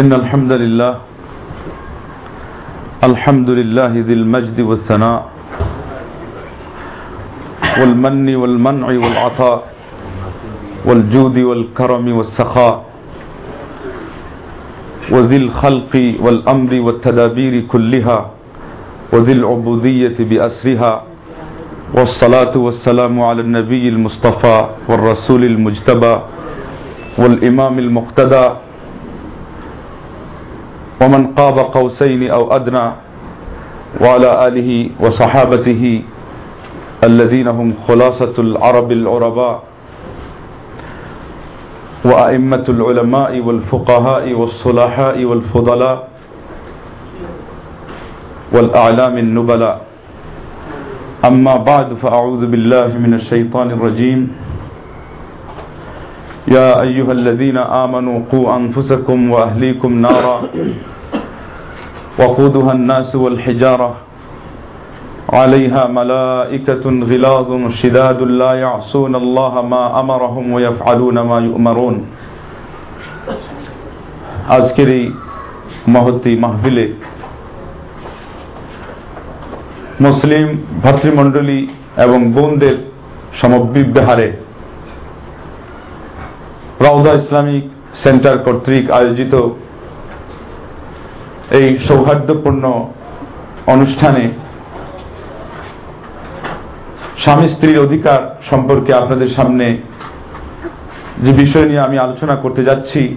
إن الحمد لله الحمد لله ذي المجد والثناء والمن والمنع والعطاء والجود والكرم والسخاء وذي الخلق والأمر والتدابير كلها وذي العبودية بأسرها والصلاة والسلام على النبي المصطفى والرسول المجتبى والإمام المقتدى ومن قاب قوسين أو أدنى وعلى آله وصحابته الذين هم خلاصة العرب العرباء وأئمة العلماء والفقهاء والصلحاء والفضلاء والأعلام النبلاء أما بعد، فأعوذ بالله من الشيطان الرجيم. يا أيها الذين آمنوا قو أنفسكم وأهليكم نارا وقودها الناس والحجارة. عليها ملائكة غلاظ شداد لا يعصون الله ما أمرهم ويفعلون ما يؤمرون. أذكري مهدي مهبلي মুসলিম ভাতৃমণ্ডলী এবং বোনদের সমবিহারে রওদা Islamic centre কর্তৃক আয়োজিত এই সৌহার্দ্যপূর্ণ অনুষ্ঠানে স্বামী স্ত্রীর অধিকার সম্পর্কে আপনাদের সামনে যে বিষয় নিয়ে আমি আলোচনা করতে যাচ্ছি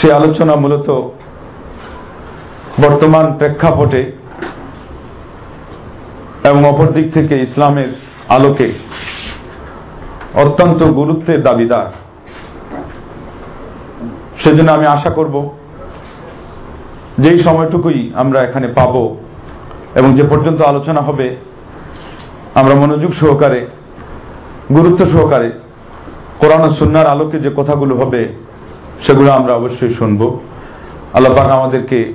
সে আলোচনা মূলত বর্তমান প্রেক্ষাপটে এবং অপর দিক থেকে ইসলামের আলোকে অত্যন্ত গুরুত্বের দাবিদার। সেজন্য আমি আশা করব যেই সময়টুকুই আমরা এখানে পাব এবং যে পর্যন্ত আলোচনা হবে, আমরা মনোযোগ সহকারে, গুরুত্ব সহকারে কোরআন সুন্নার আলোকে যে কথাগুলো হবে, সেগুলো আমরা অবশ্যই শুনব। আল্লাহ আমাদেরকে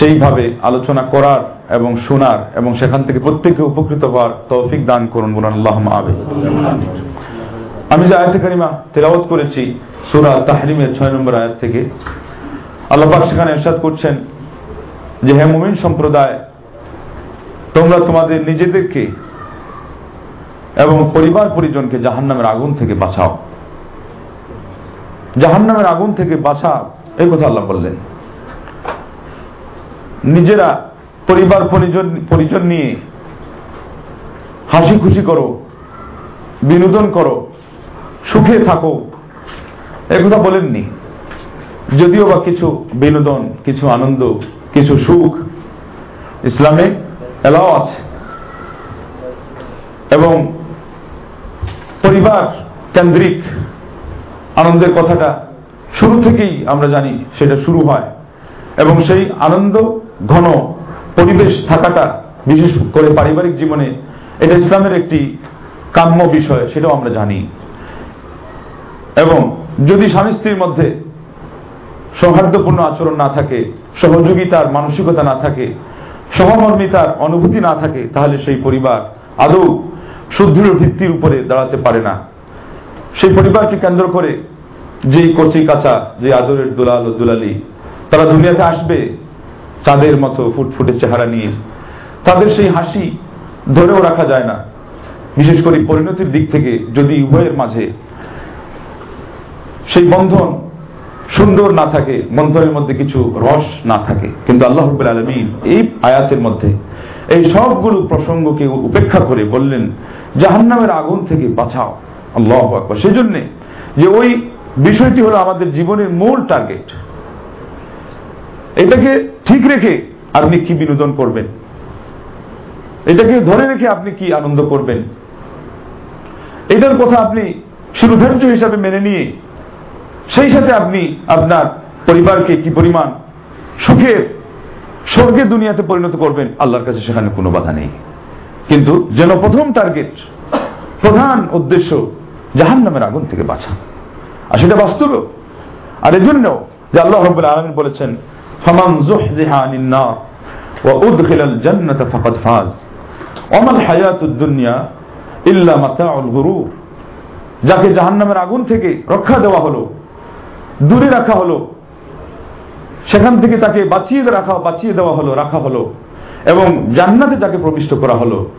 সেইভাবে আলোচনা করার এবং শোনার এবং সেখান থেকে প্রত্যেকে উপকৃত হওয়ার তৌফিক দান করুন বলুন আল্লাহ আবে আমি যে আয়াতে কারিমা তেলাওয়াত করেছি, সুরা তাহরিমের ছয় নম্বর আয়াত থেকে, আল্লাহ পাক সেখানে এরশাদ করছেন যে, হে মুমিন সম্প্রদায়, তোমরা তোমাদের নিজেদেরকে এবং পরিবার পরিজনকে জাহান্নামের আগুন থেকে বাঁচাও। জাহান্নামের আগুন থেকে বাঁচা এই কথা আল্লাহ বললেন। নিজেরা পরিবার, পরিজন পরিজন নিয়ে হাসি খুশি করো, বিনোদন করো, সুখে থাকো। একথা বলেননি। যদিও বা কিছু বিনোদন, কিছু আনন্দ, কিছু সুখ ইসলামে এলাও আছে। এবং পরিবার কেন্দ্রিক আনন্দের কথাটা শুরু থেকেই আমরা জানি সেটা শুরু হয়। এবং সেই আনন্দ ঘন পরিবেশ থাকাটা, বিশেষ করে পারিবারিক জীবনে, এটা ইসলামের একটি কাম্য বিষয়, সেটাও আমরা জানি। এবং যদি স্বামী স্ত্রীর মধ্যে সৌহার্দ্যপূর্ণ আচরণ না থাকে, সহযোগিতার মানসিকতা না থাকে, সহমর্মিতার অনুভূতি না থাকে, তাহলে সেই পরিবার আদৌ সুদৃঢ় ভিত্তির উপরে দাঁড়াতে পারে না। সেই পরিবারকে কেন্দ্র করে যেই কচি কাঁচা, যে আদরের দুলাল ও দুলালি, তারা দুনিয়াতে আসবে তাদের মতো ফুটফুটে চেহারা নিয়ে তাদের সেই হাসি ধরেও রাখা যায় না। বিশেষ করে পরিণতির দিক থেকে যদি উভয়ের মাঝে সেই বন্ধন সুন্দর না থাকে, বন্ধনের মধ্যে কিছু রস না থাকে। কিন্তু আল্লাহ আলমিন এই আয়াতের মধ্যে এই সবগুলো প্রসঙ্গকে উপেক্ষা করে বললেন, জাহান্নামের আগুন থেকে বাঁচাও। আল্লাহ আকবর। সেই জন্যে যে ওই বিষয়টি হলো আমাদের জীবনের মূল টার্গেট এটাকে ঠিক রেখে আপনি কি বিনোদন করবেন? এটাকে ধরে রেখে আপনি কি আনন্দ করবেন? এটার কথা আপনি শিরোধার্য হিসাবে মেনে নিয়ে, সেই সাথে আপনি আপনার পরিবারকে কি পরিমাণ সুখের স্বর্গের দুনিয়াতে পরিণত করবেন, আল্লাহর কাছে সেখানে কোনো বাধা নেই। কিন্তু যেন প্রথম টার্গেট প্রধান উদ্দেশ্য জাহান নামের আগুন থেকে বাঁচা। আর সেটা বাস্তব আর এজন্য যে আল্লাহ রব্বুল আলমিন বলেছেন জুহজিহা আনিন নার ওয়া উদখিলাল জান্নাতা ফাকাদ ফাজ অমাল হায়াতুদ দুনিয়া ইল্লা মাতাউল গুরুর যাকে জাহান্নামের আগুন থেকে রক্ষা দেওয়া হলো, দূরে রাখা হলো, সেখান থেকে তাকে বাঁচিয়ে রাখা, বাঁচিয়ে দেওয়া হলো, রাখা হলো, এবং জান্নাতে যাকে প্রবিষ্ট করা হলো,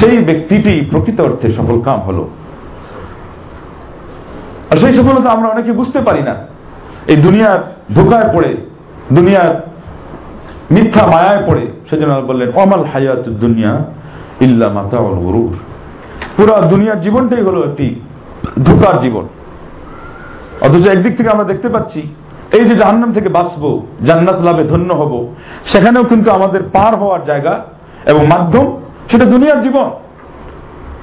সেই ব্যক্তিটি প্রকৃত অর্থে সফল কাম হলো। আর সেই সফলতা আমরা অনেকে বুঝতে পারি না। এই দুনিয়ার ধোকায় পড়ে দুনিয়ার মিথ্যা মায়ায় পড়ে সেজন্য বললেন, অমাল হায়াত দুনিয়া ইল্লা মাতা অল গরুর। পুরো দুনিয়ার জীবনটাই হলো একটি ধোকার জীবন। অথচ একদিক থেকে আমরা দেখতে পাচ্ছি, এই যে জাহান্নাম থেকে বাঁচবো, জান্নাত লাভে ধন্য হব, সেখানেও কিন্তু আমাদের পার হওয়ার জায়গা এবং মাধ্যম, সেটা দুনিয়ার জীবন।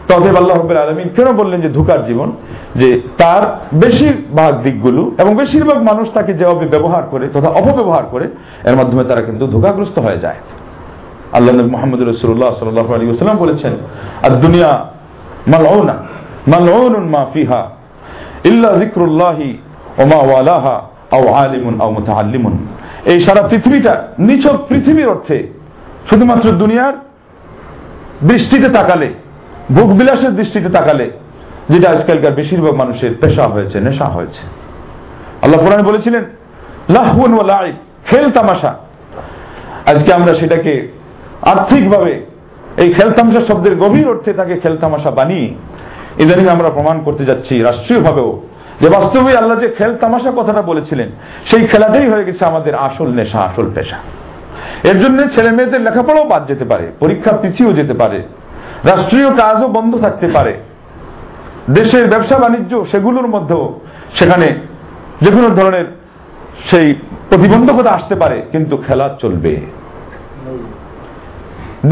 তদেব আল্লাহ রব্বুল আলমিন কেন বললেন যে ধোকার জীবন? যে তার বেশিরভাগ দিকগুলো এবং বেশিরভাগ মানুষ তাকে যেভাবে ব্যবহার করে তথা অপব্যবহার করে, এর মাধ্যমে তারা কিন্তু ধোকাগ্রস্ত হয়ে যায়। আল্লাহ নবী মোহাম্মদ রসুল্লাহ সাল্লাহ আলী সাল্লাম বলেছেন আর দুনিয়া মালউনা, মালউনুন মা ফিহা, ইল্লা যিকরুল্লাহি ওমা ওয়ালাহা, আও আলিমুন আও মুতাআল্লিমুন। এই সারা পৃথিবীটা নিছক পৃথিবীর অর্থে শুধুমাত্র দুনিয়ার দৃষ্টিতে তাকালে ভোগ বিলাসের দৃষ্টিতে তাকালে, যেটা আজকালকার বেশিরভাগ মানুষের পেশা হয়েছে, নেশা হয়েছে। আল্লাহ কোরআন বলেছিলেন লাহুন ও লাই খেল তামাশা। আজকে আমরা সেটাকে আর্থিকভাবে, এই খেলতামশা শব্দের গভীর অর্থে তাকে খেলতামাশা বানিয়ে, ইদানিং আমরা প্রমাণ করতে যাচ্ছি রাষ্ট্রীয়ভাবেও, যে বাস্তবে আল্লাহ যে খেল তামাশা কথাটা বলেছিলেন, সেই খেলাটাই হয়ে গেছে আমাদের আসল নেশা, আসল পেশা। এর জন্য ছেলে মেয়েদের লেখাপড়াও বাদ যেতে পারে পরীক্ষা পিছিয়েও যেতে পারে। রাষ্ট্রীয় কাজও বন্ধ থাকতে পারে। দেশের ব্যবসা বাণিজ্য সেগুলোর মধ্যেও সেখানে যে কোনো ধরনের সেই প্রতিবন্ধকতা আসতে পারে, কিন্তু খেলা চলবে।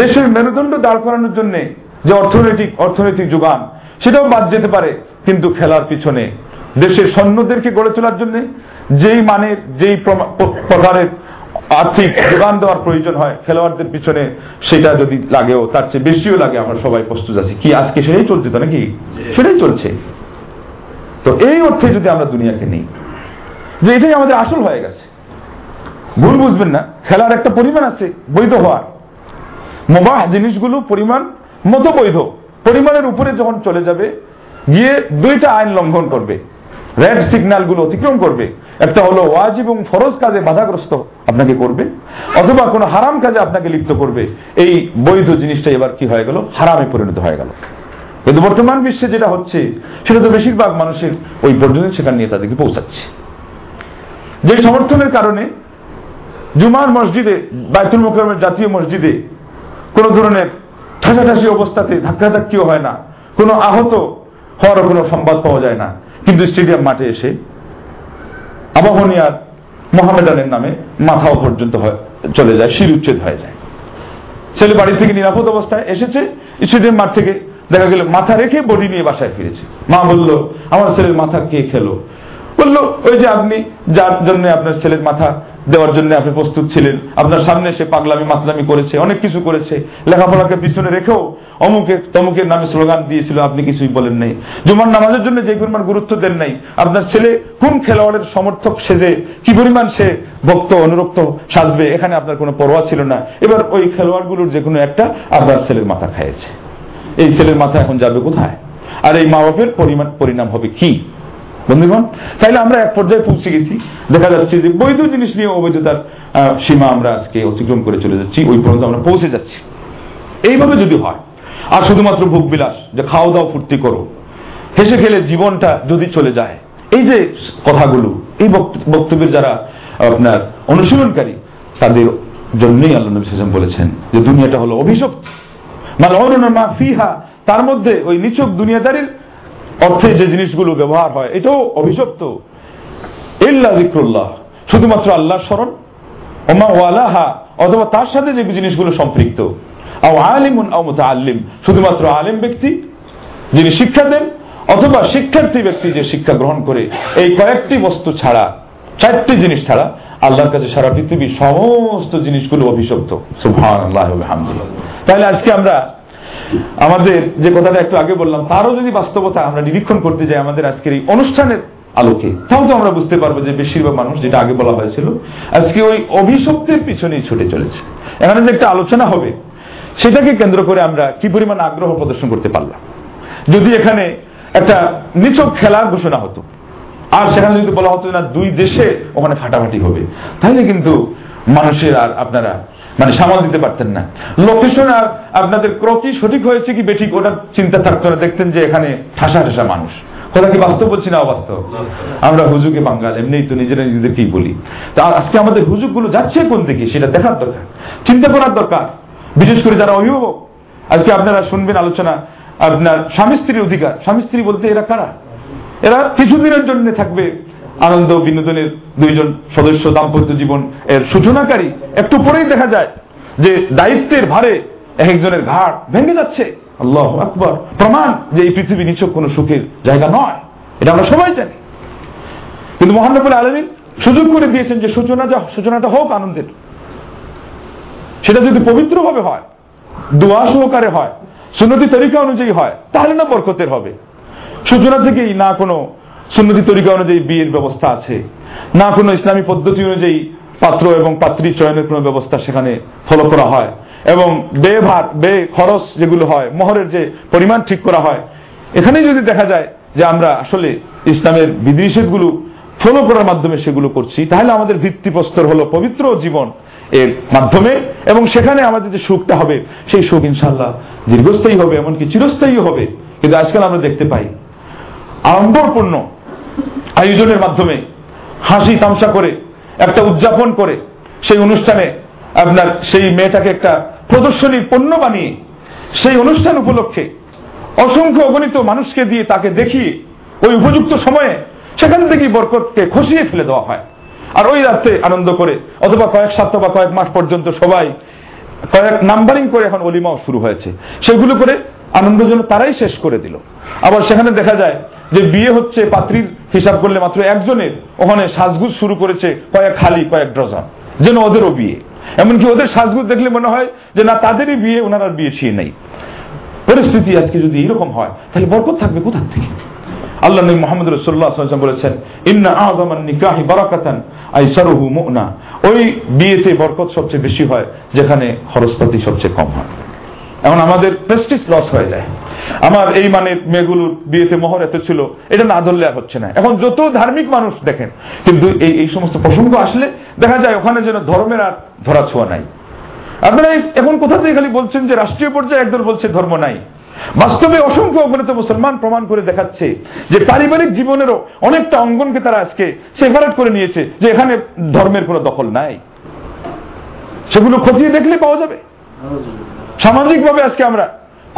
দেশের মেরুদণ্ড দাঁড় করানোর জন্য যে অর্থনৈতিক অর্থনৈতিক যোগান, সেটাও বাদ যেতে পারে, কিন্তু খেলার পিছনে দেশের সৈন্যদেরকে গড়ে তোলার জন্য যেই মানের, যেই প্রকারের আর্থিক যোগান দেওয়ার প্রয়োজন হয়, খেলোয়াড়দের পিছনে সেটা যদি লাগেও, তার চেয়ে বেশিও লাগে, আমরা সবাই প্রস্তুত আছি। কি আজকে সেটাই চলছে তো নাকি? সেটাই চলছে। তো এই অর্থে যদি আমরা দুনিয়াকে নিই, যে এটাই আমাদের আসল হয়ে গেছে। ভুল বুঝবেন না, খেলার একটা পরিমাণ আছে, বৈধ হওয়ার। মোবাহ জিনিসগুলো পরিমাণ মতো বৈধ পরিমাণের উপরে যখন চলে যাবে, গিয়ে দুইটা আইন লঙ্ঘন করবে। রেড সিগন্যালগুলো অতিক্রম করবে। একটা হলো ওয়াজ এবং ফরজ কাজে বাধাগ্রস্ত আপনাকে করবে, অথবা কোনো হারাম কাজে আপনাকে লিপ্ত করবে। এই বৈধ জিনিসটা এবার কি হয়ে গেল? হারামে পরিণত হয়ে গেল। কিন্তু বর্তমান বিশ্বে যেটা হচ্ছে, সেটা তো বেশিরভাগ মানুষের ওই পর্যন্ত সেখানে নিয়ে তাদেরকে পৌঁছাচ্ছে। যে সমর্থনের কারণে জুমার মসজিদে বায়তুল মোকামের জাতীয় মসজিদে কোন ধরনের ঠাসাঠাসি অবস্থাতে ধাক্কাধাক্কিও হয় না। কোনো আহত হওয়ারও কোনো সংবাদ পাওয়া যায় না। কিন্তু স্টেডিয়াম মাঠে এসে আবাহনিয়ার মোহামেডানের নামে মাথাও পর্যন্ত চলে যায়, শির উচ্ছেদ হয়ে যায়। ছেলে বাড়ি থেকে নিরাপদ অবস্থায় এসেছে, স্টেডিয়াম মাঠ থেকে দেখা গেল মাথা রেখে বডি নিয়ে বাসায় ফিরেছে। মা বলল, আমার ছেলের মাথা কে খেলো? বলল, ওই যে আপনি, যার জন্য আপনার ছেলের মাথা দেওয়ার জন্য আপনি প্রস্তুত ছিলেন। আপনার সামনে সে পাগলামি, মাতলামি করেছে, অনেক কিছু করেছে। লেখাপড়াকে পিছনে রেখেও অমুকে, তমুকের নামে স্লোগান দিয়েছিল, আপনি কিছুই বলেন নাই। জুমার নামাজের জন্য যে পরিমাণ গুরুত্ব দেন নাই, আপনার ছেলে কোন খেলোয়াড়ের সমর্থক সেজে কি পরিমাণ সে ভক্ত, অনুরক্ত সাজবে, এখানে আপনার কোনো পরোয়া ছিল না। এবার ওই খেলোয়াড়গুলোর যে কোনো একটা আপনার ছেলের মাথা খাইয়েছে। এই ছেলের মাথা এখন যাবে কোথায়? আর এই মা বাপের পরিমাণ, পরিণাম হবে কি? বন্ধুগণ, তাইলে আমরা এক পর্যায়ে পৌঁছে গেছি। দেখা যাচ্ছে যে বৈধ জিনিস নিয়ে অবৈধতার সীমা আমরা আজকে অতিক্রম করে চলে যাচ্ছি, ওই পর্যন্ত আমরা পৌঁছে যাচ্ছি। এইভাবে যদি হয়, আর শুধুমাত্র ভোগ বিলাস, যে খাওয়া দাওয়া ফুর্তি করো, হেসে খেলে জীবনটা যদি চলে যায়, এই যে কথাগুলো, এই বক্তব্যের যারা আপনার অনুশীলনকারী, তাদের জন্যই আল্লাহ নবী সাল্লাম বলেছেন যে দুনিয়াটা হলো অভিশপ্ত। মানে মা ফিহা, তার মধ্যে ওই নিচক দুনিয়াদারির অর্থে যে জিনিসগুলো ব্যবহার হয়, এটাও অভিশপ্ত। ইল্লা জিক্রুল্লাহ শুধুমাত্র আল্লাহ স্মরণ? ওমা ওয়ালাহা, অথবা তার সাথে যে জিনিসগুলো সম্পৃক্ত। আও আলিমুন আও আল্লিম শুধুমাত্র আলিম ব্যক্তি যিনি শিক্ষা দেন, অথবা শিক্ষার্থী ব্যক্তি যে শিক্ষা গ্রহণ করে। এই কয়েকটি বস্তু ছাড়া, চারটি জিনিস ছাড়া আল্লাহর কাছে সারা পৃথিবীর সমস্ত জিনিসগুলো অভিশপ্ত। সুভান আল্লাহ তাহলে আজকে আমরা আমাদের যে কথাটা একটু আগে বললাম, তারও যদি বাস্তবতা আমরা নিরীক্ষণ করতে যাই আমাদের আজকের এই অনুষ্ঠানের আলোকে তাহলে তো আমরা বুঝতে পারব যে বেশিরভাগ মানুষ, যেটা আগে বলা হয়েছিল, আজকে ওই অভিশপ্তের পিছনেই ছুটে চলেছে। এখানে যে একটা আলোচনা হবে, সেটাকে কেন্দ্র করে আমরা কি পরিমাণ আগ্রহ প্রদর্শন করতে পারলাম। যদি এখানে একটা নিচক খেলার ঘোষণা হতো, আর সেখানে যদি বলা হতো না, দুই দেশে ওখানে ফাটাফাটি হবে, তাহলে কিন্তু মানুষের আর আপনারা মানে সামাল দিতে পারতেন না। লোকেশন আর আপনাদের ক্রকি সঠিক হয়েছে কি বেঠিক, ওটা চিন্তা থাকতো না। দেখতেন যে এখানে ঠাসা ঠাসা মানুষ। কথা কি বাস্তব বলছি না অবাস্তব? আমরা হুজুকে বাঙ্গাল এমনি তো নিজেরা নিজেদেরকেই বলি। তা আজকে আমাদের হুজুকগুলো যাচ্ছে কোন দিকে, সেটা দেখার দরকার। চিন্তা করার দরকার। বিশেষ করে যারা অভিভাবক, আজকে আপনারা শুনবেন আলোচনা, আপনার স্বামী স্ত্রীর অধিকার। স্বামী স্ত্রী বলতে এরা কারা? এরা কিছুদিনের জন্য থাকবে। আনন্দ বিনোদনের দুইজন সদস্য দাম্পত্য জীবন এর সূচনাকারী। একটু পরেই দেখা যায় যে দায়িত্বের ভারে এক একজনের ঘাট ভেঙে যাচ্ছে। আল্লাহ আকবর। প্রমাণ যে এই পৃথিবী নিচক কোনো সুখের জায়গা নয়। এটা আমরা সবাই জানি। কিন্তু মহানবুল আলমিন সুযোগ করে দিয়েছেন যে সূচনা যা, সূচনাটা হোক আনন্দের। সেটা যদি পবিত্রভাবে হয়, দোয়া সহকারে হয়, সুন্নতি তরিকা অনুযায়ী হয়, তাহলে না বরকতের হবে। সূচনা থেকেই না কোনো সুন্নতি তরিকা অনুযায়ী বিয়ের ব্যবস্থা আছে। না কোনো ইসলামী পদ্ধতি অনুযায়ী পাত্র এবং পাত্রী চয়নের কোনো ব্যবস্থা সেখানে ফলো করা হয়। এবং বে ভার বে খরচ যেগুলো হয়, মহরের যে পরিমাণ ঠিক করা হয়, এখানেই যদি দেখা যায় যে আমরা আসলে ইসলামের বিধিনিষেধগুলো ফলো করার মাধ্যমে সেগুলো করছি, তাহলে আমাদের ভিত্তিপ্রস্তর হলো পবিত্র জীবন এর মাধ্যমে এবং সেখানে আমাদের যে সুখটা হবে, সেই সুখ ইনশাল্লাহ দীর্ঘস্থায়ী হবে, এমনকি চিরস্থায়ী হবে। কিন্তু আজকাল আমরা দেখতে পাই, আড়ম্বরপূর্ণ আয়োজনের মাধ্যমে হাসি তামসা করে, একটা উদযাপন করে সেই অনুষ্ঠানে আপনার সেই মেয়েটাকে একটা প্রদর্শনীর পণ্য বানিয়ে সেই অনুষ্ঠান উপলক্ষে অসংখ্য অগণিত মানুষকে দিয়ে তাকে দেখিয়ে ওই উপযুক্ত সময়ে সেখান থেকেই বরকতকে খসিয়ে ফেলে দেওয়া হয়। আর ওই রাত্রে আনন্দ করে অথবা কয়েক সপ্তাহ বা কয়েক মাস পর্যন্ত সবাই কয়েক নাম্বারিং করে এখন অলিমাও শুরু হয়েছে। সেগুলো করে আনন্দ যেন তারাই শেষ করে দিল। আবার সেখানে দেখা যায় যে বিয়ে হচ্ছে পাত্রীর হিসাব করলে মাত্র একজনের, ওখানে সাজগুজ শুরু করেছে কয়েক খালি কয়েক ডজন, যেন ওদেরও বিয়ে। এমনকি ওদের সাজগুজ দেখলে মনে হয় যে না, তাদেরই বিয়ে, ওনারা বিয়ে ছিয়ে নেই। পরিস্থিতি আজকে যদি এরকম হয়, তাহলে বরকত থাকবে কোথা থেকে? আল্লাহ নবী মোহাম্মদ রসুল্লাহ বলেছেন, ইন্না আযমান নিকাহি বারাকাতান আইসারুহু মুনা। ওই বিয়েতে বরকত সবচেয়ে বেশি হয়, যেখানে খরচপাতি সবচেয়ে কম হয়। এখন আমাদের প্রেস্টিজ লস হয়ে যায়। আমার এই মানের মেয়েগুলোর বিয়েতে মোহর এত ছিল, এটা না ধরলে আর হচ্ছে না। এখন যত ধার্মিক মানুষ দেখেন, কিন্তু এই এই সমস্ত প্রসঙ্গ আসলে দেখা যায় ওখানে যেন ধর্মের আর ধরা ছোঁয়া নাই। আপনারা এখন কোথা থেকে খালি বলছেন যে রাষ্ট্রীয় পর্যায়ে একদল বলছে ধর্ম নাই? বাস্তবে অসংখ্য অগণিত মুসলমান প্রমাণ করে দেখাচ্ছে যে পারিবারিক জীবনেরও অনেকটা অঙ্গনকে তারা আজকে সেপারেট করে নিয়েছে, যে এখানে ধর্মের কোনো দখল নাই। সেগুলো খতিয়ে দেখলে পাওয়া যাবে। সামাজিকভাবে আজকে আমরা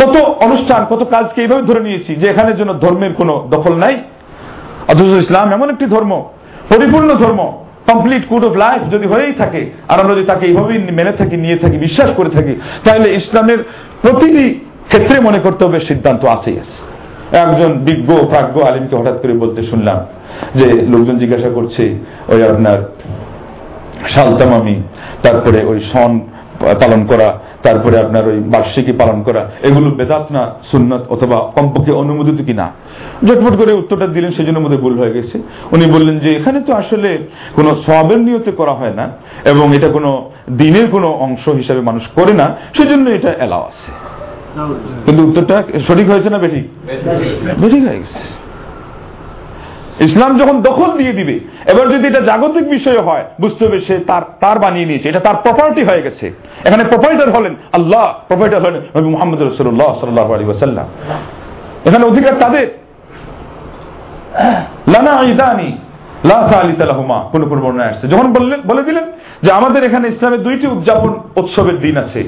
কত অনুষ্ঠান, কত কাজকে এইভাবে ধরে নিয়েছি যে এখানে যেন ধর্মের কোনো দখল নাই। অথচ ইসলাম এমন একটি ধর্ম, পরিপূর্ণ ধর্ম কমপ্লিট কোড অফ লাইফ যদি হয়েই থাকে, আর আমরা যদি তাকে এইভাবেই মেনে থাকি, নিয়ে থাকি, বিশ্বাস করে থাকি, তাহলে ইসলামের প্রতিটি ক্ষেত্রে মনে করতে হবে সিদ্ধান্ত আছেই আছে একজন বিজ্ঞ, প্রাজ্ঞ আলিমকে হঠাৎ করে বলতে শুনলাম যে লোকজন জিজ্ঞাসা করছে, ওই আপনার সালতামামি তারপরে ওই সন পালন করা তারপরে আপনার ওই বার্ষিকী পালন করা এগুলো বেদাত না সুন্নত অথবা কমপক্ষে অনুমোদিত কি না ঝটপট করে উত্তরটা দিলেন সেজন্য মধ্যে ভুল হয়ে গেছে। উনি বললেন যে এখানে তো আসলে কোনো সবের নিয়তে করা হয় না এবং এটা কোনো দিনের কোনো অংশ হিসাবে মানুষ করে না সেজন্য এটা এলাও আছে। কিন্তু উত্তরটা সঠিক হয়েছে না বেঠিক। বেঠিক হয়ে গেছে। ইসলাম যখন দখল দিয়ে দিবে, এবার যদি এটা জাগতিক বিষয় হয়, বুঝতে হবে সে তার তার বানিয়ে নিয়েছে, এটা তার প্রপার্টি হয়ে গেছে। এখানে প্রপাইটার হলেন আল্লাহ প্রোপাইটার হলেন নবী মোহাম্মদ রসুল্লাহ সাল্লাহ আলী ওসাল্লাম এখানে অধিকার তাদের। লানা ইদানি কোন কোন আসছে। যখন বললেন বলে দিলেন যে আমাদের এখানে ইসলামের দুইটি উদযাপন উৎসবের দিন আছে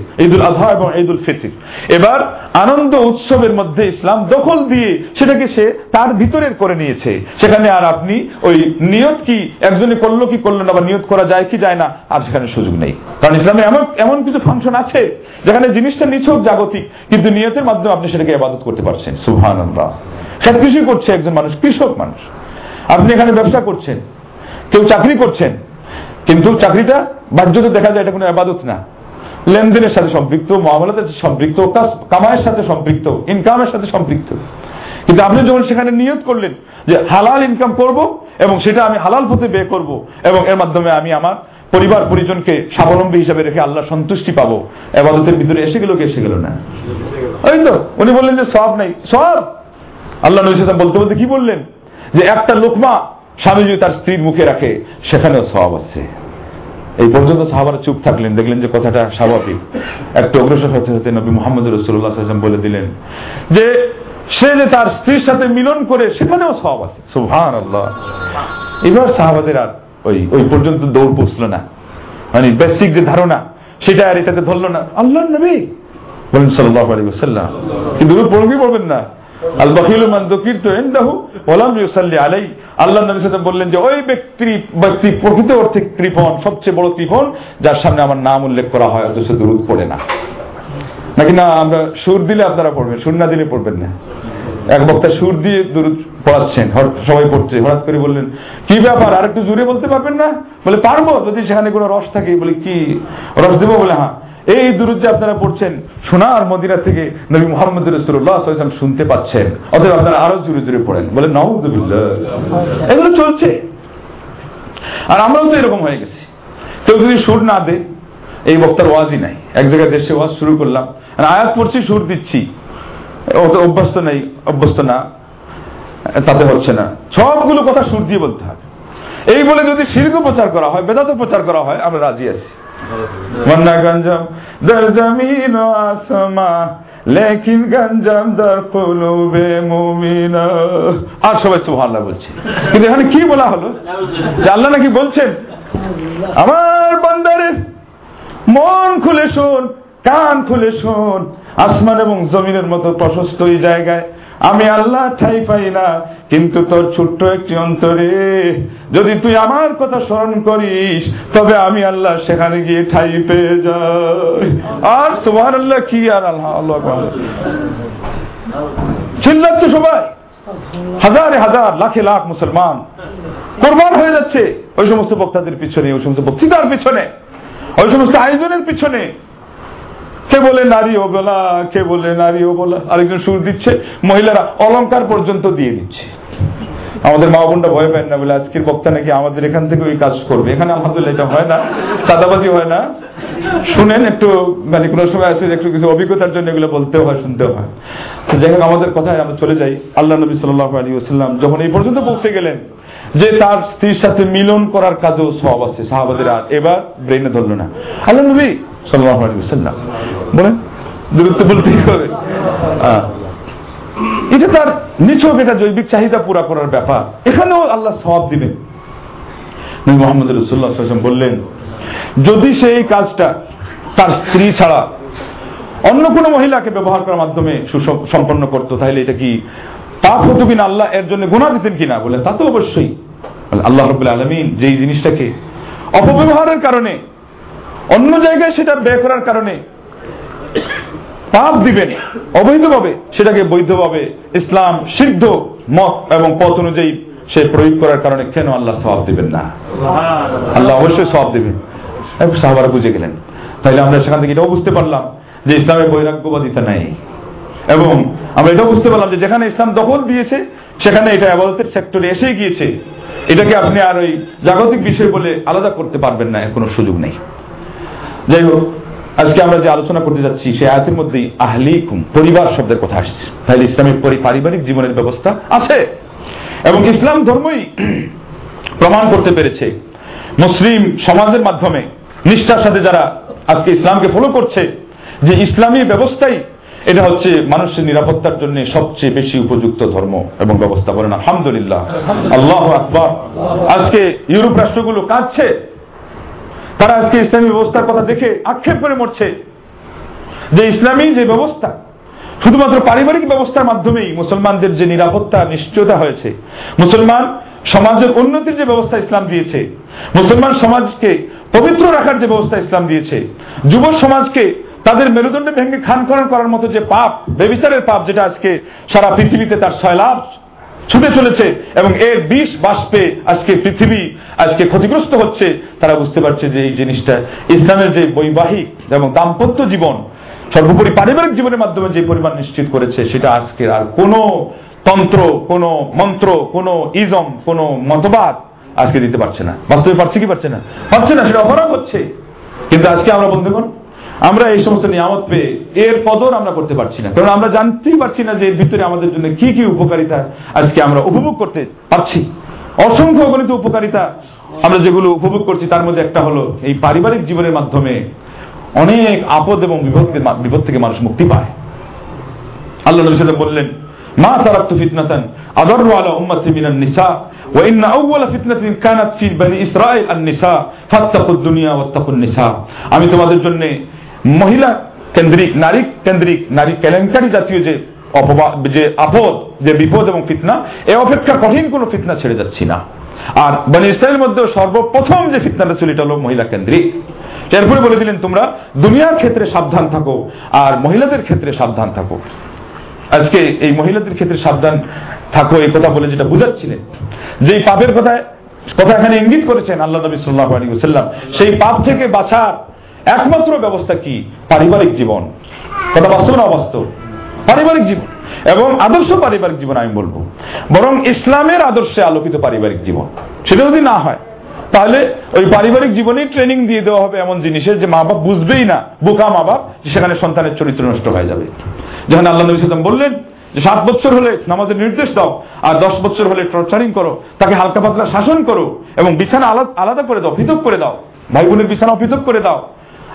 এবং ফিতির। এবার আনন্দ উৎসবের মধ্যে ইসলাম দখল দিয়ে সেটাকে সে তার ভিতরের করে নিয়েছে। সেখানে আর আপনি ওই নিয়ত কি, একজনে করল কি করল না বা নিয়ত করা যায় কি যায় না, আর সেখানে সুযোগ নেই। কারণ এমন এমন কিছু ফাংশন আছে, যেখানে জিনিসটা নিছক জাগতিক, কিন্তু নিয়তের মাধ্যমে আপনি সেটাকে আবাদত করতে পারছেন। সুহান সব কিছুই করছে একজন মানুষ, কৃষক মানুষ। আপনি এখানে ব্যবসা করছেন কেউ চাকরি করছেন কিন্তু চাকরিটা বাহ্যত দেখা যায় এটা কোনো আবাদত না। লেনদেনের সাথে সম্পৃক্ত মহামালাতের সাথে সম্পৃক্ত কামায়ের সাথে সম্পৃক্ত ইনকামের সাথে সম্পৃক্ত। কিন্তু আপনি যখন সেখানে নিয়োগ করলেন যে হালাল ইনকাম করব এবং সেটা আমি হালাল পথে ব্যয় করব এবং এর মাধ্যমে আমি আমার পরিবার পরিজনকে স্বাবলম্বী হিসাবে রেখে আল্লাহ সন্তুষ্টি পাবো এবাদতের ভিতরে এসে গেল কি এসে গেল না? ওই তো উনি বললেন যে সব নাই সব আল্লাহ নবী বলতে বলতে কি বললেন? যে একটা লোকমা স্বামী যদি তার স্ত্রীর মুখে রাখে, সেখানেও সব আছে। এই পর্যন্ত সাহাবারা চুপ থাকলেন, দেখলেন যে কথাটা স্বাভাবিক। একটু অগ্রসর হতে হতে নবী মোহাম্মদ রসুল্লাহ বলে দিলেন যে, সে যে তার স্ত্রীর সাথে মিলন করে, সেখানেও সব আছে। সুহান আল্লাহ এবার সাহাবাদের আর ওই ওই পর্যন্ত দৌড় পৌঁছলো না। মানে বেসিক যে ধারণা, সেটা আর এটাতে ধরলো না। আল্লাহ নবী বলেন সাল্লাহ আলী সাল্লাম কিন্তু পড়বি বলবেন না। আল ইনদাহু ওয়ালাম ইউসাল্লি আলাই আল্লাহ নবী সাল্লাল্লাহু বললেন যে, ওই ব্যক্তি ব্যক্তি প্রকৃত অর্থে কৃপণ, সবচেয়ে বড় কৃপণ, যার সামনে আমার নাম উল্লেখ করা হয়, অথচ পড়ে না। নাকি না, আমরা সুর দিলে আপনারা পড়বেন, সুর না দিলে পড়বেন না। এক বক্তা সুর দিয়ে দূর পড়াচ্ছেন সবাই পড়ছে, হঠাৎ করে বললেন, কি ব্যাপার, আর একটু জুড়ে বলতে পারবেন না? বলে, পারব, যদি সেখানে কোনো রস থাকে। বলে, কি, রস দেবো? বলে হ্যাঁ। এই দূর যে আপনারা পড়ছেন, সোনার মদিনা থেকে নবী মোহাম্মদ রসুল্লাহ শুনতে পাচ্ছেন। অতএব আপনারা আরও জুড়ে জুড়ে পড়েন। বলে নাউদুল্লাহ এগুলো চলছে। আর আমরাও তো এরকম হয়ে গেছি। কেউ যদি সুর না দে, এই বক্তার ওয়াজই নাই। এক জায়গায় দেশে ওয়াজ শুরু করলাম। আর আয়াত পড়ছি, সুর দিচ্ছি। অভ্যস্ত নেই, অভ্যস্ত না। তাতে হচ্ছে না। সবগুলো কথা সুর দিয়ে বলতে হবে এই বলে যদি শিল্প প্রচার করা হয়, বেদাত প্রচার করা হয়, আমরা রাজি আছি। দর কুলুবে আর সবাই সুবহানাল্লাহ বলছে। কিন্তু এখানে কি বলা হলো? যে আল্লাহ নাকি বলছেন, আমার বান্দারে মন খুলে শোন, কান খুলে শোন, আসমান এবং জমিনের মতো প্রশস্ত এই জায়গায়। আমি আল্লাহ ঠাই পাই না, কিন্তু তোর ছোট্ট একটি অন্তরে যদি তুই আমার কথা স্মরণ করিস, তবে আমি আল্লাহ সেখানে গিয়ে ঠাই পেয়ে যাই। আর তোমার আল্লাহ কি আর আল্লাহ আল্লাহ চিল্লাচ্ছে সবাই। হাজারে হাজার, লাখে লাখ মুসলমান। কোরবান হয়ে যাচ্ছে। ওই সমস্ত বক্তাদের পিছনে, ওই সমস্ত বক্তৃতার পিছনে, ওই সমস্ত আয়োজনের পিছনে। কে বলে নারী ও বলা কে বলে নারী ও বলা আরেকজন সুর দিচ্ছে, মহিলারা অলঙ্কার পর্যন্ত দিয়ে দিচ্ছে। আমাদের মা বোনটা ভয় পায় না, বলে আজকের বক্তা নাকি আমাদের এখান থেকে ওই কাজ করবে। এখানে আলহামদুলিল্লাহ এটা হয় না সাদাবাজি হয় না। শুনেন একটু মানে কোনো সময় আছে একটু কিছু অভিজ্ঞতার জন্য এগুলো বলতেও হয়, শুনতেও হয়। যাই হোক, আমাদের কথায় আমরা চলে যাই। আল্লাহ নবী সাল্লাহ আলী ওসাল্লাম যখন এই পর্যন্ত পৌঁছে গেলেন যে তার স্ত্রীর সাথে মিলন করার কাজেও সব আছে, সাহাবাদের আর এবার ব্রেনে ধরলো না। আল্লাহ নবী সাল্লাহ আলী ওসাল্লাম বলেন, দূরত্ব বলতেই হবে এটা তার নিছক, এটা জৈবিক চাহিদা পুরা করার ব্যাপার। এখানেও আল্লাহ সব দিবেন। মোহাম্মদ রসুল্লাহ সাল্লাম বললেন, যদি সে এই কাজটা তার স্ত্রী ছাড়া অন্য কোন মহিলাকে ব্যবহার করার মাধ্যমে সুসম্পন্ন করতো, তাহলে এটা কি পাপ হতো কিনা আল্লাহ এর জন্য গুণা দিতেন কিনা? বলেন তা তো অবশ্যই। আল্লাহ রবুল্লা আলমিন যেই জিনিসটাকে অপব্যবহারের কারণে অন্য জায়গায় সেটা ব্যয় করার কারণে পাপ দিবেন অবৈধভাবে সেটাকে বৈধভাবে ইসলাম সিদ্ধ মত এবং পথ অনুযায়ী সে প্রয়োগ করার কারণে কেন আল্লাহ সব দিবেন না? আল্লাহ অবশ্যই সব দিবেন। সাহাবারা বুঝে গেলেন। তাইলে আমরা সেখান থেকে এটাও বুঝতে পারলাম যে ইসলামের বৈরাগ্যবাদিতা নাই। এবং আমরা এটাও বুঝতে পারলাম যে যেখানে ইসলাম দখল দিয়েছে, সেখানে এটা আবাদতের সেক্টরে এসে গিয়েছে। এটাকে আপনি আর ওই জাগতিক বিষয় বলে আলাদা করতে পারবেন না কোনো সুযোগ নেই। যাই হোক, আজকে আমরা যে আলোচনা করতে যাচ্ছি, সে আয়াতের মধ্যেই আহলিকুম, পরিবার শব্দের কথা আসছে। তাহলে ইসলামের পারিবারিক জীবনের ব্যবস্থা আছে। এবং ইসলাম ধর্মই প্রমাণ করতে পেরেছে। মুসলিম সমাজের মাধ্যমে নিষ্ঠার সাথে যারা আজকে ইসলামকে ফলো করছে, যে ইসলামী ব্যবস্থাই এটা হচ্ছে মানুষের নিরাপত্তার জন্য সবচেয়ে বেশি উপযুক্ত ধর্ম এবং ব্যবস্থা। বলেন আলহামদুলিল্লাহ। আল্লাহ আকবর। আজকে ইউরোপ রাষ্ট্রগুলো কাঁদছে। তারা আজকে ইসলামী ব্যবস্থার কথা দেখে আক্ষেপ করে মরছে। যে ইসলামী যে ব্যবস্থা শুধুমাত্র পারিবারিক ব্যবস্থার মাধ্যমেই মুসলমানদের যে নিরাপত্তা নিশ্চয়তা হয়েছে। মুসলমান সমাজের উন্নতির যে ব্যবস্থা ইসলাম দিয়েছে মুসলমান সমাজকে পবিত্র রাখার যে ব্যবস্থা ইসলাম দিয়েছে যুব সমাজকে তাদের মেরুদণ্ডে ভেঙে খান করার মতো যে পাপ, বেবিচারের পাপ যেটা আজকে সারা পৃথিবীতে তার সয়লাভ ছুটে চলেছে এবং এর বিষ বাষ্পে আজকে পৃথিবী আজকে ক্ষতিগ্রস্ত হচ্ছে, তারা বুঝতে পারছে যে এই জিনিসটা ইসলামের যে বৈবাহিক এবং দাম্পত্য জীবন, সর্বোপরি পারিবারিক জীবনের মাধ্যমে যে পরিমাণ নিশ্চিত করেছে, সেটা আজকে আর কোন তন্ত্র, কোন মন্ত্র, কোন ইজম, কোন মতবাদ আজকে দিতে পারছে না। বাস্তবে পারছে কি পারছে না? পারছে না, সেটা অপরাধ হচ্ছে। কিন্তু আজকে আমরা বন্ধুগণ আমরা এই সমস্ত নিয়ামত পেয়ে এর কদর আমরা করতে পারছি না। কারণ আমরা জানতেই পারছি না যে এর ভিতরে আমাদের জন্য কি কি উপকারিতা আজকে আমরা উপভোগ করতে পারছি। অসংখ্য অগণিত উপকারিতা আমরা যেগুলো উপভোগ করছি, তার মধ্যে একটা হলো এই পারিবারিক জীবনের মাধ্যমে অনেক আপদ এবং বিপদ থেকে মানুষ মুক্তি পায়। আল্লাহ নবী সাল্লাম বললেন, মা তারাক্তু ফিতনাতান আদাররু আলা উম্মতি মিনান নিসা কানাত ফি বনি আন নিসা ফাত্তাকুদ দুনিয়া ওয়াত্তাকুন নিসা। আমি তোমাদের জন্য মহিলা কেন্দ্রিক, নারী কেন্দ্রিক, নারী কেলেঙ্কারি জাতীয় যে অপবাদ, যে আপদ, যে বিপদ এবং ফিতনা, এ অপেক্ষা কঠিন কোনো ফিতনা ছেড়ে যাচ্ছি না। আর বনি ইসরায়েলের মধ্যে সর্বপ্রথম যে ফিতনাটা ছিল, এটা হলো মহিলা কেন্দ্রিক। এরপরে বলে দিলেন তোমরা, দুনিয়ার ক্ষেত্রে সাবধান থাকো আর মহিলাদের ক্ষেত্রে সাবধান থাকো। আজকে এই মহিলাদের ক্ষেত্রে সাবধান থাকো, এই কথা বলে যেটা বুঝাচ্ছিলেন। যে পাপের কথায় কথা এখানে ইঙ্গিত করেছেন আল্লাহ নবী সাল্লাহ আলী সাল্লাম সেই পাপ থেকে বাঁচার একমাত্র ব্যবস্থা কি? পারিবারিক জীবন। কথা বাস্তব না অবাস্তব পারিবারিক জীবন। এবং আদর্শ পারিবারিক জীবন আমি বলব। বরং ইসলামের আদর্শে আলোকিত পারিবারিক জীবন। সেটা যদি না হয়, তাহলে ওই পারিবারিক জীবনেই ট্রেনিং দিয়ে দেওয়া হবে এমন জিনিসের যে মা বাপ বুঝবেই না, বোকা মা বাপ সেখানে সন্তানের চরিত্র নষ্ট হয়ে যাবে। যখন আল্লাহ নবী সাল্লাম বললেন যে, সাত বছর হলে নামাজের নির্দেশ দাও, আর দশ বছর হলে টর্চারিং করো, তাকে হালকা পাতলা শাসন করো, এবং বিছানা আলাদা করে দাও, পৃথক করে দাও। ভাই বোনের বিছানা পৃথক করে দাও।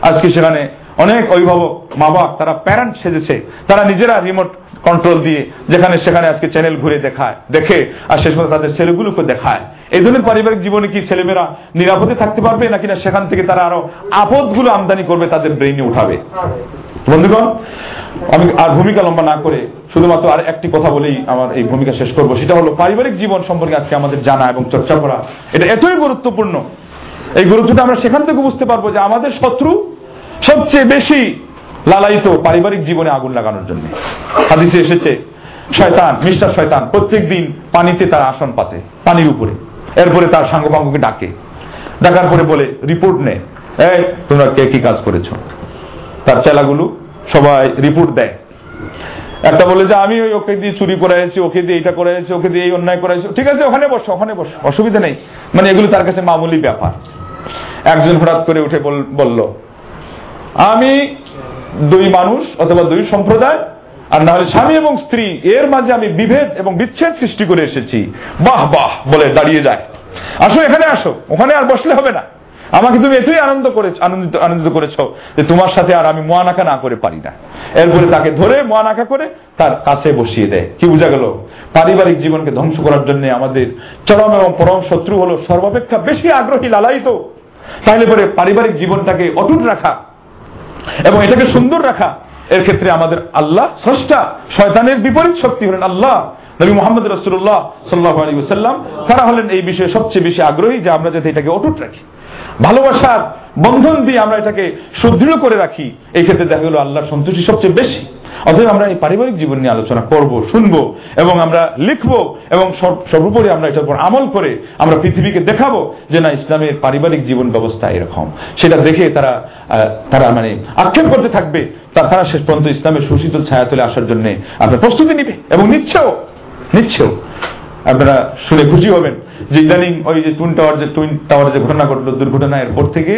আজকে সেখানে অনেক অভিভাবক মা বাপ তারা প্যারেন্ট সেজেছে। তারা নিজেরা রিমোট কন্ট্রোল দিয়ে যেখানে সেখানে আজকে চ্যানেল ঘুরে দেখায়, দেখে, আর শেষ পর্যন্ত তাদের ছেলেগুলোকে দেখায়। এই ধরনের পারিবারিক জীবনে কি ছেলেমেয়েরা নিরাপদে থাকতে পারবে, নাকি না সেখান থেকে তারা আরও আপদগুলো আমদানি করবে, তাদের ব্রেইনে উঠাবে? বন্ধুগণ, আমি আর ভূমিকা লম্বা না করে শুধুমাত্র আর একটি কথা বলেই আমার এই ভূমিকা শেষ করব। সেটা হলো পারিবারিক জীবন সম্পর্কে আজকে আমাদের জানা এবং চর্চা করা। এটা এতই গুরুত্বপূর্ণ এই গুরুত্বটা আমরা সেখান থেকে বুঝতে পারব যে আমাদের শত্রু সবচেয়ে বেশি লালায়িত পারিবারিক জীবনে আগুন লাগানোর জন্য। হাদিসে এসেছে, শয়তান মিস্টার শয়তান প্রত্যেক দিন পানিতে তার আসন পাতে, পানির উপরে। এরপরে তার সাঙ্গপাঙ্গকে ডাকে। ডাকার পরে বলে, রিপোর্ট নে। এই, তোমরা কে কি কাজ করেছ? তার চেলাগুলো সবাই রিপোর্ট দেয়। একটা বলে যে, আমি ওই ওকে দিয়ে চুরি করে আছি ওকে দিয়ে এটা করে আছি ওকে দিয়ে এই অন্যায় করে আছি ঠিক আছে, ওখানে বসো ওখানে বসো, অসুবিধা নেই। মানে এগুলো তার কাছে মামুলি ব্যাপার। একজন হঠাৎ করে উঠে বলল, আমি দুই মানুষ অথবা দুই সম্প্রদায়, আর না হলে স্বামী এবং স্ত্রী, এর মাঝে আমি বিভেদ এবং বিচ্ছেদ সৃষ্টি করে এসেছি। বাহ বাহ, বলে দাঁড়িয়ে যায়। আসো এখানে আসো, ওখানে আর বসলে হবে না। আমাকে তুমি এতই আনন্দ করে আনন্দিত আনন্দিত করেছ যে তোমার সাথে আর আমি মোয়ানাকা না করে পারি না। এরপরে তাকে ধরে মোয়ানাকা করে তার কাছে বসিয়ে দেয়। কি বোঝা গেল? পারিবারিক জীবনকে ধ্বংস করার জন্য আমাদের চরম এবং পরম শত্রু হলো সর্বাপেক্ষা বেশি আগ্রহী লালায়িত তাহলে পরে পারিবারিক জীবনটাকে অটুট রাখা এবং এটাকে সুন্দর রাখা, এর ক্ষেত্রে আমাদের আল্লাহ স্রষ্টা, শয়তানের বিপরীত শক্তি হলেন আল্লাহ। নবী মোহাম্মদ রসুল্লাহ সাল্লাহ আলী সাল্লাম তারা হলেন এই বিষয়ে সবচেয়ে বেশি আগ্রহী যে আমরা যাতে এটাকে অটুট রাখি। ভালোবাসার বন্ধন দিয়ে আমরা এটাকে সুদৃঢ় করে রাখি, এই ক্ষেত্রে দেখা গেল আল্লাহর সন্তুষ্টি সবচেয়ে বেশি। অতএব আমরা এই পারিবারিক জীবন নিয়ে আলোচনা করব শুনব এবং আমরা লিখব এবং সর্বোপরি আমরা এটার উপর আমল করে আমরা পৃথিবীকে দেখাবো যে না, ইসলামের পারিবারিক জীবন ব্যবস্থা এরকম। সেটা দেখে তারা তারা মানে আক্ষেপ করতে থাকবে। তারা শেষ পর্যন্ত ইসলামের সুশীতল ছায়া তুলে আসার জন্য আপনার প্রস্তুতি নিবে এবং নিচ্ছেও। নিচ্ছেও। আপনারা শুনে খুশি হবেন যে ইদানিং ওই যে টুইন টাওয়ার যে টুইন টাওয়ার যে ঘটনা ঘটলো, দুর্ঘটনা এরপর থেকে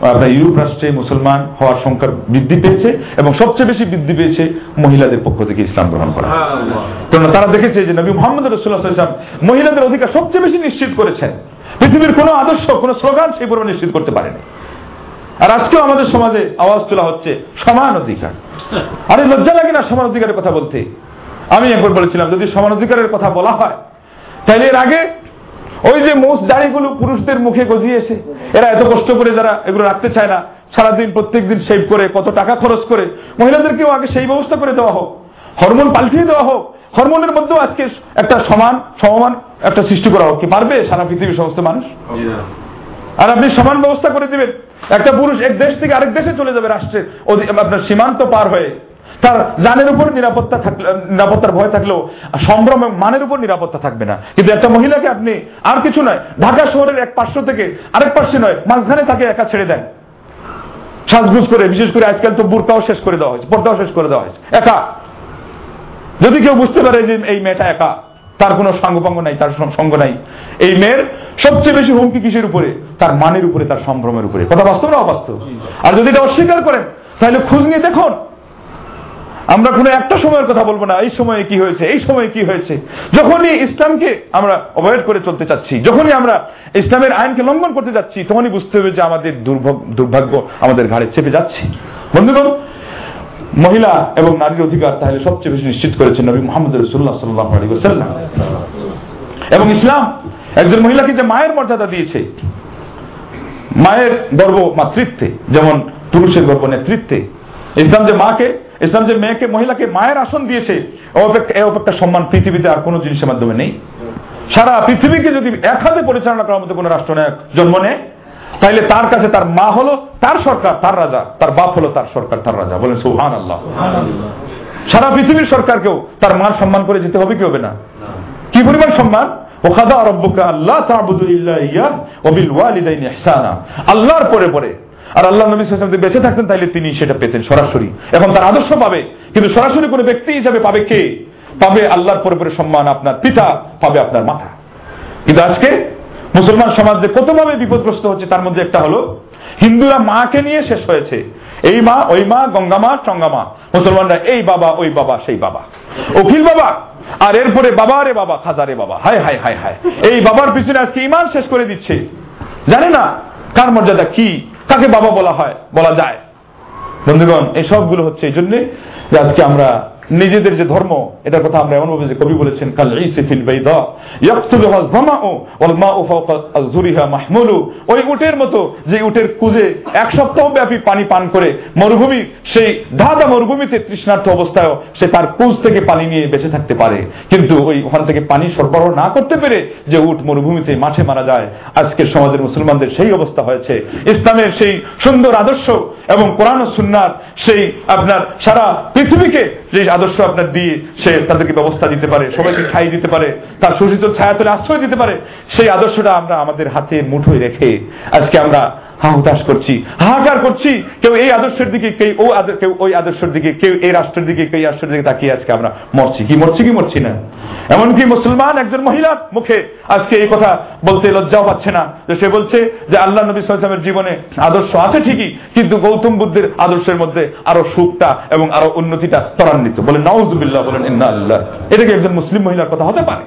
আপনার ইউরোপ রাষ্ট্রে মুসলমান হওয়ার সংখ্যা বৃদ্ধি পেয়েছে এবং সবচেয়ে বেশি বৃদ্ধি পেয়েছে মহিলাদের পক্ষ থেকে ইসলাম গ্রহণ করা। কারণ তারা দেখেছে যে নবী মোহাম্মদ রসুল্লাহাম মহিলাদের অধিকার সবচেয়ে বেশি নিশ্চিত করেছেন। পৃথিবীর কোনো আদর্শ, কোনো স্লোগান সেই পরিমাণ নিশ্চিত করতে পারেনি। আর আজকেও আমাদের সমাজে আওয়াজ তোলা হচ্ছে, সমান অধিকার। আরে লজ্জা লাগে না সমান অধিকারের কথা বলতে। আমি একবার বলেছিলাম। যদি সমান অধিকারের কথা বলা হয় তাহলে এর আগে ওই যে মোষ দাড়িগুলো পুরুষদের মুখে গজিয়েছে এরা এত কষ্ট করে যারা এগুলো রাখতে চায় না সারাদিন প্রত্যেক দিন সেভ করে কত টাকা খরচ করে মহিলাদেরকেও আগে সেই ব্যবস্থা করে দেওয়া হোক হরমোন পাল্টিয়ে দেওয়া হোক হরমোনের মধ্যেও আজকে একটা সমান সমমান একটা সৃষ্টি করা হোক। কি পারবে সারা পৃথিবীর সমস্ত মানুষ? আর আপনি সমান ব্যবস্থা করে দিবেন। একটা পুরুষ এক দেশ থেকে আরেক দেশে চলে যাবে রাষ্ট্রের আপনার সীমান্ত পার হয়ে। তার জানের উপর নিরাপত্তা থাকলে, নিরাপত্তার ভয় থাকলেও, সম্ভ্রম মানের উপর নিরাপত্তা থাকবে না। কিন্তু একটা মহিলাকে আপনি আর কিছু নয়, ঢাকা শহরের এক পার্শ্ব থেকে আরেক পার্শ্বে নয়, মাঝখানে তাকে একা ছেড়ে দেন। সাজগুজ করে, বিশেষ করে আজকাল তো বুরকাও শেষ করে দেওয়া হয়েছে, পর্দাও শেষ করে দেওয়া হয়েছে। একা। যদি কেউ বুঝতে পারে যে এই মেয়েটা একা, তার কোনো সাঙ্গপাঙ্গ নাই, তার সঙ্গ নাই, এই মেয়ের সবচেয়ে বেশি হুমকি কিসের উপরে? তার মানের উপরে, তার সম্ভ্রমের উপরে। কথা বাস্তব না অবাস্তব? আর যদি এটা অস্বীকার করেন, তাহলে খোঁজ নিয়ে দেখুন। আমরা কোনো একটা সময়ের কথা বলব না, এই সময়ে কি হয়েছে, এই সময়ে কি হয়েছে। যখনই ইসলামকে আমরা অবয়েড করে চলতে চাচ্ছি, যখনই আমরা ইসলামের আইনকে লঙ্ঘন করতে যাচ্ছি, তখনই বুঝতে হবে যে আমাদের দুর্ভাগ্য আমাদের ঘাড়ে চেপে যাচ্ছে। বন্ধুগণ, মহিলা এবং নারীর অধিকার তাহলে সবচেয়ে বেশি নিশ্চিত করেছেন নবী মোহাম্মদ রসুল্লাহ সাল্লাহ আলী সাল্লাম এবং ইসলাম একজন মহিলাকে যে মায়ের মর্যাদা দিয়েছে, মায়ের গর্ব মাতৃত্বে, যেমন পুরুষের গর্ব নেতৃত্বে, ইসলাম যে মাকে ইসলাম যে মেয়েকে, মহিলাকে মায়ের আসন দিয়েছে, এ অপেক্ষা সম্মান পৃথিবীতে আর কোনো জিনিসের মাধ্যমে নেই। সারা পৃথিবীকে যদি এক হাতে পরিচালনা করার মতো কোন রাষ্ট্রনায়ক জন্ম নেয়, তাইলে তার কাছে তার মা হলো তার সরকার, তার রাজা, তার বাপ হলো তার সরকার, তার রাজা। বলেন সুহান আল্লাহ সারা পৃথিবীর সরকারকেও তার মান সম্মান করে যেতে হবে, কি হবে না? কি পরিমাণ সম্মান? ওখাদা আল্লাহর পরে পরে আর আল্লাহ নবী সাল্লাম যদি বেঁচে থাকতেন তাইলে তিনি সেটা পেতেন সরাসরি। এখন তার আদর্শ পাবে, কিন্তু সরাসরি কোনো ব্যক্তি হিসাবে পাবে কে? পাবে আল্লাহর পরে পরে সম্মান আপনার পিতা, পাবে আপনার মাথা কিন্তু আজকে মুসলমান সমাজ যে কতভাবে বিপদগ্রস্ত হচ্ছে, তার মধ্যে একটা হলো, হিন্দুরা মাকে নিয়ে শেষ হয়েছে। এই মা, ওই মা, গঙ্গা মা, চঙ্গা মা। মুসলমানরা এই বাবা, ওই বাবা, সেই বাবা। অখিল বাবা, আর এরপরে বাবা রে বাবা খাজারে বাবা। হায় হায় হায় হায়। এই বাবার পিছনে আজকে ইমান শেষ করে দিচ্ছে। জানে না কার মর্যাদা কি? কাকে বাবা বলা হয়, বলা যায়। বন্ধুগণ, এই সবগুলো হচ্ছে এই জন্যে যে আজকে আমরা নিজেদের যে ধর্ম, এটার কথা আমরা এমনভাবে যে কবি বলেছেন, কাল ইসিফিল বাইদা ইয়াকতুলুহা ওয়াল ফাওকা মাহমুলু। ওই উটের মতো যে উটের কুজে এক সপ্তাহ ব্যাপী পানি পান করে, মরুভূমি, সেই ধাঁধা মরুভূমিতে তৃষ্ণার্থ অবস্থায় সে তার কুজ থেকে পানি নিয়ে বেঁচে থাকতে পারে। কিন্তু ওই ওখান থেকে পানি সরবরাহ না করতে পেরে যে উট মরুভূমিতে মাঠে মারা যায়, আজকের সমাজের মুসলমানদের সেই অবস্থা হয়েছে। ইসলামের সেই সুন্দর আদর্শ এবং কোরআন সুন্নার সেই আপনার সারা পৃথিবীকে যে আদর্শ আপনার দিয়ে সে তাদেরকে ব্যবস্থা দিতে পারে, সবাইকে খাই দিতে পারে, তার শোষিত ছায়াতলে আশ্রয় দিতে পারে, সেই আদর্শটা আমরা আমাদের হাতে মুঠোয় রেখে আজকে আমরা হাহুতাশ করছি, হাহাকার করছি। কেউ এই আদর্শের দিকে, কেউ ও কেউ ওই আদর্শের দিকে, কেউ এই রাষ্ট্রের দিকে, কেউ রাষ্ট্রের দিকে তাকিয়ে আজকে আমরা মরছি। কি মরছি কি মরছি না? এমনকি মুসলমান একজন মহিলার মুখে আজকে এই কথা বলতে লজ্জাও পাচ্ছে না। যে সে বলছে যে আল্লাহ নবী সালামের জীবনে আদর্শ আছে ঠিকই, কিন্তু গৌতম বুদ্ধের আদর্শের মধ্যে আরও সুখটা এবং আরও উন্নতিটা ত্বরান্বিত। বলে নওয়াজুবিল্লাহ বলেন, ইন্না এটা কি একজন মুসলিম মহিলার কথা হতে পারে।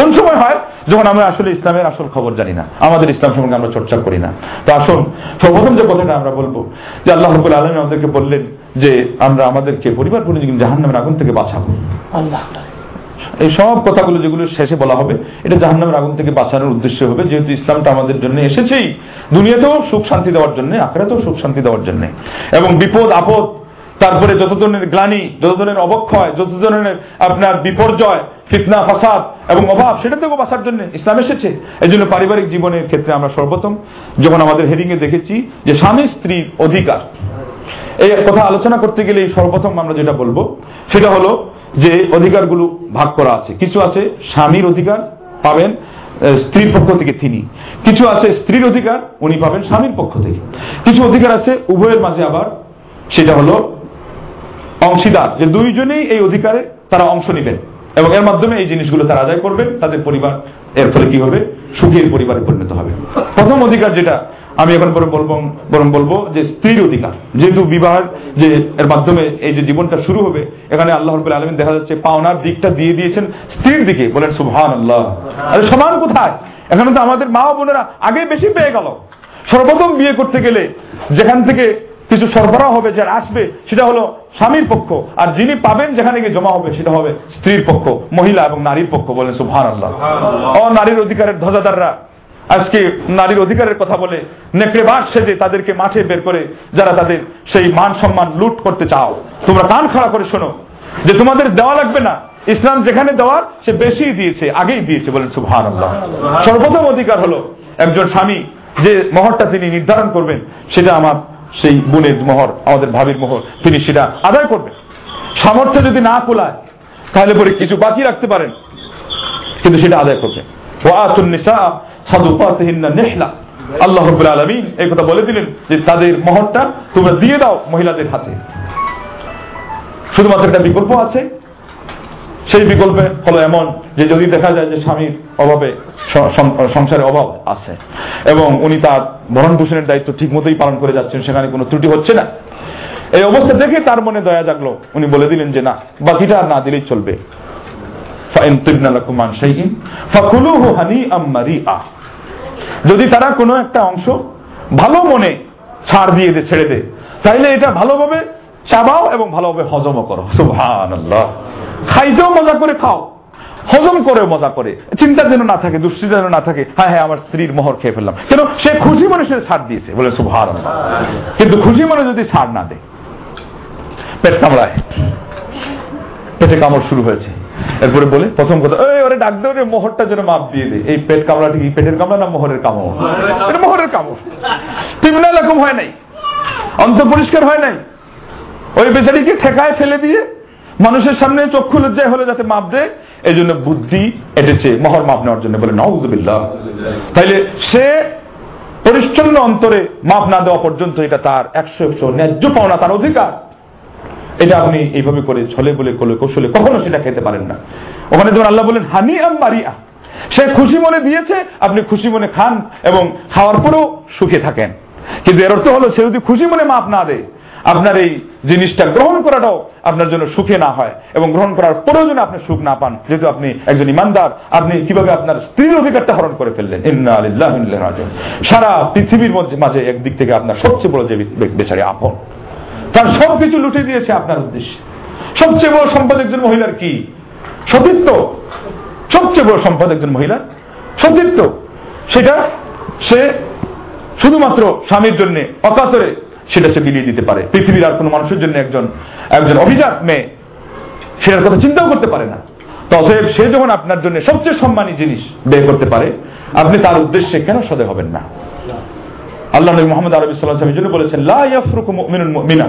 কোন সময় হয়? যখন আমরা আসলে ইসলামের আসল খবর জানি না। আমাদের ইসলাম সম্পর্কে আমরা চর্চা করি না। তো আসুন প্রথম যে কথাটা আমরা বলব যে আল্লাহ রবুল আলম আমাদেরকে বললেন যে আমরা আমাদেরকে পরিবার পরিজন জাহান নামের আগুন থেকে বাঁচাবো। আল্লাহ। এই সব কথাগুলো যেগুলো শেষে বলা হবে এটা জাহান্নামের আগুন থেকে বাঁচানোর উদ্দেশ্য হবে। যেহেতু ইসলামটা আমাদের জন্য এসেছেই দুনিয়াতেও সুখ শান্তি দেওয়ার জন্য আখড়াতেও সুখ শান্তি দেওয়ার জন্য। এবং বিপদ আপদ তারপরে যত ধরনের গ্লানি যত ধরনের অবক্ষয় যত ধরনের আপনার বিপর্যয়, ফিতনা, ফাসাদ এবং অভাব, সেটা থেকেও বাঁচার জন্য ইসলাম এসেছে। এই জন্য পারিবারিক জীবনের ক্ষেত্রে আমরা সর্বপ্রথম যখন আমাদের হেডিংয়ে দেখেছি যে স্বামী স্ত্রীর অধিকার এই কথা আলোচনা করতে গেলে সর্বপ্রথম আমরা যেটা বলব, সেটা হলো যে অধিকারগুলো ভাগ করা আছে। কিছু আছে স্বামীর অধিকার পাবেন স্ত্রীর পক্ষ থেকে তিনি। কিছু আছে স্ত্রীর অধিকার, উনি পাবেন স্বামীর পক্ষ থেকে। কিছু অধিকার আছে, উভয়ের মাঝে আবার সেটা হলো অংশীদার, যে দুইজনেই এই অধিকারে তারা অংশ নেবেন। এবং এর মাধ্যমে এই জিনিসগুলো তারা আদায় করবেন, তাদের পরিবার, এর ফলে কি হবে? সুখের পরিবারে পরিণত হবে। প্রথম অধিকার যেটা আমি এখন পরে বলব, বরং বলব যে স্ত্রীর অধিকার। যেহেতু বিবাহের যে এর মাধ্যমে এই যে জীবনটা শুরু হবে, এখানে আল্লাহ রবুল আলমিন দেখা যাচ্ছে পাওনার দিকটা দিয়ে দিয়েছেন স্ত্রীর দিকে। বলেন সুহান আল্লাহ আরে সমান কোথায়? এখানে তো আমাদের মা বোনেরা আগে বেশি পেয়ে গেল। সর্বপ্রথম বিয়ে করতে গেলে যেখান থেকে কিছু সরবরাহ হবে যারা আসবে সেটা হলো স্বামীর পক্ষ। আর যিনি পাবেন যেখানে গিয়ে জমা হবে সেটা হবে স্ত্রীর পক্ষ মহিলা এবং নারীর পক্ষ বলেন সুভান আল্লাহ ও নারীর অধিকারের ধ্বজাদাররা আজকে নারীর অধিকারের কথা বলে নেকড়ে বাঘ সেজে তাদেরকে মাঠে বের করে যারা তাদের সেই মান সম্মান লুট করতে চাও। তোমরা কান খাড়া করে শোনো যে তোমাদের দেওয়া লাগবে না। ইসলাম যেখানে দেওয়ার সে বেশি দিয়েছে আগেই দিয়েছে বলেন সুভান আল্লাহ সর্বপ্রথম অধিকার হলো একজন স্বামী যে মহরটা তিনি নির্ধারণ করবেন সেটা আমার সেই বোনের মোহর, আমাদের ভাবির মোহর, তিনি সেটা আদায় করবেন। সামর্থ্য যদি না কোলায়, তাহলে পরে কিছু বাকি রাখতে পারেন। কিন্তু সেটা আদায় করবেন। আল্লাহ আলমিন এই কথা বলে দিলেন যে, তাদের মহরটা তোমরা দিয়ে দাও মহিলাদের হাতে। শুধুমাত্র একটা বিকল্প আছে সেই বিকল্পে হলো এমন যে যদি দেখা যায় যে স্বামীর অভাবে সংসারে অভাব আছে এবং উনি তার ভরণ পোষণের দায়িত্ব ঠিক মতোই পালন করে যাচ্ছেন, সেখানে কোনো ত্রুটি হচ্ছে না। এই অবস্থা দেখে তার মনে দয়া জাগলো। উনি বলে দিলেন যে, না, বাকিটা আর না দিলেই চলবে। যদি তারা কোনো একটা অংশ ভালো মনে ছাড় দিয়ে দে, ছেড়ে দে, তাইলে এটা ভালোভাবে চাবাও এবং ভালোভাবে হজমও করো। সুহান আল্লাহ খাইতেও মজা করে, খাও। হজম করে মজা করে। চিন্তা যেন না থাকে দুশ্চিন্তা যেন না থাকে হ্যাঁ হ্যাঁ আমার স্ত্রীর মোহর খেয়ে ফেললাম। কেন? সে খুশি মনে সে ছাড় দিয়েছে। বলে সুবহান কিন্তু খুশি মনে যদি ছাড় না দেয়, পেট কামড়ায়। পেটে কামড় শুরু হয়েছে। এরপরে বলে, প্রথম কথা, এই, ওরে ডাক দেবে মোহরটা যেন মাপ দিয়ে দে। এই পেট কামড়াটা কি পেটের কামড়া না মোহরের কামড়? মোহরের কামড়। তিমনা এরকম হয় নাই। অন্ত পরিষ্কার হয় নাই। ওই বেচারিকে ঠেকায় ফেলে দিয়ে মানুষের সামনে চক্ষু লজ্জায় হলে যাতে মাপ দেয় এই জন্য বুদ্ধি এটেছে, মহর মাপ নেওয়ার জন্য বলে নজবিল্লাহ তাইলে সে পরিচ্ছন্ন অন্তরে মাপ না দেওয়া পর্যন্ত এটা তার একশো একশো ন্যায্য পাওনা, তার অধিকার। এটা আপনি এইভাবে করে ছলে বলে, কোলে কৌশলে কখনো সেটা খেতে পারেন না। ওখানে যেমন আল্লাহ বলেন হানি আম বারিয়া। সে খুশি মনে দিয়েছে, আপনি খুশি মনে খান এবং খাওয়ার পরেও সুখে থাকেন। কিন্তু এর অর্থ হলো, সে যদি খুশি মনে মাপ না দেয় আপনার এই জিনিসটা গ্রহণ করাটাও আপনার জন্য সুখে না হয় এবং গ্রহণ করার পরেও যেন আপনি সুখ না পান। যেহেতু আপনি একজন ইমানদার, আপনি কীভাবে আপনার স্ত্রীর অধিকারটা হরণ করে ফেললেন? সারা পৃথিবীর মধ্যে মাঝে একদিক থেকে আপনার সবচেয়ে বড় যে বেচারে আপন। তার সবকিছু লুটে দিয়েছে আপনার উদ্দেশ্যে। সবচেয়ে বড় সম্পদ একজন মহিলার কি? সতীত্ব। সবচেয়ে বড় সম্পদ একজন মহিলার সতীত্ব। সেটা সে শুধুমাত্র স্বামীর জন্য, অকাতরে সেটা সে বিলিয়ে দিতে পারে। পৃথিবীর আর কোনো মানুষের জন্য একজন একজন অভিজাত মেয়ে সেটার কথা চিন্তাও করতে পারে না। তো অতএব সে যখন আপনার জন্য সবচেয়ে সম্মানী জিনিস বের করতে পারে, আপনি তার উদ্দেশ্যে কেন সদে হবেন না? আল্লাহ নবী মোহাম্মদ আরবি আলাইহি জন্য বলেছেন, লা ইয়াফরুকু মুমিনুন মুমিনা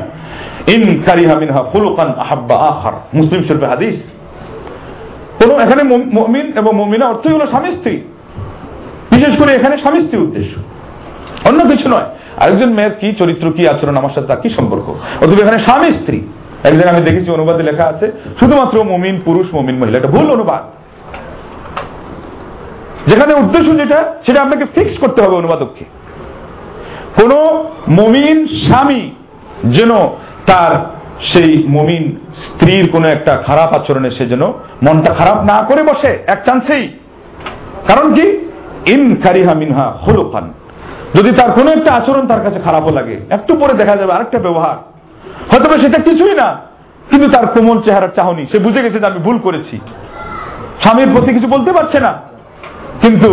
ইন কারিহা মিনহা খুলুকান আহাব্বা আখার। মুসলিম শরীফে হাদিস, কোন এখানে মুমিন এবং মুমিনা অর্থই হলো স্বামী স্ত্রী। বিশেষ করে এখানে স্বামী স্ত্রী উদ্দেশ্য। অন্য কিছু নয়। আরেকজন মেয়ের কি চরিত্র, কি আচরণ, আমার সাথে তার কি সম্পর্ক? অথবা এখানে স্বামী, স্ত্রী। এক জায়গায় আমি দেখেছি, অনুবাদে লেখা আছে, শুধুমাত্র মুমিন, পুরুষ, মুমিন, মহিলা। এটা ভুল অনুবাদ। যেখানে উদ্দেশ্য যেটা, সেটা আপনাকে ফিক্স করতে হবে অনুবাদককে। কোন মমিন স্বামী যেন তার সেই মমিন স্ত্রীর কোন একটা খারাপ আচরণে সে যেন মনটা খারাপ না করে বসে, এক চান্সেই। কারণ কি? ইন কারিহা মিনহা হলুকান যদি তার কোনো একটা আচরণ তার কাছে খারাপও লাগে একটু পরে দেখা যাবে আরেকটা ব্যবহার। হয়তো সেটা কিছুই না কিন্তু তার কোমল চেহারার চাহনি সে বুঝে গেছে যে আমি ভুল করেছি। স্বামীর প্রতি কিছু বলতে পারছে না কিন্তু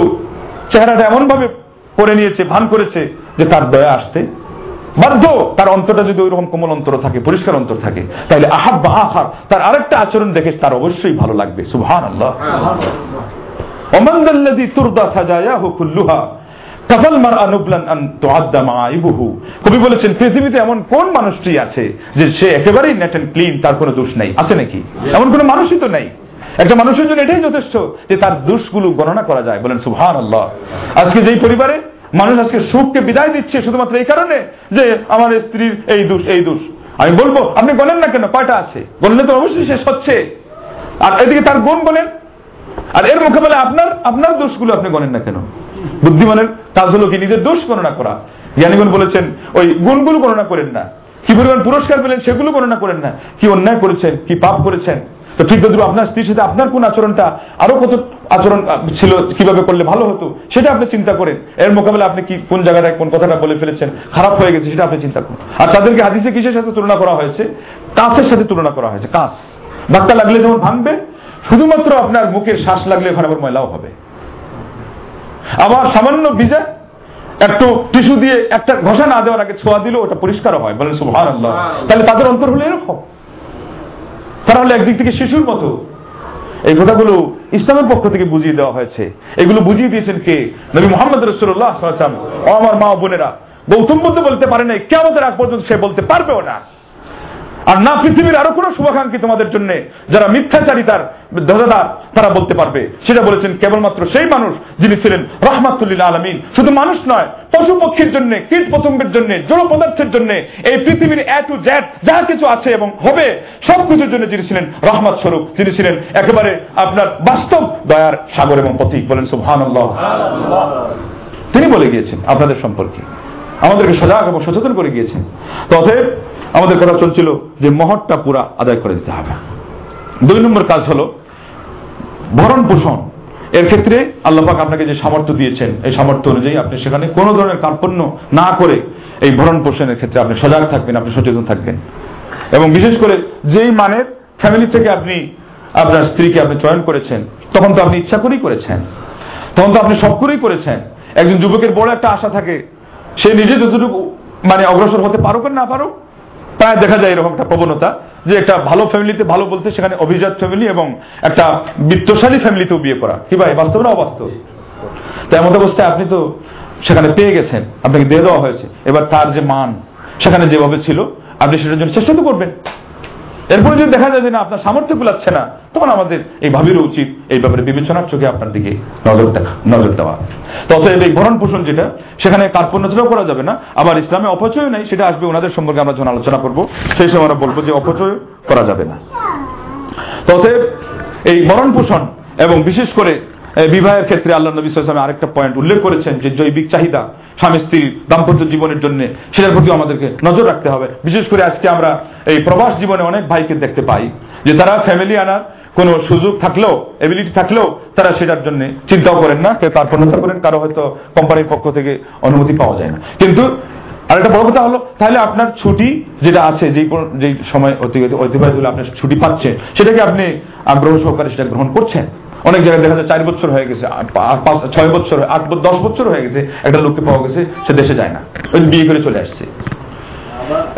চেহারাটা এমন ভাবে পরে নিয়েছে ভান করেছে যে তার দয়া আসতে বাধ্য। তার অন্তরটা যদি ওইরকম কোমল অন্তর থাকে পরিষ্কার অন্তর থাকে তাহলে আহাব বা আহার তার আরেকটা আচরণ দেখে তার অবশ্যই ভালো লাগবে। সুবহান আল্লাহ ওমান্দাল্লাযী তুরদা সাজায়াহু কুল্লুহা কাফাল মারআ নুবলান আন তুআদ্দা মাআইবুহু। কবি বলেছেন, পৃথিবীতে এমন কোন মানুষটি আছে যে সে একেবারেই নেট এন্ড ক্লিন, তার কোনো দোষ আছে নাকি? এমন কোনো মানুষই তো নাই। একটা মানুষের জন্য এটাই যথেষ্ট যে তার দোষগুলো গণনা করা যায়। বলেন সুবহান আল্লাহ আজকে যেই পরিবারে মানুষ আজকে সুখকে বিদায় দিচ্ছে, শুধুমাত্র এই কারণে যে আমার স্ত্রীর এই দোষ এই দোষ। আমি বলব, আপনি গণেন না কেন? কয়টা আছে? গণলে তো অবশ্যই শেষ হচ্ছে। আর এদিকে তার গুণ বলেন, আর এর মোকাবেলা আপনার আপনার দোষগুলো আপনি গণেন না কেন? বুদ্ধিমানের কাজ হলো কি নিজের দোষ গণনা করা। জ্ঞানীগণ বলেছেন, ওই গুণগুলো গণনা করেন না। কি পরিমাণ পুরস্কার পেলেন সেগুলো গণনা করেন না। কি অন্যায় করেছেন, কি পাপ করেছেন। তো ঠিক তদ্রুপ আপনার স্ত্রীর সাথে আপনার কোন আচরণটা আরও কত আচরণ ছিল, কীভাবে করলে ভালো হতো, সেটা আপনি চিন্তা করেন। এর মোকাবেলা আপনি কি কোন জায়গাটায় কোন কথাটা বলে ফেলেছেন, খারাপ হয়ে গেছে, সেটা আপনি চিন্তা করুন। আর তাদেরকে হাদিসে কিসের সাথে তুলনা করা হয়েছে? কাঁচের সাথে তুলনা করা হয়েছে কাঁচ ধাক্কা লাগলে যেমন ভাঙবে, শুধুমাত্র আপনার মুখের শ্বাস লাগলে ওখানে আবার ময়লাও হবে। আবার সামান্য ভিজা একটু টিস্যু দিয়ে একটা ঘষা না দেওয়ার আগে ছোঁয়া দিলেও ওটা পরিষ্কার হয়। বলেন সুবহান আল্লাহ তাহলে তাদের অন্তর হলো এরকম। তারা হলো একদিক থেকে শিশুর মতো। এই কথাগুলো ইসলামের পক্ষ থেকে বুঝিয়ে দেওয়া হয়েছে। এগুলো বুঝিয়ে দিয়েছেন কে? নবী মোহাম্মদ রসুল্লাহ ও আমার মা বোনেরা গৌতম বুদ্ধ বলতে পারে নাই কেমন আগ পর্যন্ত সে বলতে পারবেও না। আর না পৃথিবীর আরও কোনো শুভাকাঙ্ক্ষী তোমাদের জন্য যারা মিথ্যাচারিতার ধ্বজাদার তারা বলতে পারবে। সেটা বলেছেন কেবলমাত্র সেই মানুষ যিনি ছিলেন রহমাতুল্লিল আলমিন। শুধু মানুষ নয় পশু পক্ষীর জন্য কীট পতঙ্গের জন্য জড় পদার্থের জন্য এই পৃথিবীর এ টু জেড যা কিছু আছে এবং হবে সব কিছুর জন্য যিনি ছিলেন রহমত স্বরূপ যিনি ছিলেন একেবারে আপনার বাস্তব দয়ার সাগর এবং প্রতীক বলেন সুহান তিনি বলে গিয়েছেন আপনাদের সম্পর্কে। আমাদেরকে সজাগ এবং সচেতন করে গিয়েছেন। তো অতএব আমাদের কথা চলছিল যে মহরটা পুরা আদায় করে দিতে হবে। দুই নম্বর কাজ হলো ভরণ পোষণ। এর ক্ষেত্রে আল্লাহাক আপনাকে যে সামর্থ্য দিয়েছেন, এই সামর্থ্য অনুযায়ী আপনি সেখানে কোনো ধরনের কার্পণ্য না করে এই ভরণ পোষণের ক্ষেত্রে আপনি সজাগ থাকবেন, আপনি সচেতন থাকবেন। এবং বিশেষ করে যেই মানের ফ্যামিলি থেকে আপনি আপনার স্ত্রীকে আপনি চয়ন করেছেন, তখন তো আপনি ইচ্ছা করেই করেছেন। তখন তো আপনি সব করেই করেছেন। একজন যুবকের বড় একটা আশা থাকে সে নিজে যতটুকু মানে অগ্রসর হতে পারুক না পারুক প্রায় দেখা যায় এরকম একটা প্রবণতা যে একটা ভালো ফ্যামিলিতে ভালো বলতে সেখানে অভিজাত ফ্যামিলি এবং একটা বিত্তশালী ফ্যামিলিতেও বিয়ে করা। কি ভাই, বাস্তব না অবাস্তব? তো এমন অবস্থায় আপনি তো সেখানে পেয়ে গেছেন, আপনাকে দিয়ে দেওয়া হয়েছে। এবার তার যে মান, সেখানে যেভাবে ছিল, আপনি সেটার জন্য চেষ্টা তো করবেন। এরপরে যদি দেখা যায় যে না, আপনার সামর্থ্য কুলাচ্ছে না, তখন আমাদের এই ভাবিরও উচিত এই ব্যাপারে বিবেচনার চোখে আপনার দিকে নজর নজর দেওয়া। ততএব এই ভরণ পোষণ যেটা, সেখানে কার্পণ্যতাও করা যাবে না। আবার ইসলামে অপচয় নেই, সেটা আসবে ওনাদের সম্পর্কে আমরা যখন আলোচনা করব, সেই সময় আমরা বলব যে অপচয় করা যাবে না। ততএব এই ভরণ পোষণ এবং বিশেষ করে বিবাহের ক্ষেত্রে আল্লাহ নবী সালামে আরেকটা পয়েন্ট উল্লেখ করেছেন যে জৈবিক চাহিদা, স্বামী স্ত্রীর দাম্পত্য জীবনের জন্য, সেটার প্রতি আমাদেরকে নজর রাখতে হবে। বিশেষ করে আজকে আমরা এই প্রবাস জীবনে অনেক ভাইকে দেখতে পাই, যে তারা ফ্যামিলি আনার কোন সুযোগ থাকলেও এবিলিটি থাকলেও তারা সেটার জন্য চিন্তাও করেন না, কেউ তার পণ্যতা করেন, কারও হয়তো কোম্পানির পক্ষ থেকে অনুমতি পাওয়া যায় না। কিন্তু আর একটা বড় কথা হলো, তাহলে আপনার ছুটি যেটা আছে, যেই যেই সময় অতিবাহিত হলে আপনার ছুটি পাচ্ছেন, সেটাকে আপনি আগ্রহ সহকারে সেটা গ্রহণ করছেন? অনেক জায়গায় দেখা যায় চার বছর হয়ে গেছে ছয় বছর আট দশ বছর হয়ে গেছে একটা লোককে পাওয়া গেছে, সে দেশে যায় না। ওই বিয়ে করে চলে আসছে।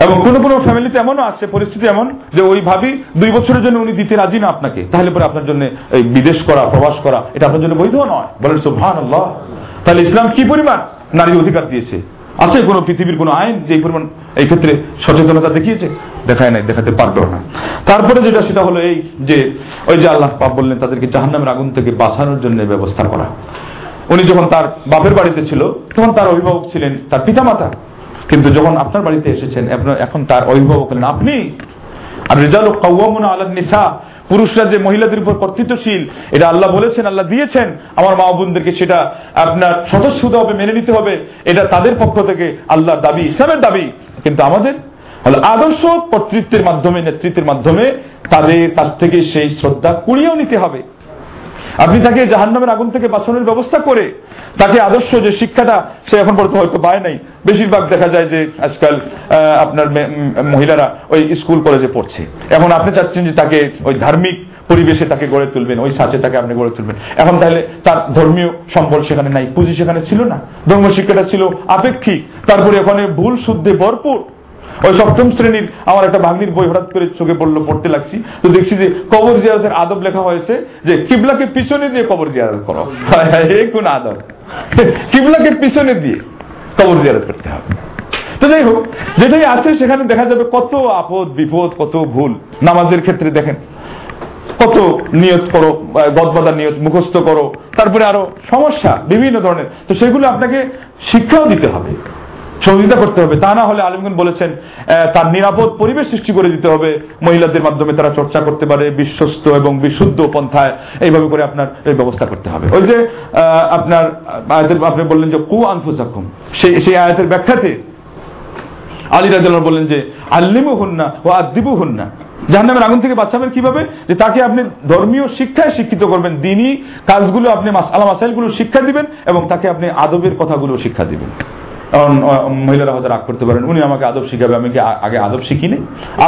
এবং কোন কোন ফ্যামিলিতে এমনও আছে, পরিস্থিতি এমন যে ওই ভাবি দুই বছরের জন্য উনি দিতে রাজি না আপনাকে, তাহলে পরে আপনার জন্য এই বিদেশ করা, প্রবাস করা, এটা আপনার জন্য বৈধ নয়। বলেন সুহান আল্লাহ তাহলে ইসলাম কি পরিমাণ নারী অধিকার দিয়েছে? আছে কোন পৃথিবীর কোন আইন যে পরিমাণ এই ক্ষেত্রে সচেতনতা দেখিয়েছে? দেখায় নাই, দেখাতে পারবেও না। তারপরে যেটা, সেটা হলো এই যে, ওই যে আল্লাহ পাপ বললেন, তাদেরকে জাহান্নামের আগুন থেকে বাঁচানোর জন্য ব্যবস্থা করা। উনি যখন তার বাপের বাড়িতে ছিল, তখন তার অভিভাবক ছিলেন তার পিতামাতা। কিন্তু যখন আপনার বাড়িতে এসেছেন, এখন তার অভিভাবক হলেন আপনি। আর রেজাল কৌমনা আল্লাহ নিসা পুরুষরা যে মহিলাদের উপর কর্তৃত্বশীল, এটা আল্লাহ বলেছেন, আল্লাহ দিয়েছেন, আমার মা বোনদেরকে সেটা আপনার হতে হবে মেনে নিতে হবে, এটা তাদের পক্ষ থেকে আল্লাহর দাবি, ইসলামের দাবি। কিন্তু আমাদের আদর্শ কর্তৃত্বের মাধ্যমে, নেতৃত্বের মাধ্যমে তাদের তার থেকে সেই শ্রদ্ধা কুড়িয়েও নিতে হবে। আপনি তাকে জাহান্নামের আগুন থেকে বাঁচানোর ব্যবস্থা করে তাকে আদর্শ যে শিক্ষাটা সে এখন পর্যন্ত হয়তো পায় নাই। বেশিরভাগ দেখা যায় যে আজকাল আপনার মহিলারা ওই স্কুল কলেজে পড়ছে। এখন আপনি চাচ্ছেন যে তাকে ওই ধার্মিক পরিবেশে তাকে গড়ে তুলবেন, ওই সাথে তাকে আপনি গড়ে তুলবেন। এখন তাহলে তার ধর্মীয় সম্বল সেখানে নাই, পুঁজি সেখানে ছিল না ধর্ম শিক্ষাটা ছিল আপেক্ষিক। তারপরে ওখানে ভুল শুদ্ধে ভরপুর ওই সপ্তম শ্রেণির আমার একটা ভাগ্নির বই হঠাৎ করে চোখে পড়ল, পড়তে লাগছি। তো দেখছি যে কবর জিয়ারতের আদব লেখা হয়েছে যে, কিবলাকে পিছনে দিয়ে কবর জিয়ারত করো। এ কোন আদব? কিবলাকে পিছনে দিয়ে কবর জিয়ারত করতে হবে। তো যাই হোক, যেটাই আছে সেখানে দেখা যাবে কত আপদ, বিপদ, কত ভুল নামাজের ক্ষেত্রে দেখেন। কত নিয়ত করো গদবাদার নিয়ত মুখস্থ করো, তারপরে আরও সমস্যা, বিভিন্ন ধরনের। তো সেগুলো আপনাকে শিক্ষাও দিতে হবে। সহযোগিতা করতে হবে। তা না হলে আলিমগুন বলেছেন তার নিরাপদ পরিবেশ সৃষ্টি করে দিতে হবে। মহিলাদের মাধ্যমে তারা চর্চা করতে পারে, বিশ্বস্ত এবং বিশুদ্ধ পন্থায় এইভাবে করে আপনার এই ব্যবস্থা করতে হবে। ওই যে আপনার আপনি বললেন যে, কু আনফুসাকুম। সেই সেই আয়াতের ব্যাখ্যাতে আলী রাজ বললেন যে আল্লিমু হুন্না ও আদিবু হুন্না জাহান্নামের আগুন থেকে বাঁচাবেন কীভাবে? যে তাকে আপনি ধর্মীয় শিক্ষায় শিক্ষিত করবেন, দিনই কাজগুলো আপনি আলা মাসাইলগুলো শিক্ষা দিবেন এবং তাকে আপনি আদবের কথাগুলো শিক্ষা দিবেন। মহিলারা হয়তো রাগ করতে পারেন। উনি আমাকে আদব শিখাবে, আমি কি আগে আদব শিখিনি?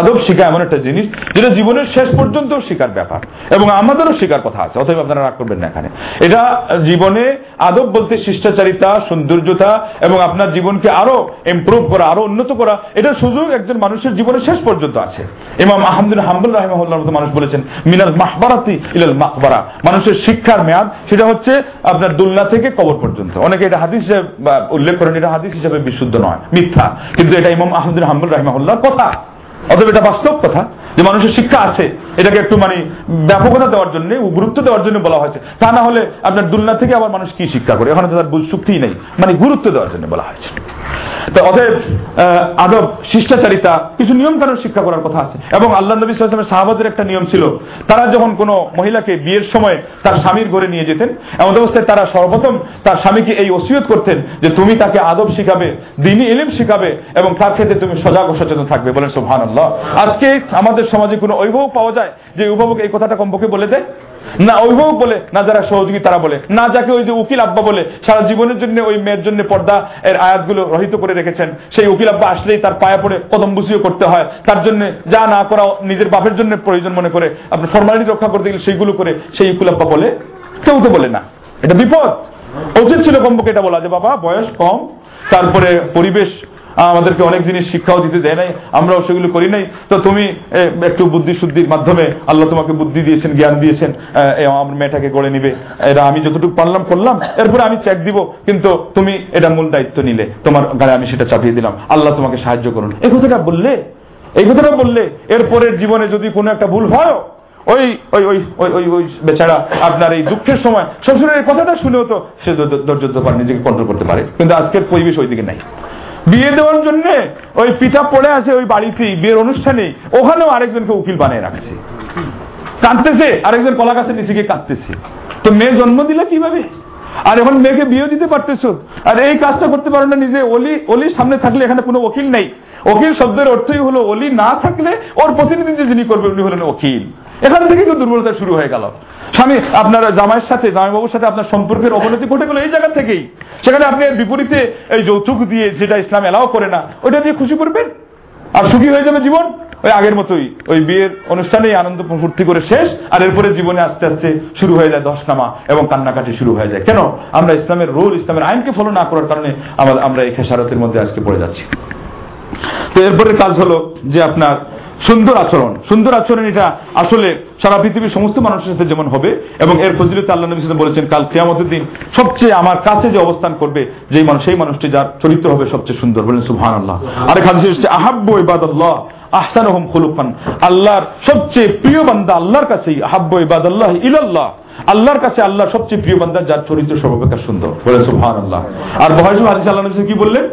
আদব শিখা এমন একটা জিনিস যেটা জীবনের শেষ পর্যন্ত শিকার ব্যাপার এবং আমাদেরও শিকার কথা আছে, অতএব আপনারা রাগ করবেন না এখানে। এটা জীবনে আদব বলতে শিষ্টাচারিতা, সৌন্দর্যতা এবং আপনার জীবনকে আরও ইম্প্রুভ করা, আরও উন্নত করা, এটা সুযোগ একজন মানুষের জীবনের শেষ পর্যন্ত আছে। ইমাম আহমদুল হামদুল রাহিমাহুল্লাহ মতো মানুষ বলেছেন, মিনাল মাহবারাতি ইলাল মাকবারা। মানুষের শিক্ষার মেয়াদ, সেটা হচ্ছে আপনার দুলনা থেকে কবর পর্যন্ত। অনেকে এটা হাদিস উল্লেখ করেন, এটা হাদিস হিসাবে বিশুদ্ধ নয় মিথ্যা। কিন্তু এটা ইমাম আহমদিন হাম্বুল রাহিমাহুল্লাহ কথা। অতএব এটা বাস্তব কথা যে মানুষের শিক্ষা আছে, এটাকে একটু মানে ব্যাপকতা দেওয়ার জন্য, গুরুত্ব দেওয়ার জন্য বলা হয়েছে। তা না হলে আপনার দুলনা থেকে আবার মানুষ কি শিক্ষা করে? ওখানে তো তার শক্তিই নেই। মানে গুরুত্ব দেওয়ার জন্য বলা হয়েছে। তো অতএব আদব, শিষ্টাচারিতা, কিছু নিয়ম কানুন শিক্ষা করার কথা আছে। এবং আল্লাহ নবী সাল্লামের সাহাবাদের একটা নিয়ম ছিল, তারা যখন কোনো মহিলাকে বিয়ের সময় তার স্বামীর ঘরে নিয়ে যেতেন, এমন অবস্থায় তারা সর্বপ্রথম তার স্বামীকে এই ওসিয়ত করতেন যে তুমি তাকে আদব শিখাবে, দিনী এলিম শিখাবে এবং তার ক্ষেত্রে তুমি সজাগ সচেতন থাকবে। বলেন সোহান আজকে আমাদের সমাজে কোনো অভিভাবক পাওয়া যায় যে অভিভাবক এই কথাটা কমপক্ষে বলে দেয়? না, অভিভাবক বলে, না যারা সহযোগী তারা বলে। না যাকে ওই যে উকিল আব্বা বলে, সারা জীবনের জন্য ওই মেয়ের জন্য পর্দা এর আয়াতগুলো রহিত করে রেখেছেন। সেই উকিল আব্বা আসলেই তার পায়ে পড়ে কদম বুঝিয়ে করতে হয়। তার জন্য যা না করা নিজের বাপের জন্য প্রয়োজন মনে করে। আপনার ফর্মালিটি রক্ষা করতে গেলে সেইগুলো করে সেই উকিল আব্বা বলে। কেউ তো বলে না। এটা বিপদ। উচিত ছিল কমপক্ষে এটা বলা যে, বাবা, বয়স কম, তারপরে পরিবেশ আমাদেরকে অনেক জিনিস শিক্ষাও দিতে দেয় নাই, আমরাও সেগুলো করি নাই। তো তুমি একটু বুদ্ধি শুদ্ধির মাধ্যমে আল্লাহ তোমাকে বুদ্ধি দিয়েছেন, জ্ঞান দিয়েছেন আমার মেয়েটাকে গড়ে নিবে। এটা আমি যতটুকু পারলাম, করলাম। এরপরে আমি চেক দিব, কিন্তু তুমি এটা মূল দায়িত্ব নিলে। তোমার গায়ে আমি সেটা চাপিয়ে দিলাম। আল্লাহ তোমাকে সাহায্য করুন। এই কথাটা বললে? এই কথাটা বললে? এরপরের জীবনে যদি কোনো একটা ভুল হয়, ওই ওই ওই ওই ওই বেচারা আপনার এই দুঃখের সময় শ্বশুরের কথাটা শুনেও তো সে ধৈর্য নিজেকে কন্ট্রোল করতে পারে। কিন্তু আজকের পরিবেশ ওইদিকে নাই। বিয়ে দেওয়ার জন্য ওই পিঠা পড়ে আছে ওই বাড়িতেই, বিয়ের অনুষ্ঠানে। ওখানেও আরেকজনকে উকিল বানিয়ে রাখছে। কাঁদতেছে, আরেকজন কলা গাছের নিচে গিয়ে কাঁদতেছে। তো মেয়ে জন্ম দিলে কীভাবে? আর এখন মেয়েকে বিয়ে দিতে পারতেছ? আর এই কাজটা করতে পারো না নিজে, অলি, অলির সামনে থাকলে এখানে কোনো ওকিল নেই। ওকিল শব্দের অর্থই হলো, অলি না থাকলে ওর প্রতিনিধি যিনি করবে, উনি হলেন ওকিল। এখান থেকে কিন্তু দুর্বলতা শুরু হয়ে গেল। স্বামী, আপনার জামাইয়ের সাথে, জামাইবাবুর সাথে আপনার সম্পর্কের অবনতি ঘটে গেল এই জায়গা থেকেই। সেখানে আপনি বিপরীতে এই যৌতুক দিয়ে যেটা ইসলাম এলাও করে না, ওইটা দিয়ে খুশি করবেন? আর সুখী হয়ে যাবে জীবন? ওই আগের মতোই। ওই বিয়ের অনুষ্ঠানেই আনন্দ ফুর্তি করে শেষ, আর এরপরে জীবনে আস্তে আস্তে শুরু হয়ে যায় দশ নামা এবং কান্নাকাটি শুরু হয়ে যায়। কেন? আমরা ইসলামের রোল, ইসলামের আইনকে ফলো না করার কারণে আমরা এই খেসারতের মধ্যে আজকে পড়ে যাচ্ছি। তো এরপরে কাজ হলো যে আপনার সুন্দর আচরণ। সুন্দর আচরণ এটা আসলে সারা পৃথিবীর সমস্ত মানুষের সাথে যেমন হবে এবং এর ফজিলত আল্লাহ নবী সাথে বলেছেন, কাল কেয়ামতের দিন সবচেয়ে আমার কাছে যে অবস্থান করবে, যেই মানুষ, সেই মানুষটি যার চরিত্র হবে সবচেয়ে সুন্দর। বলেন সুহান আল্লাহ আরেক হাদিস হচ্ছে আহাব্য ইবাদাল্লাহ আহসানহম খুলুকান আল্লাহর সবচেয়ে প্রিয় বান্দা আল্লাহর কাছেই আহাব্য ইবাদাল্লাহ ইলাল্লাহ। আল্লাহর কাছে আল্লাহ সবচেয়ে প্রিয় বান্দা যার চরিত্র সর্বাপেক্ষা সুন্দর। বলেন সুহান আল্লাহ আর বহাজুল হাদিস আল্লাহ নবী কি বললেন?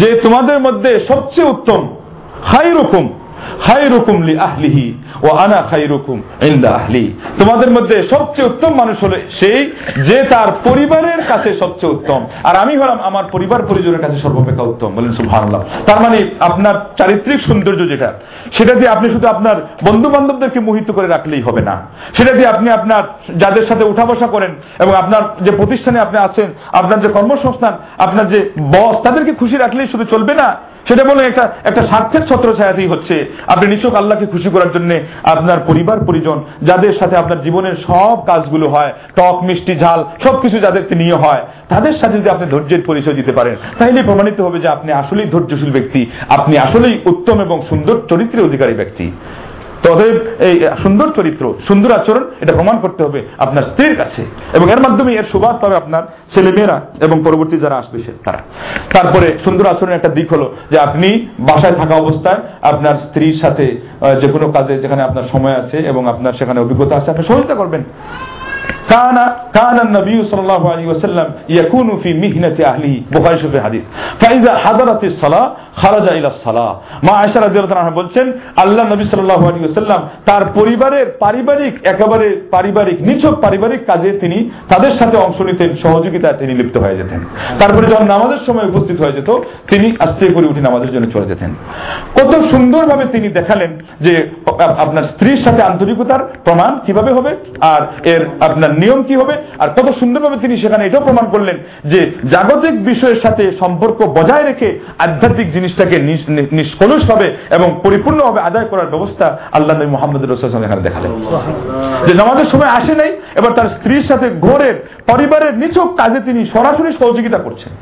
যে তোমাদের মধ্যে সবচেয়ে উত্তম হাই রকম খায়রুকুম লি আহলিহি ও আনা খায়রুকুম ইনদা আহলি। তোমাদের মধ্যে সবচেয়ে উত্তম মানুষ হলো সেই যে তার পরিবারের কাছে সবচেয়ে উত্তম। আর আমি হলাম আমার পরিবার পরিজনের কাছে সর্বাপেক্ষা উত্তম। বলেন সুবহানাল্লাহ। তার মানে আপনার চারিত্রিক সৌন্দর্য যেটা, সেটা দিয়ে আপনি শুধু আপনার বন্ধু বান্ধবদেরকে মোহিত করে রাখলেই হবে না। সেটা দিয়ে আপনি আপনার যাদের সাথে উঠা বসা করেন এবং আপনার যে প্রতিষ্ঠানে আপনি আছেন, আপনার যে কর্মসংস্থান, আপনার যে বস তাদেরকে খুশি রাখলেই শুধু চলবে না। সেটা বলে একটা একটা স্বার্থের ছত্র ছায়াতেই হচ্ছে। আপনি নিশ্চয় আল্লাহকে খুশি করার জন্য আপনার পরিবার, পরিজন, যাদের সাথে আপনার জীবনের সব কাজগুলো হয়, টক, মিষ্টি, ঝাল, সবকিছু যাদেরকে নিয়ে হয়, তাদের সাথে যদি আপনি ধৈর্যের পরিচয় দিতে পারেন, তাহলে প্রমাণিত হবে যে আপনি আসলেই ধৈর্যশীল ব্যক্তি, আপনি আসলেই উত্তম এবং সুন্দর চরিত্রের অধিকারী ব্যক্তি। তদেব এই সুন্দর চরিত্র, সুন্দর আচরণ, এটা প্রমাণ করতে হবে আপনার স্ত্রীর কাছে। এবং এর মাধ্যমে এর সুবাদ পাবে আপনার ছেলেমেয়েরা এবং পরবর্তী যারা আসবে সে, তারা। তারপরে সুন্দর আচরণের একটা দিক হলো যে আপনি বাসায় থাকা অবস্থায় আপনার স্ত্রীর সাথে যে কোনো কাজে যেখানে আপনার সময় আছে এবং আপনার সেখানে অভিজ্ঞতা আছে, আপনি সহযোগিতা করবেন। কানা কানা নবী সাল্লাল্লাহু আলাইহি ওয়াসাল্লাম ইয়াকুনু ফি মিহনাতি আহলিহি। বুখারী হাদিস। হাদারাতিস খারাজা মা আয়েশা রাদিয়াল্লাহু আনহা আল্লাহ নবী সাল্লাল্লাহু আলাইহি ওয়াসাল্লাম তার পরিবারের পারিবারিক, একেবারে পারিবারিক, নিছক পারিবারিক কাজে তিনি তাদের সাথে অংশ নিতেন, সহযোগিতায় তিনি লিপ্ত হয়ে যেতেন। তারপরে যখন নামাজের সময় উপস্থিত হয়ে যেত, তিনি আস্তে করে উঠে নামাজের জন্য চলে যেতেন। কত সুন্দরভাবে তিনি দেখালেন যে আপনার স্ত্রীর সাথে আন্তরিকতার প্রমাণ কীভাবে হবে, আর এর আপনার নিয়ম কি হবে? আর কত সুন্দরভাবে তিনি সেখানে এটাও প্রমাণ করলেন যে জাগতিক বিষয়ের সাথে সম্পর্ক বজায় রেখে আধ্যাত্মিক জিনিসটাকে নিষ্কলুষ হবে এবং পরিপূর্ণভাবে আদায় করার ব্যবস্থা আল্লাহ নবী মোহাম্মদ রসুল এখানে দেখালেন। যে নামাজের সময় আসে নাই, এবার তার স্ত্রীর সাথে ঘোরের, পরিবারের নিচক কাজে তিনি সরাসরি সহযোগিতা করছেন।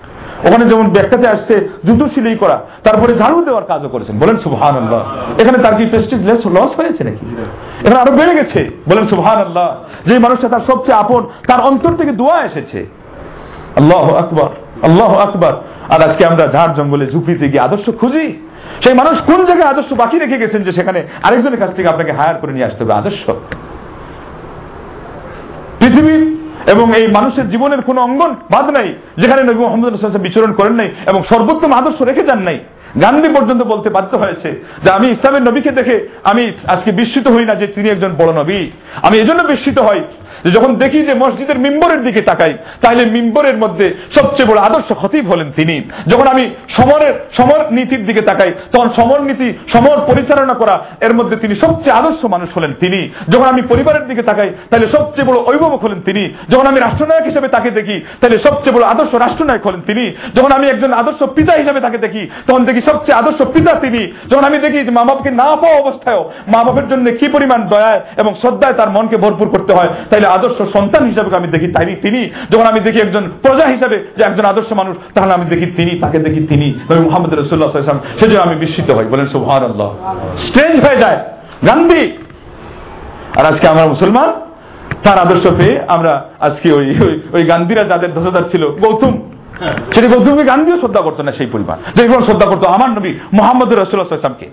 ওখানে যেমন ব্যাখ্যাতে আসছে জুতো সিলাই করা, তারপরে ঝাড়ু দেওয়ার কাজও করেছেন। বলেন সুবহান আল্লাহ এখানে তার কি প্রেস্টিজ লস হয়েছে নাকি? এখানে আরও বেড়ে গেছে। বলেন সুবহান আল্লাহ যে মানুষটা তার সবচেয়ে আপন, তার অন্তর থেকে দোয়া এসেছে। আল্লাহ আকবর, আল্লাহ আকবার। আর আজকে আমরা ঝাড় জঙ্গলে ঝুঁকিতে গিয়ে আদর্শ খুঁজি। সেই মানুষ কোন জায়গায় আদর্শ বাকি রেখে গেছেন যে সেখানে আরেকজনের কাছ থেকে আপনাকে হায়ার করে নিয়ে আসতে হবে? আদর্শ। পৃথিবীর এবং এই মানুষের জীবনের কোন অঙ্গন বাদ নাই, যেখানে নবী মোহাম্মদ বিচরণ করেন নাই এবং সর্বোত্তম আদর্শ রেখে যান নাই। গান্ধী পর্যন্ত বলতে বাধ্য হয়েছে যে আমি ইসলামের নবীকে দেখে আমি আজকে বিস্মিত হই না যে তিনি একজন বড় নবী। আমি এজন্য বিস্মিত হই যে যখন দেখি যে মসজিদের মিম্বরের দিকে তাকাই, তাহলে মিম্বরের মধ্যে সবচেয়ে বড় আদর্শ খতিব হলেন তিনি। যখন আমি সমরের, সমর নীতির দিকে তাকাই, তখন সমর নীতি, সমর পরিচালনা করা, এর মধ্যে তিনি সবচেয়ে আদর্শ মানুষ হলেন তিনি। যখন আমি পরিবারের দিকে তাকাই, তাহলে সবচেয়ে বড় অভিভাবক হলেন তিনি। যখন আমি রাষ্ট্রনায়ক হিসেবে তাকে দেখি, তাহলে সবচেয়ে বড় আদর্শ রাষ্ট্রনায়ক হলেন তিনি। যখন আমি একজন আদর্শ পিতা হিসেবে তাকে দেখি, তখন দেখি সবচেয়ে আদর্শ পিতা তিনি। যখন আমি দেখি মা বাপকে না পাওয়া অবস্থায়ও মা বাপের জন্য কি পরিমাণ দয়ায় এবং শ্রদ্ধায় তার মনকে ভরপুর করতে হয়, তাইলে আদর্শ সন্তান হিসাবে আমি দেখি তাই তিনি। যখন আমি দেখি একজন প্রজা হিসাবে যে একজন আদর্শ মানুষ, তাহলে আমি দেখি তিনি, তাকে দেখি তিনি। মোহাম্মদ রসুল্লাহ সেজন্য আমি বিস্মিত হই, বলেন সুহান আল্লাহ স্ট্রেঞ্জ হয়ে যায়। গান্ধী। আর আজকে আমরা মুসলমান, তার আদর্শ পেয়ে আমরা আজকে ওই ওই গান্ধীরা যাদের ধরদার ছিল, গৌতম। সেটি গৌতমকে গান্ধীও শ্রদ্ধা করতো না সেই পরিমাণ যে পরিমাণ শ্রদ্ধা করতো, আমার নবী মোহাম্মদ রসুল্লাহামকে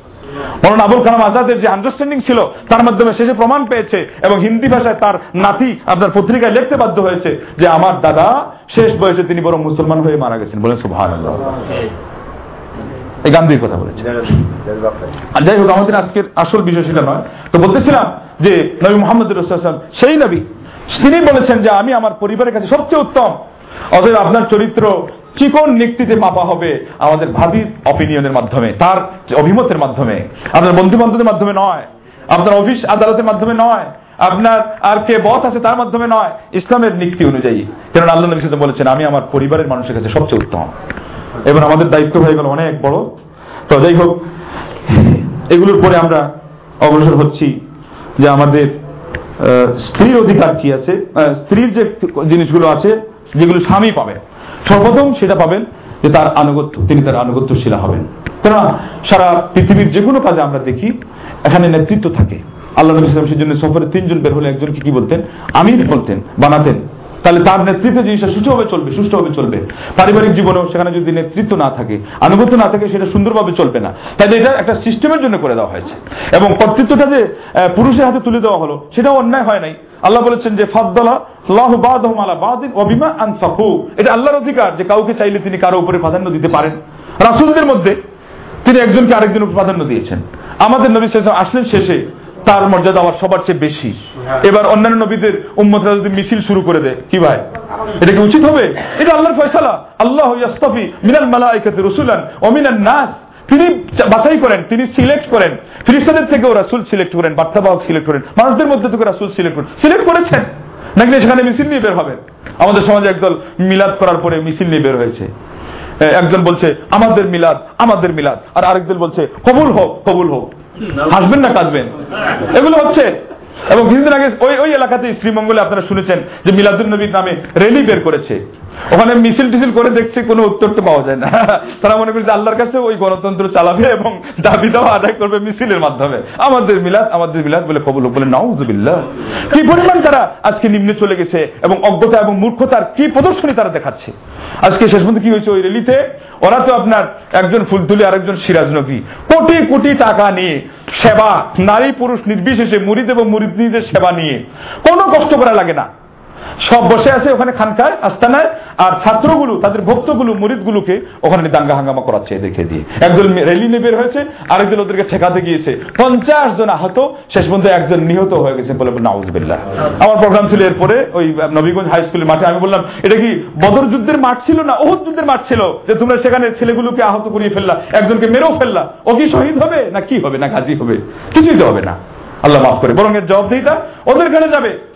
মৌলানা আবুল কালাম আজাদের যে আন্ডারস্ট্যান্ডিং ছিল, তার মাধ্যমে শেষে প্রমাণ পেয়েছে এবং হিন্দি ভাষায় তার নাতি আপনার পত্রিকায় লিখতে বাধ্য হয়েছে যে আমার দাদা শেষ বয়সে তিনি বরং মুসলমান হয়ে মারা গেছেন। বলেন সুভান এই গান্ধীর কথা বলেছে। আর যাই হোক, আমাদের আজকের আসল বিষয় সেটা নয়। তো বলতেছিলাম যে নবী মোহাম্মদ রসুলাম সেই নবী, তিনি বলেছেন যে আমি আমার পরিবারের কাছে সবচেয়ে উত্তম অতএব আপনার চরিত্র চিকন নিক্তিতে মাপা হবে আমাদের ভাবির অপিনিয়নের মাধ্যমে, তার অভিমতের মাধ্যমে, আপনার বন্ধু বান্ধবের মাধ্যমে নয়, আপনার অফিস আদালতের মাধ্যমে নয়, আপনার আর কে বস আছে তার মাধ্যমে নয়, ইসলামের নীতি অনুযায়ী। কেন আল্লাহ নবী সাথে বলেছেন, আমি আমার পরিবারের মানুষের কাছে সবচেয়ে উত্তম। এবার আমাদের দায়িত্ব হয়ে গেল অনেক বড়। তো যাই হোক, এগুলোর পরে আমরা অগ্রসর হচ্ছি যে আমাদের স্ত্রীর অধিকার কি আছে স্ত্রীর যে জিনিসগুলো আছে যেগুলো স্বামী পাবেন। সর্বপ্রথম সেটা পাবেন যে তার আনুগত্য, তিনি তার আনুগত্যশীলা হবেন। কেননা সারা পৃথিবীর যে কোনো কাজে আমরা দেখি, এখানে নেতৃত্ব থাকে। আল্লাহ নবী ইসলাম জন্য সফরে তিনজন বের হলে একজনকে কি বলতেন? আমির বলতেন, বানাতেন। তাহলে তার নেতৃত্বে জিনিসটা সুষ্ঠুভাবে চলবে সুষ্ঠুভাবে চলবে। পারিবারিক জীবনেও সেখানে যদি নেতৃত্ব না থাকে, আনুগত্য না থাকে, সেটা সুন্দরভাবে চলবে না। তাহলে এটা একটা সিস্টেমের জন্য করে দেওয়া হয়েছে। এবং কর্তৃত্বটা যে পুরুষের হাতে তুলে দেওয়া হলো, সেটাও অন্যায় হয় নাই। আল্লাহ বলেছেন যে ফাদ্দলা লাহ বাদহম আলা বাদিন অবিমা আনসাফু এটা আল্লাহর অধিকার যে কাউকে চাইলে তিনি কারও উপরে প্রাধান্য দিতে পারেন। রাসুলদের মধ্যে তিনি একজনকে আরেকজনের উপর প্রাধান্য দিয়েছেন। আমাদের নবী আসলেন শেষে তার মর্যাদা আবার সবার চেয়ে বেশি। এবার অন্যান্য নবীদের উম্মতরা যদি মিছিল শুরু করে দেয় কি ভাই? এটা কি উচিত হবে? এটা আল্লাহর ফয়সালা। আল্লাহ ইয়াস্তাফি মিনাল মালাইকাতি রসুলান অমিনান নাস। তিনি বাছাই করেন তিনি সিলেক্ট করেন। ফিরিস্তাদের থেকেও রাসুল সিলেক্ট করেন বার্তাবাহক সিলেক্ট করেন। মানুষদের মধ্যে থেকে রাসুল সিলেক্ট করেন। সিলেক্ট করেছেন। নাকি সেখানে মিছিল নিয়ে বের হবেন? আমাদের সমাজে একদল মিলাদ করার পরে মিছিল নিয়ে বের হয়েছে। একজন বলছে আমাদের মিলাদ আমাদের মিলাদ। আর আরেকজন বলছে কবুল হোক কবুল হোক। হাসবেন না কাঁদবেন। এগুলো হচ্ছে এবং কিছুদিন আগে ওই ওই এলাকাতে শ্রীমঙ্গলে আপনারা শুনেছেন যে মিলাদুল নবীর নামে রেলি বের করেছে। ওখানে মিছিল টিছিল করে দেখছে কোনো উত্তর তো পাওয়া যায় না। তারা মনে করছে আল্লাহর কাছে ওই গণতন্ত্র চালাবে এবং দাবি দাওয়া আদায় করবে মিছিলের মাধ্যমে। আমাদের মিলাদ আমাদের মিলাদ বলে কবুল বলে নাউজুবিল্লাহ। কি পরিমাণ তারা আজকে নিম্নে চলে গেছে এবং অজ্ঞতা এবং মূর্খতার কি প্রদর্শনী তারা দেখাচ্ছে? আজকে শেষ পর্যন্ত কি হয়েছে ওই রেলিতে ওরা তো আপনার একজন ফুলতুলি, আরেকজন সিরাজ নবী। কোটি কোটি টাকা নিয়ে সেবা, নারী, পুরুষ, নির্বিশেষে মুরিদ এবং মুরিদদের সেবা নিয়ে। কোনো কষ্ট করা লাগে না। সব বসে আছে ওখানে খানকায়, আস্তানায়, আর ছাত্রগুলো, তাদের ভক্তগুলো, মুরিদগুলোকে ওখানে দাঙ্গা হাঙ্গামা করাচ্ছে দেখে দিয়ে। একজন রেলি নিয়ে বের হয়েছে, আরেকজন ওদেরকে ঠেকাতে গিয়েছে। পঞ্চাশ জন আহত, শেষ পর্যন্ত একজন নিহত হয়ে গেছে বলে নাউজবিল্লাহ। আমার প্রোগ্রাম ছিল এরপরে ওই নবীগঞ্জ হাই স্কুলের মাঠে। আমি বললাম, এটা কি বদর যুদ্ধের মাঠ ছিল না ওহুদ যুদ্ধের মাঠ ছিল? যে তোমরা সেখানে ছেলেগুলোকে আহত করিয়ে ফেললা, একজনকে মেরেও ফেললা। ও কি শহীদ হবে না কি হবে, না গাজী হবে? কিছুই তো হবে না। আল্লাহ মাফ করে। বরং এর দিইটা ওদের ঘরে যাবে।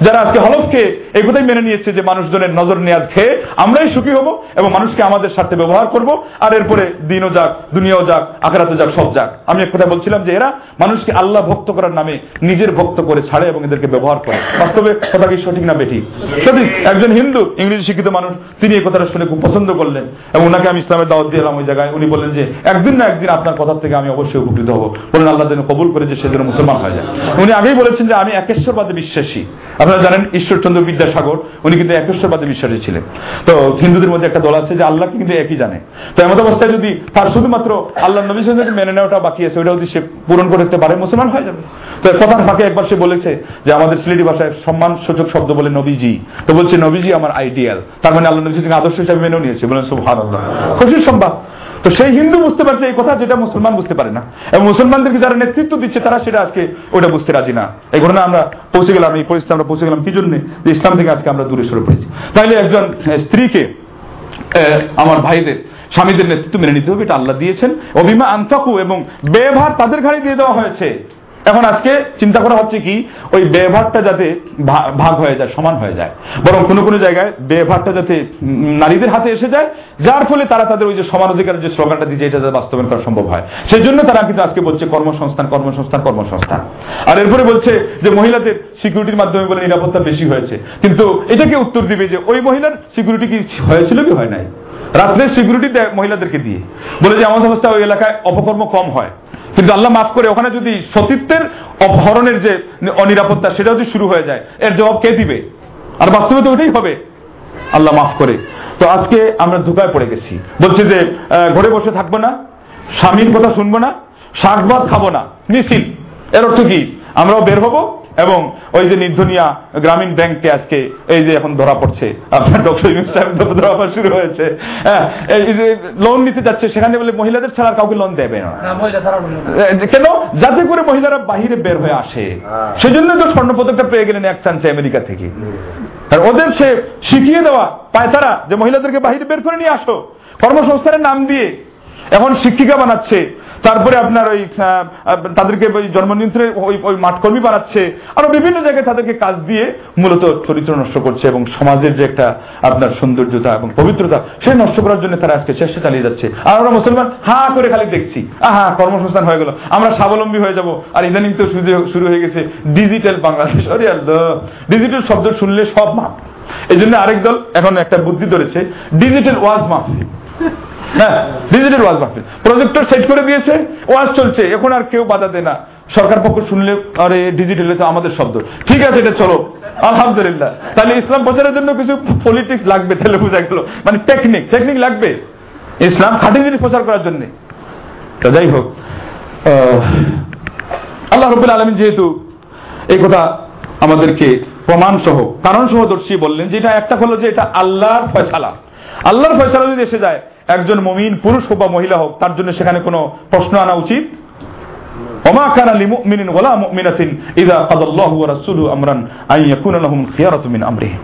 যারা আজকে হলফকে এই কথাই মেনে নিয়েছে যে মানুষজনের নজর নেয়াজ খেয়ে আমরাই সুখী হব এবং মানুষকে আমাদের স্বার্থে ব্যবহার করব, আর এরপরে দিনও যাক, দুনিয়াও যাক আখরাতে যাক, সব যাক। আমি এক কথা বলছিলাম যে এরা মানুষকে আল্লাহ ভক্ত করার নামে নিজের ভক্ত করে ছাড়ে এবং এদেরকে ব্যবহার করে। বাস্তবে কথা কি সঠিক না বেঠি সঠিক। একজন হিন্দু, ইংরেজি শিক্ষিত মানুষ, তিনি এই কথাটা শুনে খুব পছন্দ করলেন এবং ওনাকে আমি ইসলামের দাওয়াত দিলাম ওই জায়গায়। উনি বললেন যে, একদিন না একদিন আপনার কথার থেকে আমি অবশ্যই উপকৃত হব। বলেন আল্লাহ যেন কবুল করে যে সেজন্য মুসলমান হয়ে যায়। উনি আগেই বলেছেন যে, আমি একেশ্বরবাদে বিশ্বাসী। আপনারা জানেন ঈশ্বরচন্দ্র বিদ্যাসাগর, উনি কিন্তু একশ্বরবাদী বিশ্বাসী ছিলেন। তো হিন্দুদের মধ্যে একটা দল আছে যে আল্লাহকে কিন্তু একই জানে। তো এমন অবস্থায় যদি তার শুধুমাত্র আল্লাহ নবী সাল্লামকে মেনে নেওয়াটা বাকি আছে ওইটা যদি সে পূরণ করতে পারে, মুসলমান হয়ে যাবে। তো কথার ফাঁকে একবার সে বলেছে যে আমাদের সিলেটি ভাষায় সম্মান সূচক শব্দ বলে নবীজি। তো বলছে, নবীজি আমার আইডিয়াল। তার মানে আল্লাহ নবী সাল্লামকে আদর্শ হিসাবে মেনেও নিয়েছে। বলেন সুবহান আল্লাহ খুশির সম্ভব তো সেই হিন্দু বুঝতে পারছে এই কথা যেটা মুসলমান বুঝতে পারে না। এবং মুসলমানদেরকে যারা নেতৃত্ব দিচ্ছে, তারা সেটা আজকে ওটা বুঝতে রাজি না। এই ঘটনা আমরা পৌঁছে গেলাম, এই পরিস্থিতি আমরা পৌঁছে গেলাম কি জন্য যে ইসলাম থেকে আজকে আমরা দূরে সরে পড়েছি। তাইলে একজন স্ত্রীকে আমার ভাইদের, স্বামীদের নেতৃত্ব মেনে নিতে হবে, এটা আল্লাহ দিয়েছেন। অভিমা আন্তকু এবং ব্যবহার তাদের ঘাড়ে দিয়ে দেওয়া হয়েছে। এখন আজকে চিন্তা করা হচ্ছে কি, ওই ব্যবহারটা যাতে ভাগ হয়ে যায়, সমান হয়ে যায়। বরং কোনো কোনো জায়গায় ব্যবহারটা যাতে নারীদের হাতে এসে যায়, যার ফলে তারা তাদের ওই যে সমান অধিকারের যে স্লোগানটা দিয়েছে, এটা যাতে বাস্তবায়ন করা সম্ভব হয়। সেই জন্য তারা কিন্তু আজকে বলছে কর্মসংস্থান কর্মসংস্থান কর্মসংস্থান। আর এরপরে বলছে যে মহিলাদের সিকিউরিটির মাধ্যমে বলে নিরাপত্তা বেশি হয়েছে। কিন্তু এটাকে উত্তর দিবে যে ওই মহিলার সিকিউরিটি কি হয়েছিল কি হয় নাই? রাত্রে সিকিউরিটি দেয় মহিলাদেরকে দিয়ে। বলে যে আমাদের অবস্থা ওই এলাকায় অপকর্ম কম হয়। কিন্তু আল্লাহ মাফ করে ওখানে যদি সতীত্বের অপহরণের যে অনিরাপত্তা, সেটা যদি শুরু হয়ে যায়, এর জবাব কে দিবে? আর বাস্তবে তো ওটাই হবে। আল্লাহ মাফ করে। তো আজকে আমরা ধোকায় পড়ে গেছি। বলছে যে ঘরে বসে থাকব না, স্বামীর কথা শুনব না শাক খাব না মিছিল এর অর্থ কি? আমরাও বের হব এবং ওই যে নির্ধনিয়া গ্রামীণ ব্যাংকে আজকে এই যে এখন ধরা পড়ছে। আপনার ডক্টর ইউনুস সাহেব ধরা পড়া শুরু হয়েছে। হ্যাঁ এই যে লোন নিতে যাচ্ছে সেখানে বলে মহিলাদের ছাড়া কাউকে লোন দেবে না। কেন? যাতে করে মহিলারা বাহিরে বের হয়ে আসে। সেজন্য তো স্বর্ণ পদকটা পেয়ে গেলেন এক চান্সে আমেরিকা থেকে। আর ওদের সে শিখিয়ে দেওয়া পায় তারা যে মহিলাদেরকে বাহিরে বের করে নিয়ে আসো। কর্মসংস্থানের নাম দিয়ে এখন শিক্ষিকা বানাচ্ছে, তারপরে আপনার ওই তাদেরকে ওই জন্মনিয়ন্ত্রণের ওই ওই মাঠকর্মী বানাচ্ছে, আরও বিভিন্ন জায়গায় তাদেরকে কাজ দিয়ে মূলত চরিত্র নষ্ট করছে এবং সমাজের যে একটা আপনার সৌন্দর্যতা এবং পবিত্রতা, সেটা নষ্ট করার জন্য তারা আজকে চেষ্টা চালিয়ে যাচ্ছে। আর আমরা মুসলমান হা করে খালি দেখছি, আহা, কর্মসংস্থান হয়ে গেল, আমরা স্বাবলম্বী হয়ে যাব। আর ইদানিং তো শুরু- হয়ে গেছে ডিজিটাল বাংলাদেশ আরে আল্লাহ। ডিজিটাল শব্দ শুনলে সব মাপ। এই জন্য আরেক দল এখন একটা বুদ্ধি ধরেছে ডিজিটাল ওয়াজ মাহফিল হ্যাঁ ডিজিটাল ওয়াজ মাহফিল প্রজেক্টর সেট করে দিয়েছে, ওয়াজ চলছে, এখন আর কেউ বাধা দেয় না। সরকার পক্ষ শুনলে, আরে ডিজিটালে তো আমাদের শব্দ। ঠিক আছে, এটা চলো। আলহামদুলিল্লাহ। তাহলে ইসলাম প্রচারের জন্য কিছু পলিটিক্স লাগবে, তাহলে বোঝা গেল। মানে টেকনিক টেকনিক লাগবে। ইসলাম খাঁটি জিনিস প্রচার করার জন্য। তো যাই হোক আল্লাহ রবুল আলমিন যেহেতু এই কথা আমাদেরকে প্রমাণ সহ কারণ সহ দর্শী বললেন যে এটা একটা হলো যে এটা আল্লাহর ফয়সালা। আল্লাহর ফয়সালা যদি এসে যায় একজন মমিন পুরুষ হোক বা মহিলা হোক তার জন্য সেখানে কোনো প্রশ্ন আনা উচিত وما كان لمؤمن ولا مؤمنة إذا قضى الله ورسوله أمرا أن يكون لهم خيارة من أمرهم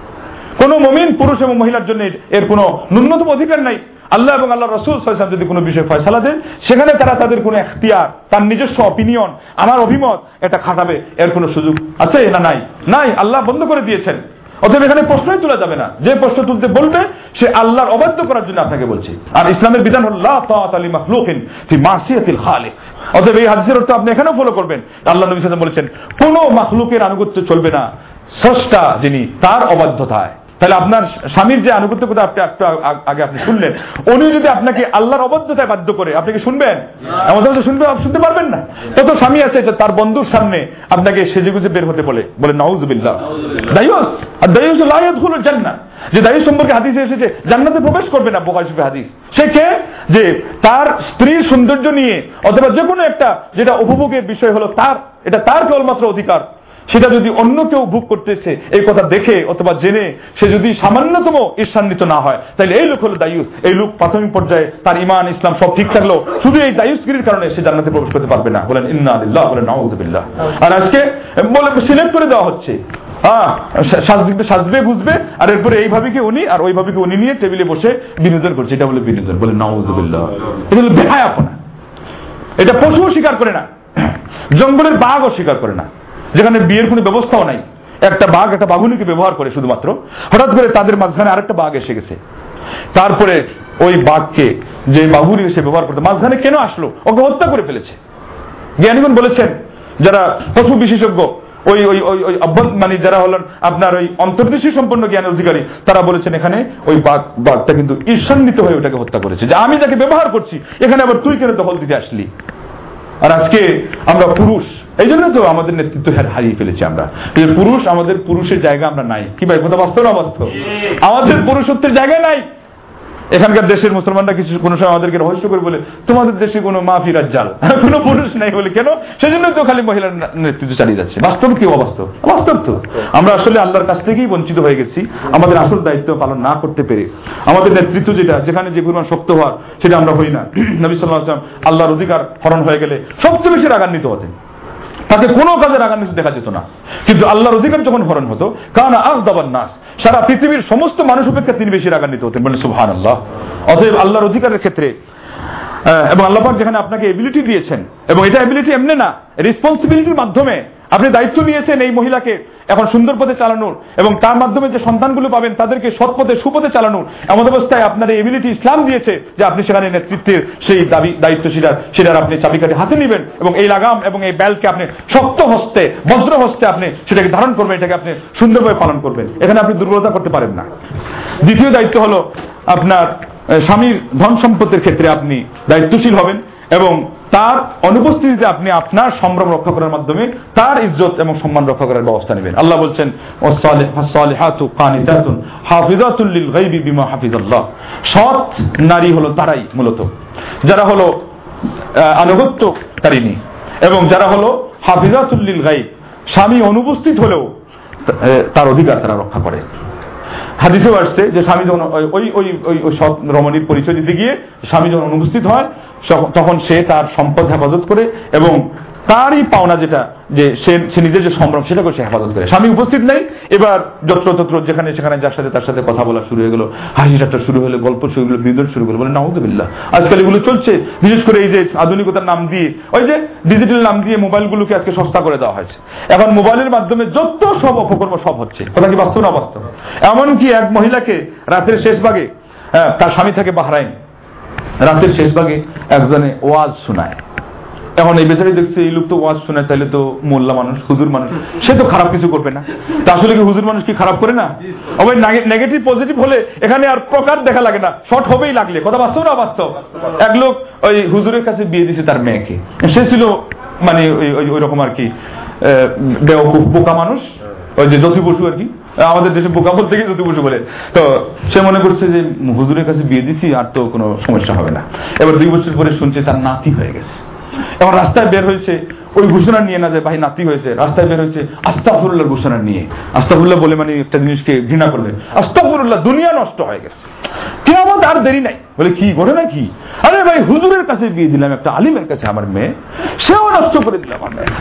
কোন মমিন পুরুষ এবং মহিলার জন্য এর কোনো ন্যূনতম অধিকার নাই আল্লাহ এবং আল্লাহ রসুল সাল্লাম যদি কোনো বিষয়ে ফয়সালা দেন সেখানে তারা তাদের কোনো এখতিয়ার তার নিজস্ব অপিনিয়ন আমার অভিমত এটা খাটাবে এর কোনো সুযোগ আছে না নাই নাই আল্লাহ বন্ধ করে দিয়েছেন অতএব এখানে প্রশ্নই তোলা যাবে না। যে প্রশ্ন তুলতে বলবে, সে আল্লাহর অবাধ্য করার জন্য আপনাকে বলছে। আর ইসলামের বিধান হল খালিক। অতএব এই হাদিসের অর্থ আপনি এখানেও ফলো করবেন। আল্লাহ নবী সাল্লাল্লাহু বলেছেন, কোন মাখলুকের আনুগত্য চলবে না। স্রষ্টা যিনি, তার অবাধ্যতায়। তাহলে আপনার স্বামীর যে আনুগত্য কথা আপনি একটু আগে আপনি শুনলেন, উনি যদি আপনাকে আল্লাহর অবাধ্যতায় বাধ্য করে, আপনি কি শুনবেন? এমন তো শুনবে শুনতে পারবেন না। কত স্বামী আছে তার বন্ধুর সামনে আপনাকে সেজে গুজে বের হতে বলে বলে, নাউজুবিল্লাহ। দায়ুস, আর দায়ুস লায়াত হলো জান্নাত যে দায়ুস সম্পর্কে হাদিসে এসেছে, জান্নাতে প্রবেশ করবে না হাদিস। সে কে? যে তার স্ত্রীর সৌন্দর্য নিয়ে, অথবা যে কোনো একটা যেটা উপভোগের বিষয় হলো তার, এটা তার কেবলমাত্র অধিকার। সেটা যদি অন্য কেউ ভোগ করতেছে, এই কথা দেখে অথবা জেনে, সে যদি সামান্যতম ঈর্ষান্বিত না হয় তাহলে এই লোক হলো দায়ুস। এই লোক প্রাথমিক পর্যায়ে তার ইমান ইসলাম সব ঠিক থাকল। শুধু এই দায়ুসগিরির কারণে সে জান্নাতে প্রবেশ করতে পারবে না। বলেন, ইন্না আলিল্লাহ বলেন নাউজুবিল্লাহ আর আজকে বলে সিলেক্ট করে দেওয়া হচ্ছে। হ্যাঁ সাজবে সাজবে, বুঝবে, আর এরপরে এইভাবে কি উনি, আর ওইভাবে কি উনি নিয়ে টেবিলে বসে বিনোদন করছে? এটা বলে বিনোদন। বলে নাউজুবিল্লাহ এটা হলো বেহায়াপনা। এটা পশুও স্বীকার করে না। জঙ্গলের বাঘও স্বীকার করে না। যেখানে বিয়ের কোনো ব্যবস্থাও নাই। একটা বাঘ একটা বাঘুনিকে ব্যবহার করে শুধুমাত্র। হঠাৎ করে তাদের মাঝখানে আরেকটা বাঘ এসে গেছে। তারপরে ওই বাঘকে যে বাঘুনি এসে ব্যবহার করতে, মাঝখানে কেন আসলো? ওকে হত্যা করে ফেলেছে। জ্ঞানীগণ বলেছেন, যারা পশু বিশেষজ্ঞ, ওই ওই ওই ওই মানে যারা হলেন আপনার ওই অন্তর্দেশী সম্পন্ন জ্ঞানের অধিকারী, তারা বলেছেন এখানে ওই বাঘ, বাঘটা কিন্তু ঈর্ষান্বিত হয়ে ওটাকে হত্যা করেছে। যে আমি যাকে ব্যবহার করছি, এখানে আবার তুই কেন দখল দিতে আসলি? আর আজকে আমরা পুরুষ এই জন্য তো আমাদের নেতৃত্ব হারিয়ে ফেলেছি আমরা। পুরুষ আমাদের পুরুষের জায়গা আমরা নাই। কি ভাই কথা বাস্তব না বাস্তব? আমাদের পুরুষত্বের জায়গায় নাই। এখানকার দেশের মুসলমানরা কিছু কোনো সময় আমাদেরকে রহস্য করে বলে, তোমাদের দেশে কোনো মাফি রাজ্জাল কোনো পুরুষ নাই বলে। কেন? সেজন্য তো খালি মহিলার নেতৃত্ব চালিয়ে যাচ্ছে। বাস্তব কি অবাস্তব? বাস্তব তো। আমরা আসলে আল্লাহর কাছ থেকেই বঞ্চিত হয়ে গেছি। আমাদের আসল দায়িত্ব পালন না করতে পেরে। আমাদের নেতৃত্ব যেটা, যেখানে যে পরিমাণ শক্ত হওয়ার, সেটা আমরা হই না। নবী সাল্লাহ আসলাম আল্লাহর অধিকার হরণ হয়ে গেলে সবচেয়ে বেশি রাগান্বিত হতেন। তাকে কোনো কাজে রাগান দেখা যেত না। কিন্তু আল্লাহর অধিকার যখন হরণ হতো কারণ আজ দাবার নাস, সারা পৃথিবীর সমস্ত মানুষ অপেক্ষা তিনি বেশি রাগান্বিত হতেন। বলে সুহান আল্লাহ অতএব আল্লাহর অধিকারের ক্ষেত্রে এবং আল্লাহবাক যেখানে আপনাকে এবিলিটি দিয়েছেন, এবং এটা এবিলিটি এমনি না রেসপন্সিবিলিটির মাধ্যমে আপনি দায়িত্ব নিয়েছেন এই মহিলাকে এখন সুন্দর পথে চালানোর, এবং তার মাধ্যমে যে সন্তানগুলো পাবেন তাদেরকে সৎ পথে, সুপথে চালানোর, এমন অবস্থায় আপনার এই এবিলিটি ইসলাম দিয়েছে যে আপনি সেখানে নেতৃত্বের সেই দাবি দায়িত্ব সেটার আপনি চাবিকাঠি হাতে নেবেন, এবং এই লাগাম এবং এই ব্যালকে আপনি শক্ত হস্তে, বজ্র হস্তে আপনি সেটাকে ধারণ করবেন, এটাকে আপনি সুন্দরভাবে পালন করবেন। এখানে আপনি দুর্বলতা করতে পারেন না। দ্বিতীয় দায়িত্ব হলো আপনার স্বামীর ধন সম্পত্তির ক্ষেত্রে আপনি দায়িত্বশীল হবেন এবং তার অনুপস্থিতিতে আপনি আপনার সম্ভ্রম রক্ষা করার মাধ্যমে তার ইজ্জত এবং সম্মান রক্ষা করার ব্যবস্থা নেবেন। আল্লাহ বলছেন সৎ নারী হলো তারাই মূলত। যারা হলো আনুগত্যকারিনী এবং যারা হলো হাফিজাতুল্লিল গাইব, স্বামী অনুপস্থিত হলেও তার অধিকার তারা রক্ষা করে। হাদিসেও আসছে যে স্বামী যখন ওই ওই ওই সৎ রমণীর পরিচয় দিতে গিয়ে স্বামী যখন অনুপস্থিত হয় তখন সে তার সম্পদ হেফাজত করে এবং তারই পাওনা যেটা, যে সে নিজের যে সম্ভ্রম সেটাকে সে হেফাজত করে। স্বামী উপস্থিত নেই। এবার যত্র তত্র যেখানে সেখানে যার সাথে তার সাথে কথা বলা শুরু হয়ে গেল, হাসি ঠাট্টা শুরু হলো, গল্প শুরু হলো বিনোদন শুরু হলো, বলে নাউদুবিল্লাহ আজকাল এগুলো চলছে। বিশেষ করে এই যে আধুনিকতার নাম দিয়ে, ওই যে ডিজিটাল নাম দিয়ে মোবাইলগুলোকে আজকে সস্তা করে দেওয়া হয়েছে। এখন মোবাইলের মাধ্যমে যত সব অপকর্ম সব হচ্ছে। কথা কি বাস্তব না বাস্তব? এমনকি এক মহিলাকে রাতের শেষ ভাগে তার স্বামী থাকে বাহরাইন। রাতের শেষ ভাগে একজনে ওয়াজ শোনায়। এখন এই বেচারি দেখছে, এই লোক তো ওয়াজ শুনে তাহলে তো মোল্লা মানুষ, হুজুর মানুষ। সে তো খারাপ কিছু করবে না। তা আসলে কি হুজুর মানুষ কি খারাপ করে না? ওই নেগেটিভ পজিটিভ হলে এখানে আর প্রকার দেখা লাগে না। শর্ট হবেই লাগলে। কথা বাস্তব না বাস্তব? এক লোক ওই হুজুরের কাছে বিয়ে দিছে তার মেয়েকে। সে ছিল মানে ওই রকম আর কি বোকা মানুষ। ওই যে জ্যোতি বসু আর কি। আমাদের দেশে বোকা বলতে গিয়ে জ্যোতি বসু বলে। তো সে মনে করছে যে, হুজুরের কাছে বিয়ে দিছি, আর তো কোনো সমস্যা হবে না। এবার দুই বছর পরে শুনছে তার নাতি হয়ে গেছে। এখন রাস্তায় বের হয়েছে, ওই ঘোষণা নিয়ে না যে ভাই নাতি হয়েছে, রাস্তায় বের হয়েছে আস্তাফুল্লাহ ঘোষণা নিয়ে। আস্তাফুল্লাহ বলে মানে একটা জিনিসকে ঘৃণা করবে আস্তাফুল্লাহ দুনিয়া নষ্ট হয়ে গেছে। কেমন আর দেরি নাই। বলে কি, ঘটনা কি? আরে ভাই, হুজুরের কাছে বিয়ে দিলাম, একটা আলিমের কাছে আমার মেয়ে। সেও নষ্ট করে দিলাম আমার মেয়ে।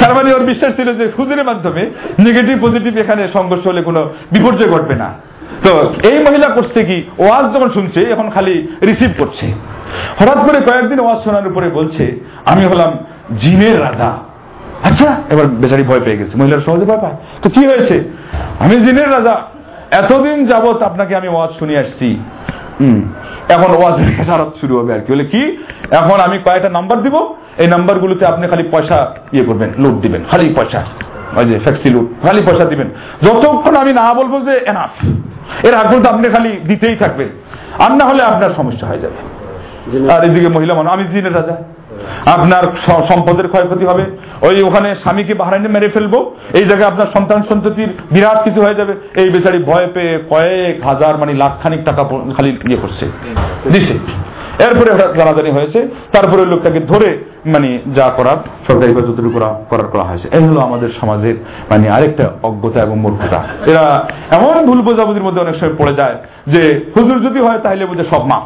তার মানে ওর বিশ্বাস ছিল যে হুজুরের মাধ্যমে নেগেটিভ পজিটিভ এখানে সংঘর্ষ হলে কোনো বিপর্যয় ঘটবে না। তো এই মহিলা করছে কি? ওয়াজ যখন শুনছে, এখন খালি রিসিভ করছে। হঠাৎ করে কয়েকদিন ওয়াজ শোনার উপরে বলছে, আমি হলাম জিনের রাজা। আচ্ছা এবার বেচারি ভয় পেয়ে গেছে। মহিলার সহজে ভয় পায়। তো কি হয়েছে? আমি জিনের রাজা। এতদিন যাবত আপনাকে আমি ওয়াজ শুনিয়ে আসছি। এখন ওয়াজের খেসারত শুরু হবে আর কি। বলে কি? এখন আমি কয়েকটা নাম্বার দিব। এই নাম্বারগুলোতে আপনি খালি পয়সা ইয়ে করবেন লোড দিবেন। খালি পয়সা। ওই যে ফ্যাক্সি লোড খালি পয়সা দিবেন। যতক্ষণ আমি না বলব যে এনাফ এর আগ আপনি খালি দিতেই থাকবেন। আর না হলে আপনার সমস্যা হয়ে যাবে। আর এদিকে মহিলা মানুষ আমি জিনের রাজা। আপনার সম্পদের ক্ষয়ক্ষতি হবে। ওই ওখানে স্বামীকে বাহারাইনে মেরে ফেলব। এই জায়গায় আপনার সন্তান সন্ততির বিরাট কিছু হয়ে যাবে। এই বেচারি ভয় পেয়ে কয়েক হাজার মানে লাখ খানিক টাকা খালি ইয়ে করছে। দিছে। এরপরে জানাজানি হয়েছে। তারপরে লোকটাকে ধরে মানে যা করার, সরকারি যতটুকু করার করা হয়েছে। এই হলো আমাদের সমাজের মানে আরেকটা অজ্ঞতা এবং মূর্খতা। এরা এমন ভুল বোঝাবুঝির মধ্যে অনেক সময় পড়ে যায় যে হুজুর যদি হয় তাহলে বোঝে সব মা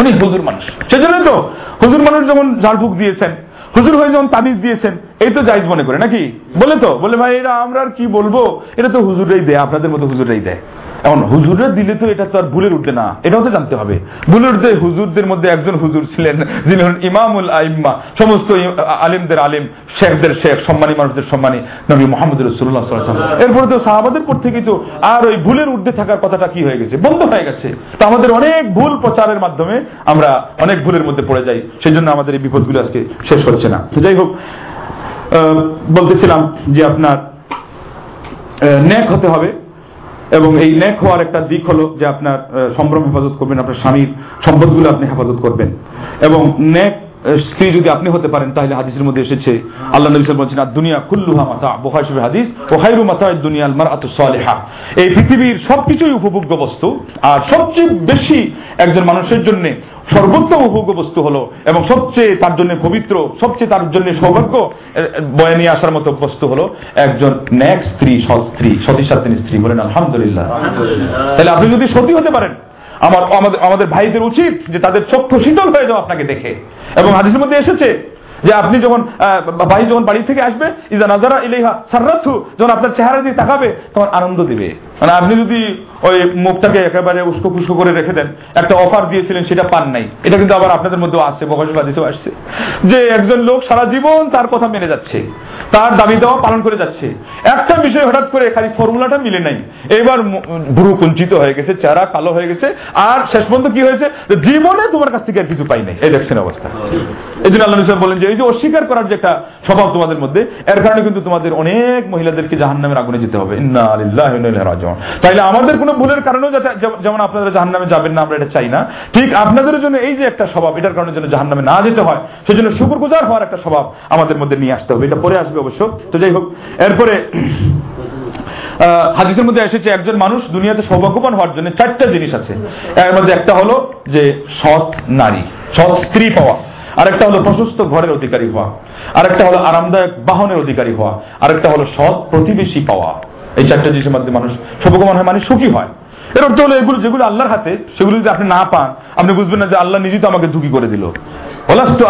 উনি হুজুর মানুষ। সেজন্য তো হুজুর মানুষ যেমন ঝাড়ফুক দিয়েছেন, হুজুর হয়ে যেমন তাবিজ দিয়েছেন এই তো জায়জ মনে করে, নাকি? বলে তো, বলে ভাই, এরা আমরা আর কি বলব? এটা তো হুজুরাই দেয়, আপনাদের মতো হুজুরাই দেয়। এখন হুজুরে দিলে তো এটা তো আর ভুলের উঠবে না, এটাও তো জানতে হবে। ভুলের উঠতে হুজুরদের মধ্যে একজন হুজুর ছিলেন, যিনি হলেন ইমামুল আইম্মা, সমস্ত আলিমদের আলিম, শেখদের শেখ, সম্মানী মানুষদের সম্মানী নবী মোহাম্মদ রসুল্লাহ এরপরে তো সাহাবাদের পর থেকে তো আর ওই ভুলের ঊর্ধ্বে থাকার কথাটা কি হয়ে গেছে? বন্ধ হয়ে গেছে। তো আমাদের অনেক ভুল প্রচারের মাধ্যমে আমরা অনেক ভুলের মধ্যে পড়ে যাই সেই জন্য আমাদের এই বিপদগুলো আজকে শেষ হচ্ছে না। তো যাই হোক বলতেছিলাম যে আপনার ন্যাক হতে হবে এবং এই ন্যাক হওয়ার একটা দিক হলো যে আপনার সম্ভ্রম হেফাজত করবেন, আপনার স্বামীর সম্পদগুলো আপনি হেফাজত করবেন। এবং ন্যাক স্ত্রী যদি আপনি হতে পারেন তাহলে হাদিসের মধ্যে এসেছে আল্লাহ নবী সাল্লাল্লাহু বলছেন আর দুনিয়া কুল্লুহা মাতা বুখারী শরীফের হাদিস ও খায়রু মাতা দুনিয়াল মারআতু সালিহা এই পৃথিবীর সবকিছুই উপভোগ্য বস্তু আর সবচেয়ে বেশি একজন মানুষের জন্য সর্বোত্তম উপভোগ্য বস্তু হলো এবং সবচেয়ে তার জন্য পবিত্র সবচেয়ে তার জন্য সৌভাগ্য বয়ে নিয়ে আসার মতো বস্তু হলো একজন ন্যাক স্ত্রী সৎ স্ত্রী সতী সাথী স্ত্রী বলেন আলহামদুলিল্লাহ। তাহলে আপনি যদি সতী হতে পারেন আমার, আমাদের আমাদের ভাইদের উচিত যে তাদের চক্ষু শীতল হয়ে যাও আপনাকে দেখে। এবং হাদিসের মধ্যে এসেছে যে আপনি যখন ভাই যখন বাড়ি থেকে আসবে, ইজা নাজারা ইলেহা সার্রাথু যখন আপনার চেহারা দিয়ে তাকাবে, তখন আনন্দ দিবে। মানে আপনি যদি ওই মুখটাকে একেবারে উস্কো ফুস্কো করে রেখে দেন, একটা অফার দিয়েছিলেন, সেটা পান নাই। এটা কিন্তু আবার আপনাদের মধ্যে আসছে বকশবাদিতেও আসছে। যে একজন লোক সারা জীবন তার কথা মেনে যাচ্ছে, তার দাবি দেওয়া পালন করে যাচ্ছে। একটা বিষয় হঠাৎ করে খালি ফর্মুলাটা মিলে নাই। এবার ভুরু কুঞ্চিত হয়ে গেছে, চেহারা কালো হয়ে গেছে, আর শেষ পর্যন্ত কি হয়েছে? জীবনে তোমার কাছ থেকে আর কিছু পাই নাই। এই দেখছেন অবস্থা। এই জন্য আল্লাহ বলেন যে, এই যে অস্বীকার করার যে একটা স্বভাব তোমাদের মধ্যে, এর কারণে কিন্তু তোমাদের অনেক মহিলাদেরকে জাহান নামের আগুনে যেতে হবে। ইন্না আলিল্লাহ তাইলে আমাদের কোনো ভুলের কারণেও যাতে যেমন আপনারা জাহান নামে যাবেন না, আমরা এটা চাই না। ঠিক আপনাদের জন্য এই যে একটা স্বভাব, এটার কারণে যেন জাহান নামে না যেতে হয়, সেজন্য শুকুর গুজার হওয়ার একটা স্বভাব আমাদের মধ্যে নিয়ে আসতে হবে। এটা পরে আসবে অবশ্য। তো যাই হোক, এরপরে হাদিসের মধ্যে এসেছে, একজন মানুষ দুনিয়াতে সৌভাগ্যবান হওয়ার জন্য চারটা জিনিস আছে। এর মধ্যে একটা হলো যে সৎ নারী, সৎ স্ত্রী পাওয়া। আরেকটা হলো প্রশস্ত ঘরের অধিকারী হওয়া। আরেকটা হলো আরামদায়ক বাহনের অধিকারী হওয়া। আরেকটা হলো সৎ প্রতিবেশী পাওয়া। এই চারটা জিনিসের মাধ্যমে মানুষ সৌভাগ্যবান হয় মানুষ সুখী হয়। এর অর্থ হলো এগুলো যেগুলো আল্লাহর হাতে, সেগুলো যদি আপনি না পান, আপনি বুঝবেন না যে আল্লাহ নিজেই তো আমাকে দুঃখী করে দিল। ولست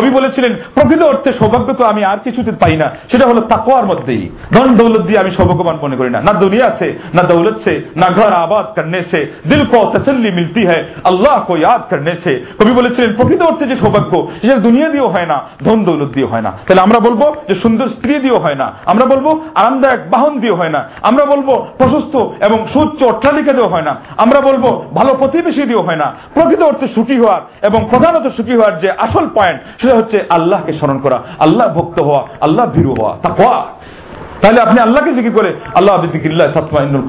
কবি বলেছিলেন, প্রকৃত অর্থে সৌভাগ্য তো আমি আর কিছুতে পাই না। সেটা হলো তাকওয়ার মধ্যেই। ধন দৌলত দিয়ে আমি সৌভাগ্যবান মনে করি না। না দুনিয়া সে না দৌলত সে না ঘর আবাদ করনে সে দিল কো তসল্লি মিলতি হ্যায়, আল্লাহ কো ইয়াদ করনে সে কবি বলেছিলেন, প্রকৃত অর্থে যে সৌভাগ্য, সেটা দুনিয়া দিয়েও হয় না, ধন দৌলত দিয়ে হয় না। তাহলে আমরা বলব যে সুন্দর স্ত্রী দিয়েও হয় না। আমরা বলব আরামদায়ক বাহন দিয়ে হয় না। আমরা বলব প্রশস্ত এবং সুচ্চ অট্টালিকা দিয়েও হয় না। আমরা বলব ভালো প্রতিবেশী দিয়েও হয় না। প্রকৃত অর্থে সুখী হওয়ার এবং প্রধানত সুখী হওয়ার যে আসল পয়েন্ট সেটা হচ্ছে আল্লাহকে স্মরণ করা। আল্লাহ ভক্ত হওয়া, আল্লাহ ভীরু হওয়া তা তাহলে আপনি আল্লাহকে জিকির করে, আল্লাহ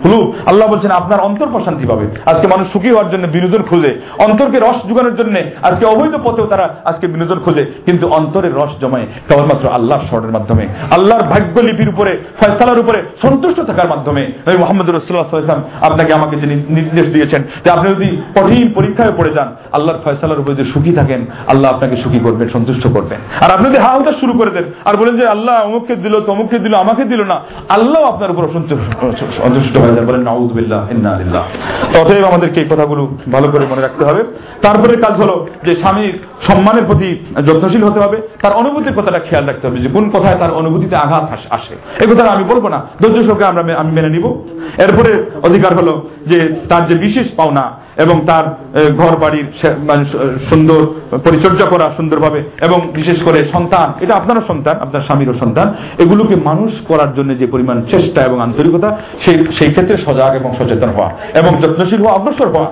খুলু আল্লাহ বলছেন, আপনার অন্তর প্রশান্তি পাবে। আজকে মানুষ সুখী হওয়ার জন্য বিনোদন খুঁজে। অন্তরকে রস যোগানোর জন্য আজকে অবৈধ পথেও তারা আজকে বিনোদন খুঁজে। কিন্তু অন্তরের রস জমায় কেবলমাত্র আল্লাহর স্মরণের মাধ্যমে, আল্লাহর ভাগ্য লিপির উপরে, ফয়সালার উপরে সন্তুষ্ট থাকার মাধ্যমে মোহাম্মদ রসুল্লাহাম আপনাকে আমাকে যে নির্দেশ দিয়েছেন যে আপনি যদি কঠিন পরীক্ষায় পড়ে যান, আল্লাহর ফয়সালার উপরে যদি সুখী থাকেন, আল্লাহ আপনাকে সুখী করবেন, সন্তুষ্ট করবেন। আর আপনি যদি হা শুরু করে দেন, আর বলেন যে আল্লাহ অমুককে দিল, তমুককে দিল, আমাকে দিল না, আল্লাহ আপনার উপর সন্তুষ্ট হয়ে যান, বলেন, নাউজবিল্লাহ, ইন্না অতএব আমাদেরকে এই কথাগুলো ভালো করে মনে রাখতে হবে। তারপরে কাজ হলো যে স্বামীর সম্মানের প্রতি যত্নশীল হতে হবে, তার অনুভূতির কথাটা খেয়াল রাখতে হবে যে কোন কথায় তার অনুভূতিতে আঘাত আসে এই কথাটা আমি বলব না, ধৈর্য সহকে আমরা আমি মেনে নিব। এরপরে অধিকার হলো যে তার যে বিশেষ পাওনা এবং তার ঘর বাড়ির মানে সুন্দর পরিচর্যা করা সুন্দরভাবে এবং বিশেষ করে সন্তান, এটা আপনারও সন্তান, আপনার স্বামীরও সন্তান, এগুলোকে মানুষ করার জন্য যে পরিমাণ চেষ্টা এবং আন্তরিকতা, সেই সেই ক্ষেত্রে সজাগ এবং সচেতন হওয়া এবং যত্নশীল হওয়া, অগ্রসর হওয়া।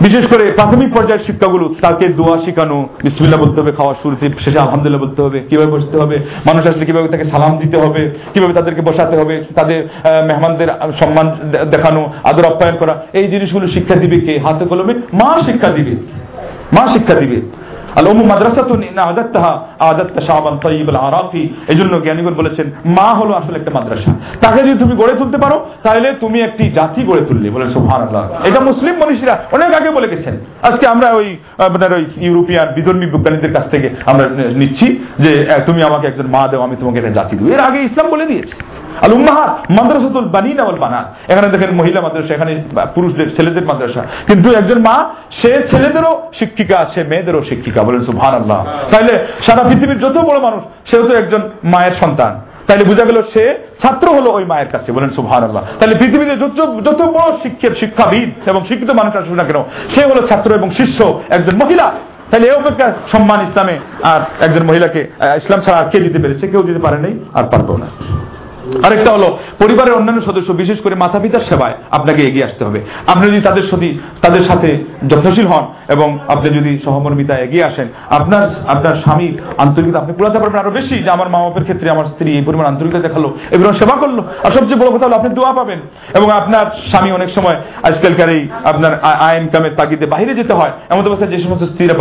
বিশেষ করে প্রাথমিক পর্যায়ের শিক্ষাগুলো, তাকে দোয়া শিখানো বিসমিল্লা বলতে হবে, খাওয়ার শুরুতে শেষে আলহামদুলিল্লাহ বলতে হবে, কীভাবে বসতে হবে, মানুষ আসলে কীভাবে তাকে সালাম দিতে হবে, কীভাবে তাদেরকে বসাতে হবে, তাদের মেহমানদের সম্মান দেখানো, আদর আপ্যায়ন করা, এই জিনিসগুলো শিক্ষা দিবে কে? হাতে কলমে মা শিক্ষা দিবে। মা শিক্ষা দিবে। জ্ঞানীগণ বলেছেন, মা হলো আসলে একটা মাদ্রাসা। তাকে যদি তুমি গড়ে তুলতে পারো, তাহলে তুমি একটি জাতি গড়ে তুললে বলে এটা মুসলিম মনীষীরা অনেক আগে বলে গেছেন। আজকে আমরা ওই, আপনার ওই ইউরোপিয়ান বিধর্মী বিজ্ঞানীদের কাছ থেকে আমরা নিচ্ছি যে তুমি আমাকে একজন মা দেও, আমি তোমাকে একটা জাতি দেবো। এর আগে ইসলাম বলে দিয়েছে। আল উম্মাহাত মাদ্রাসাতুল বানাত। এখানে দেখেন মহিলা মাদ্রাসা, এখানে পুরুষদের, ছেলেদের মাদ্রাসা। কিন্তু একজন মা, সে ছেলেদেরও শিক্ষিকা, সে মেয়েদেরও শিক্ষিকা বলেন তাইলে সারা পৃথিবীর যত বড় মানুষ, সেও তো একজন মায়ের সন্তান। বোঝা গেল সে ছাত্র হলো ওই মায়ের কাছে বলেন সুভার আল্লাহ তাহলে পৃথিবীতে যত বড় শিক্ষের শিক্ষাবিদ এবং শিক্ষিত মানুষ আসুক না কেন, সে হলো ছাত্র এবং শিষ্য একজন মহিলা। তাহলে এই অপেক্ষা সম্মান ইসলামে আর একজন মহিলাকে ইসলাম ছাড়া আর কে দিতে পেরেছে? কেউ দিতে পারে নাই, আর পারবেও না। আরেকটা হলো, পরিবারের অন্যান্য সদস্য বিশেষ করে মাতা পিতার সেবায় আপনাকে এগিয়ে আসতে হবে। আপনি যদি তাদের সাথে তাদের সাথে যত্নশীল হন এবং আপনি যদি সহমর্মিতা এগিয়ে আসেন, আপনার আপনার স্বামীর আন্তরিকতা আপনি পুরাতে পারবেন আরও বেশি। যে আমার মা বাপের ক্ষেত্রে আমার স্ত্রী এই পরিমাণ আন্তরিকতা দেখাল, এগুলো সেবা করল, আর সবচেয়ে বড় কথা হলো আপনি দোয়া পাবেন। এবং আপনার স্বামী অনেক সময় আজকালকার এই আপনার আয় ইনকামের তাগিদে বাইরে যেতে হয়, এমন অবস্থায় যে সমস্ত স্ত্রীরা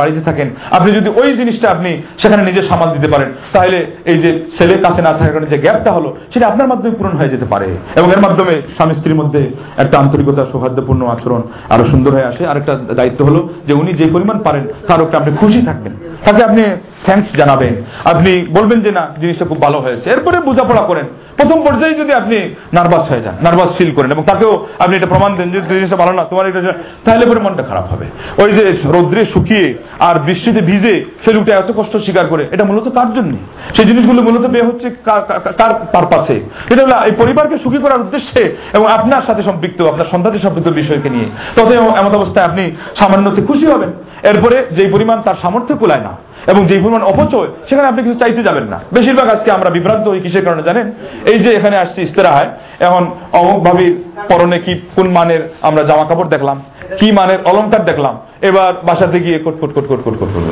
বাড়িতে থাকেন, আপনি যদি ওই জিনিসটা আপনি সেখানে নিজে সামাল দিতে পারেন, তাহলে এই যে ছেলের কাছে না থাকার কারণে যে গ্যাপটা হলো সেটা আপনার মাধ্যমে পূরণ হয়ে যেতে পারে। এবং এর মাধ্যমে স্বামী স্ত্রীর মধ্যে একটা আন্তরিকতা, সৌহার্দ্যপূর্ণ আচরণ আরও সুন্দর হয়ে আসে। আর একটা দায়িত্ব হলো যে উনি যে পরিমাণ পারেন, তার উপরে আপনি খুশি থাকবেন। তাকে আপনি থ্যাংকস জানাবেন। আপনি বলবেন যে, না, জিনিসটা খুব ভালো হয়েছে। এরপরে বোঝাপড়া করেন। প্রথম পর্যায়ে যদি আপনি নার্ভাস হয়ে যান, নার্ভাস ফিল করেন এবং তাকেও আপনি এটা প্রমাণ দেন যে, জিনিসটা ভালো না, তোমার এটা তাহলে পরে মনটা খারাপ হবে। ওই যে রৌদ্রে শুকিয়ে আর বৃষ্টিতে ভিজে সে লোকটা এত কষ্ট স্বীকার করে, এটা মূলত কার জন্য? সেই জিনিসগুলো মূলত বে হচ্ছে কার পারপাসে। এটা হলো এই পরিবারকে সুখী করার উদ্দেশ্যে এবং আপনার সাথে সম্পৃক্ত, আপনার সন্তানের সম্পৃক্ত বিষয়কে নিয়ে। তবে এমন অবস্থায় আপনি সামান্যতে খুশি হবেন। এরপরে যেই পরিমাণ তার সামর্থ্য কুলায় না এবং যে পরিমাণ অপচয় সেখানে আপনি কিছু চাইতে যাবেন না। বেশিরভাগ আজকে আমরা বিভ্রান্ত হই কিসের কারণে জানেন? এই যে এখানে আসছি ইস্তেরাহায় এখন অমুক ভাবির পরনে কি কোন মানের আমরা জামা কাপড় দেখলাম কি মানের অলঙ্কার দেখলাম এবার বাসাতে গিয়ে কটকট কটকট কটকট কট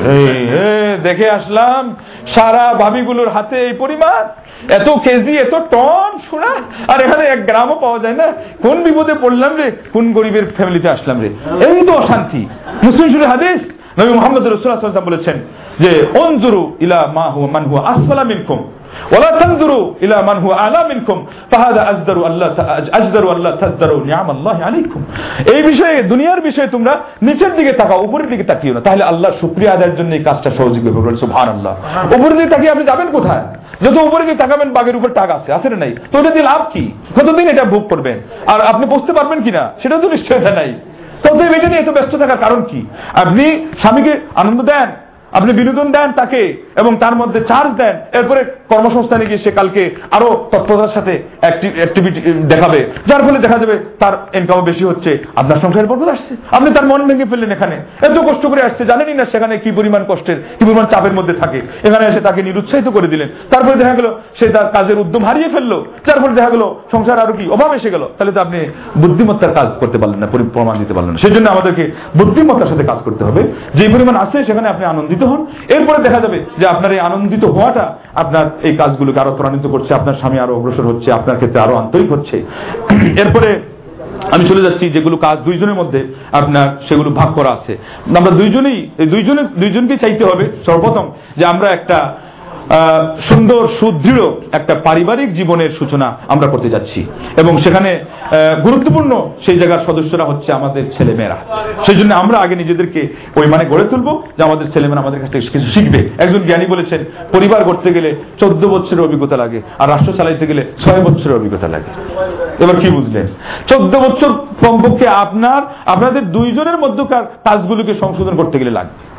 দেখে আসলাম সারা ভাবিগুলোর হাতে এই পরিমাণ। এত কেজি এত টন শোনা আর এখানে এক গ্রামও পাওয়া যায় না। কোন বিপদে পড়লাম রে? কোন গরিবের ফ্যামিলিতে আসলাম রে? এই তো অশান্তি। মুসলিম শুরু হাদিস নবী মোহাম্মদ রসুল্লাহ বলেছেন যে অনজুরু ইলা মা হুয়া মান হুয়া আসফালা মিনকুম আল্লাহ আল্লাহ এই বিষয়ে দুনিয়ার বিষয়ে তোমরা নিচের দিকে তাকাও উপরের দিকে তাকিও না। তাহলে আল্লাহর শুকরিয়া আদায়ের জন্য এই কাজটা সহযোগী হবে বলেন সুবহানাল্লাহ উপরের দিকে তাকিয়ে আপনি যাবেন কোথায়? যত উপরে দিকে তাকাবেন বাঘের উপর টাক আছে আছে না নাই? তো ওটা দিয়ে লাভ কি? কতদিন এটা ভোগ করবেন? আর আপনি বুঝতে পারবেন কিনা? সেটা তো নিশ্চয়তা নাই। তবে এটা নিয়ে এত ব্যস্ত থাকার কারণ কি? আপনি স্বামীকে আনন্দ দেন? আপনি বিনোদন দেন তাকে এবং তার মধ্যে চার্জ দেন। এরপরে কর্মসংস্থানে গিয়ে সে কালকে আরও তৎপরতার সাথে অ্যাক্টিভিটি দেখাবে। যার ফলে দেখা যাবে তার ইনকাম বেশি হচ্ছে, আপনার সংসারের পর্বত আসছে। আপনি তার মন ভেঙে ফেললেন এখানে। এত কষ্ট করে আসছে, জানেনই না সেখানে কি পরিমাণ কষ্টের, কি পরিমাণ চাপের মধ্যে থাকে। এখানে এসে তাকে নিরুৎসাহিত করে দিলেন। তারপরে দেখা গেল, সে তার কাজের উদ্যম হারিয়ে ফেলল। যার ফলে দেখা গেল, সংসার আরও কি অভাব এসে গেল। তাহলে তো আপনি বুদ্ধিমত্তার কাজ করতে পারলেন না প্রমাণ দিতে পারলেন না। সেই জন্য আমাদেরকে বুদ্ধিমত্তার সাথে কাজ করতে হবে। যে পরিমাণ আছে সেখানে আপনি আনন্দিত হন। এরপরে দেখা যাবে যে আপনার এই আনন্দিত হওয়াটা আপনার এই কাজগুলোকে আরও ত্বরান্বিত করছে, আপনার স্বামী আরও অগ্রসর হচ্ছে, আপনার ক্ষেত্রে আরও আন্তরিক হচ্ছে। এরপরে আমি চলে যাচ্ছি, যেগুলো কাজ দুইজনের মধ্যে আপনার সেগুলো ভাগ করা আছে। আমরা দুইজনেই, দুইজনে, দুইজনকে চাইতে হবে সর্বপ্রথম যে আমরা একটা সুন্দর, সুদৃঢ় একটা পারিবারিক জীবনের সূচনা আমরা করতে যাচ্ছি। এবং সেখানে গুরুত্বপূর্ণ সেই জায়গার সদস্যরা হচ্ছে আমাদের ছেলেমেয়েরা। সেই জন্য আমরা আগে নিজেদেরকে ওই মানে গড়ে তুলবো যে আমাদের ছেলেমেয়েরা আমাদের কাছ থেকে কিছু শিখবে। একজন জ্ঞানী বলেছেন, পরিবার গড়তে গেলে চোদ্দ বছরের অভিজ্ঞতা লাগে, আর রাষ্ট্র চালাইতে গেলে ছয় বছরের অভিজ্ঞতা লাগে। এবার কি বুঝলেন? চোদ্দ বছর কমপক্ষে আপনার, আপনাদের দুইজনের মধ্যকার কাজগুলোকে সংশোধন করতে গেলে লাগবে।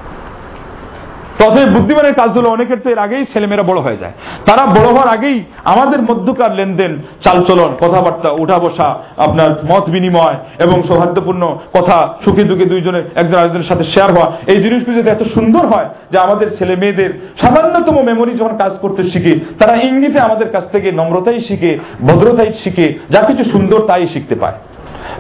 তবে বুদ্ধিমানের কাজগুলো অনেকের তো এর আগেই ছেলেমেয়েরা বড় হয়ে যায়। তারা বড় হওয়ার আগেই আমাদের মধ্যকার লেনদেন, চালচলন, কথাবার্তা উঠা বসা আপনার মত বিনিময় এবং সৌহার্দ্যপূর্ণ কথা, সুখে দুঃখে দুইজনে একজন আরেকজনের সাথে শেয়ার হওয়া, এই জিনিসগুলো যদি এত সুন্দর হয় যে আমাদের ছেলে মেয়েদের সামান্যতম মেমোরি যখন কাজ করতে শিখে, তারা ইঙ্গিতে আমাদের কাছ থেকে নম্রতাই শিখে, ভদ্রতাই শিখে, যা কিছু সুন্দর তাই শিখতে পায়।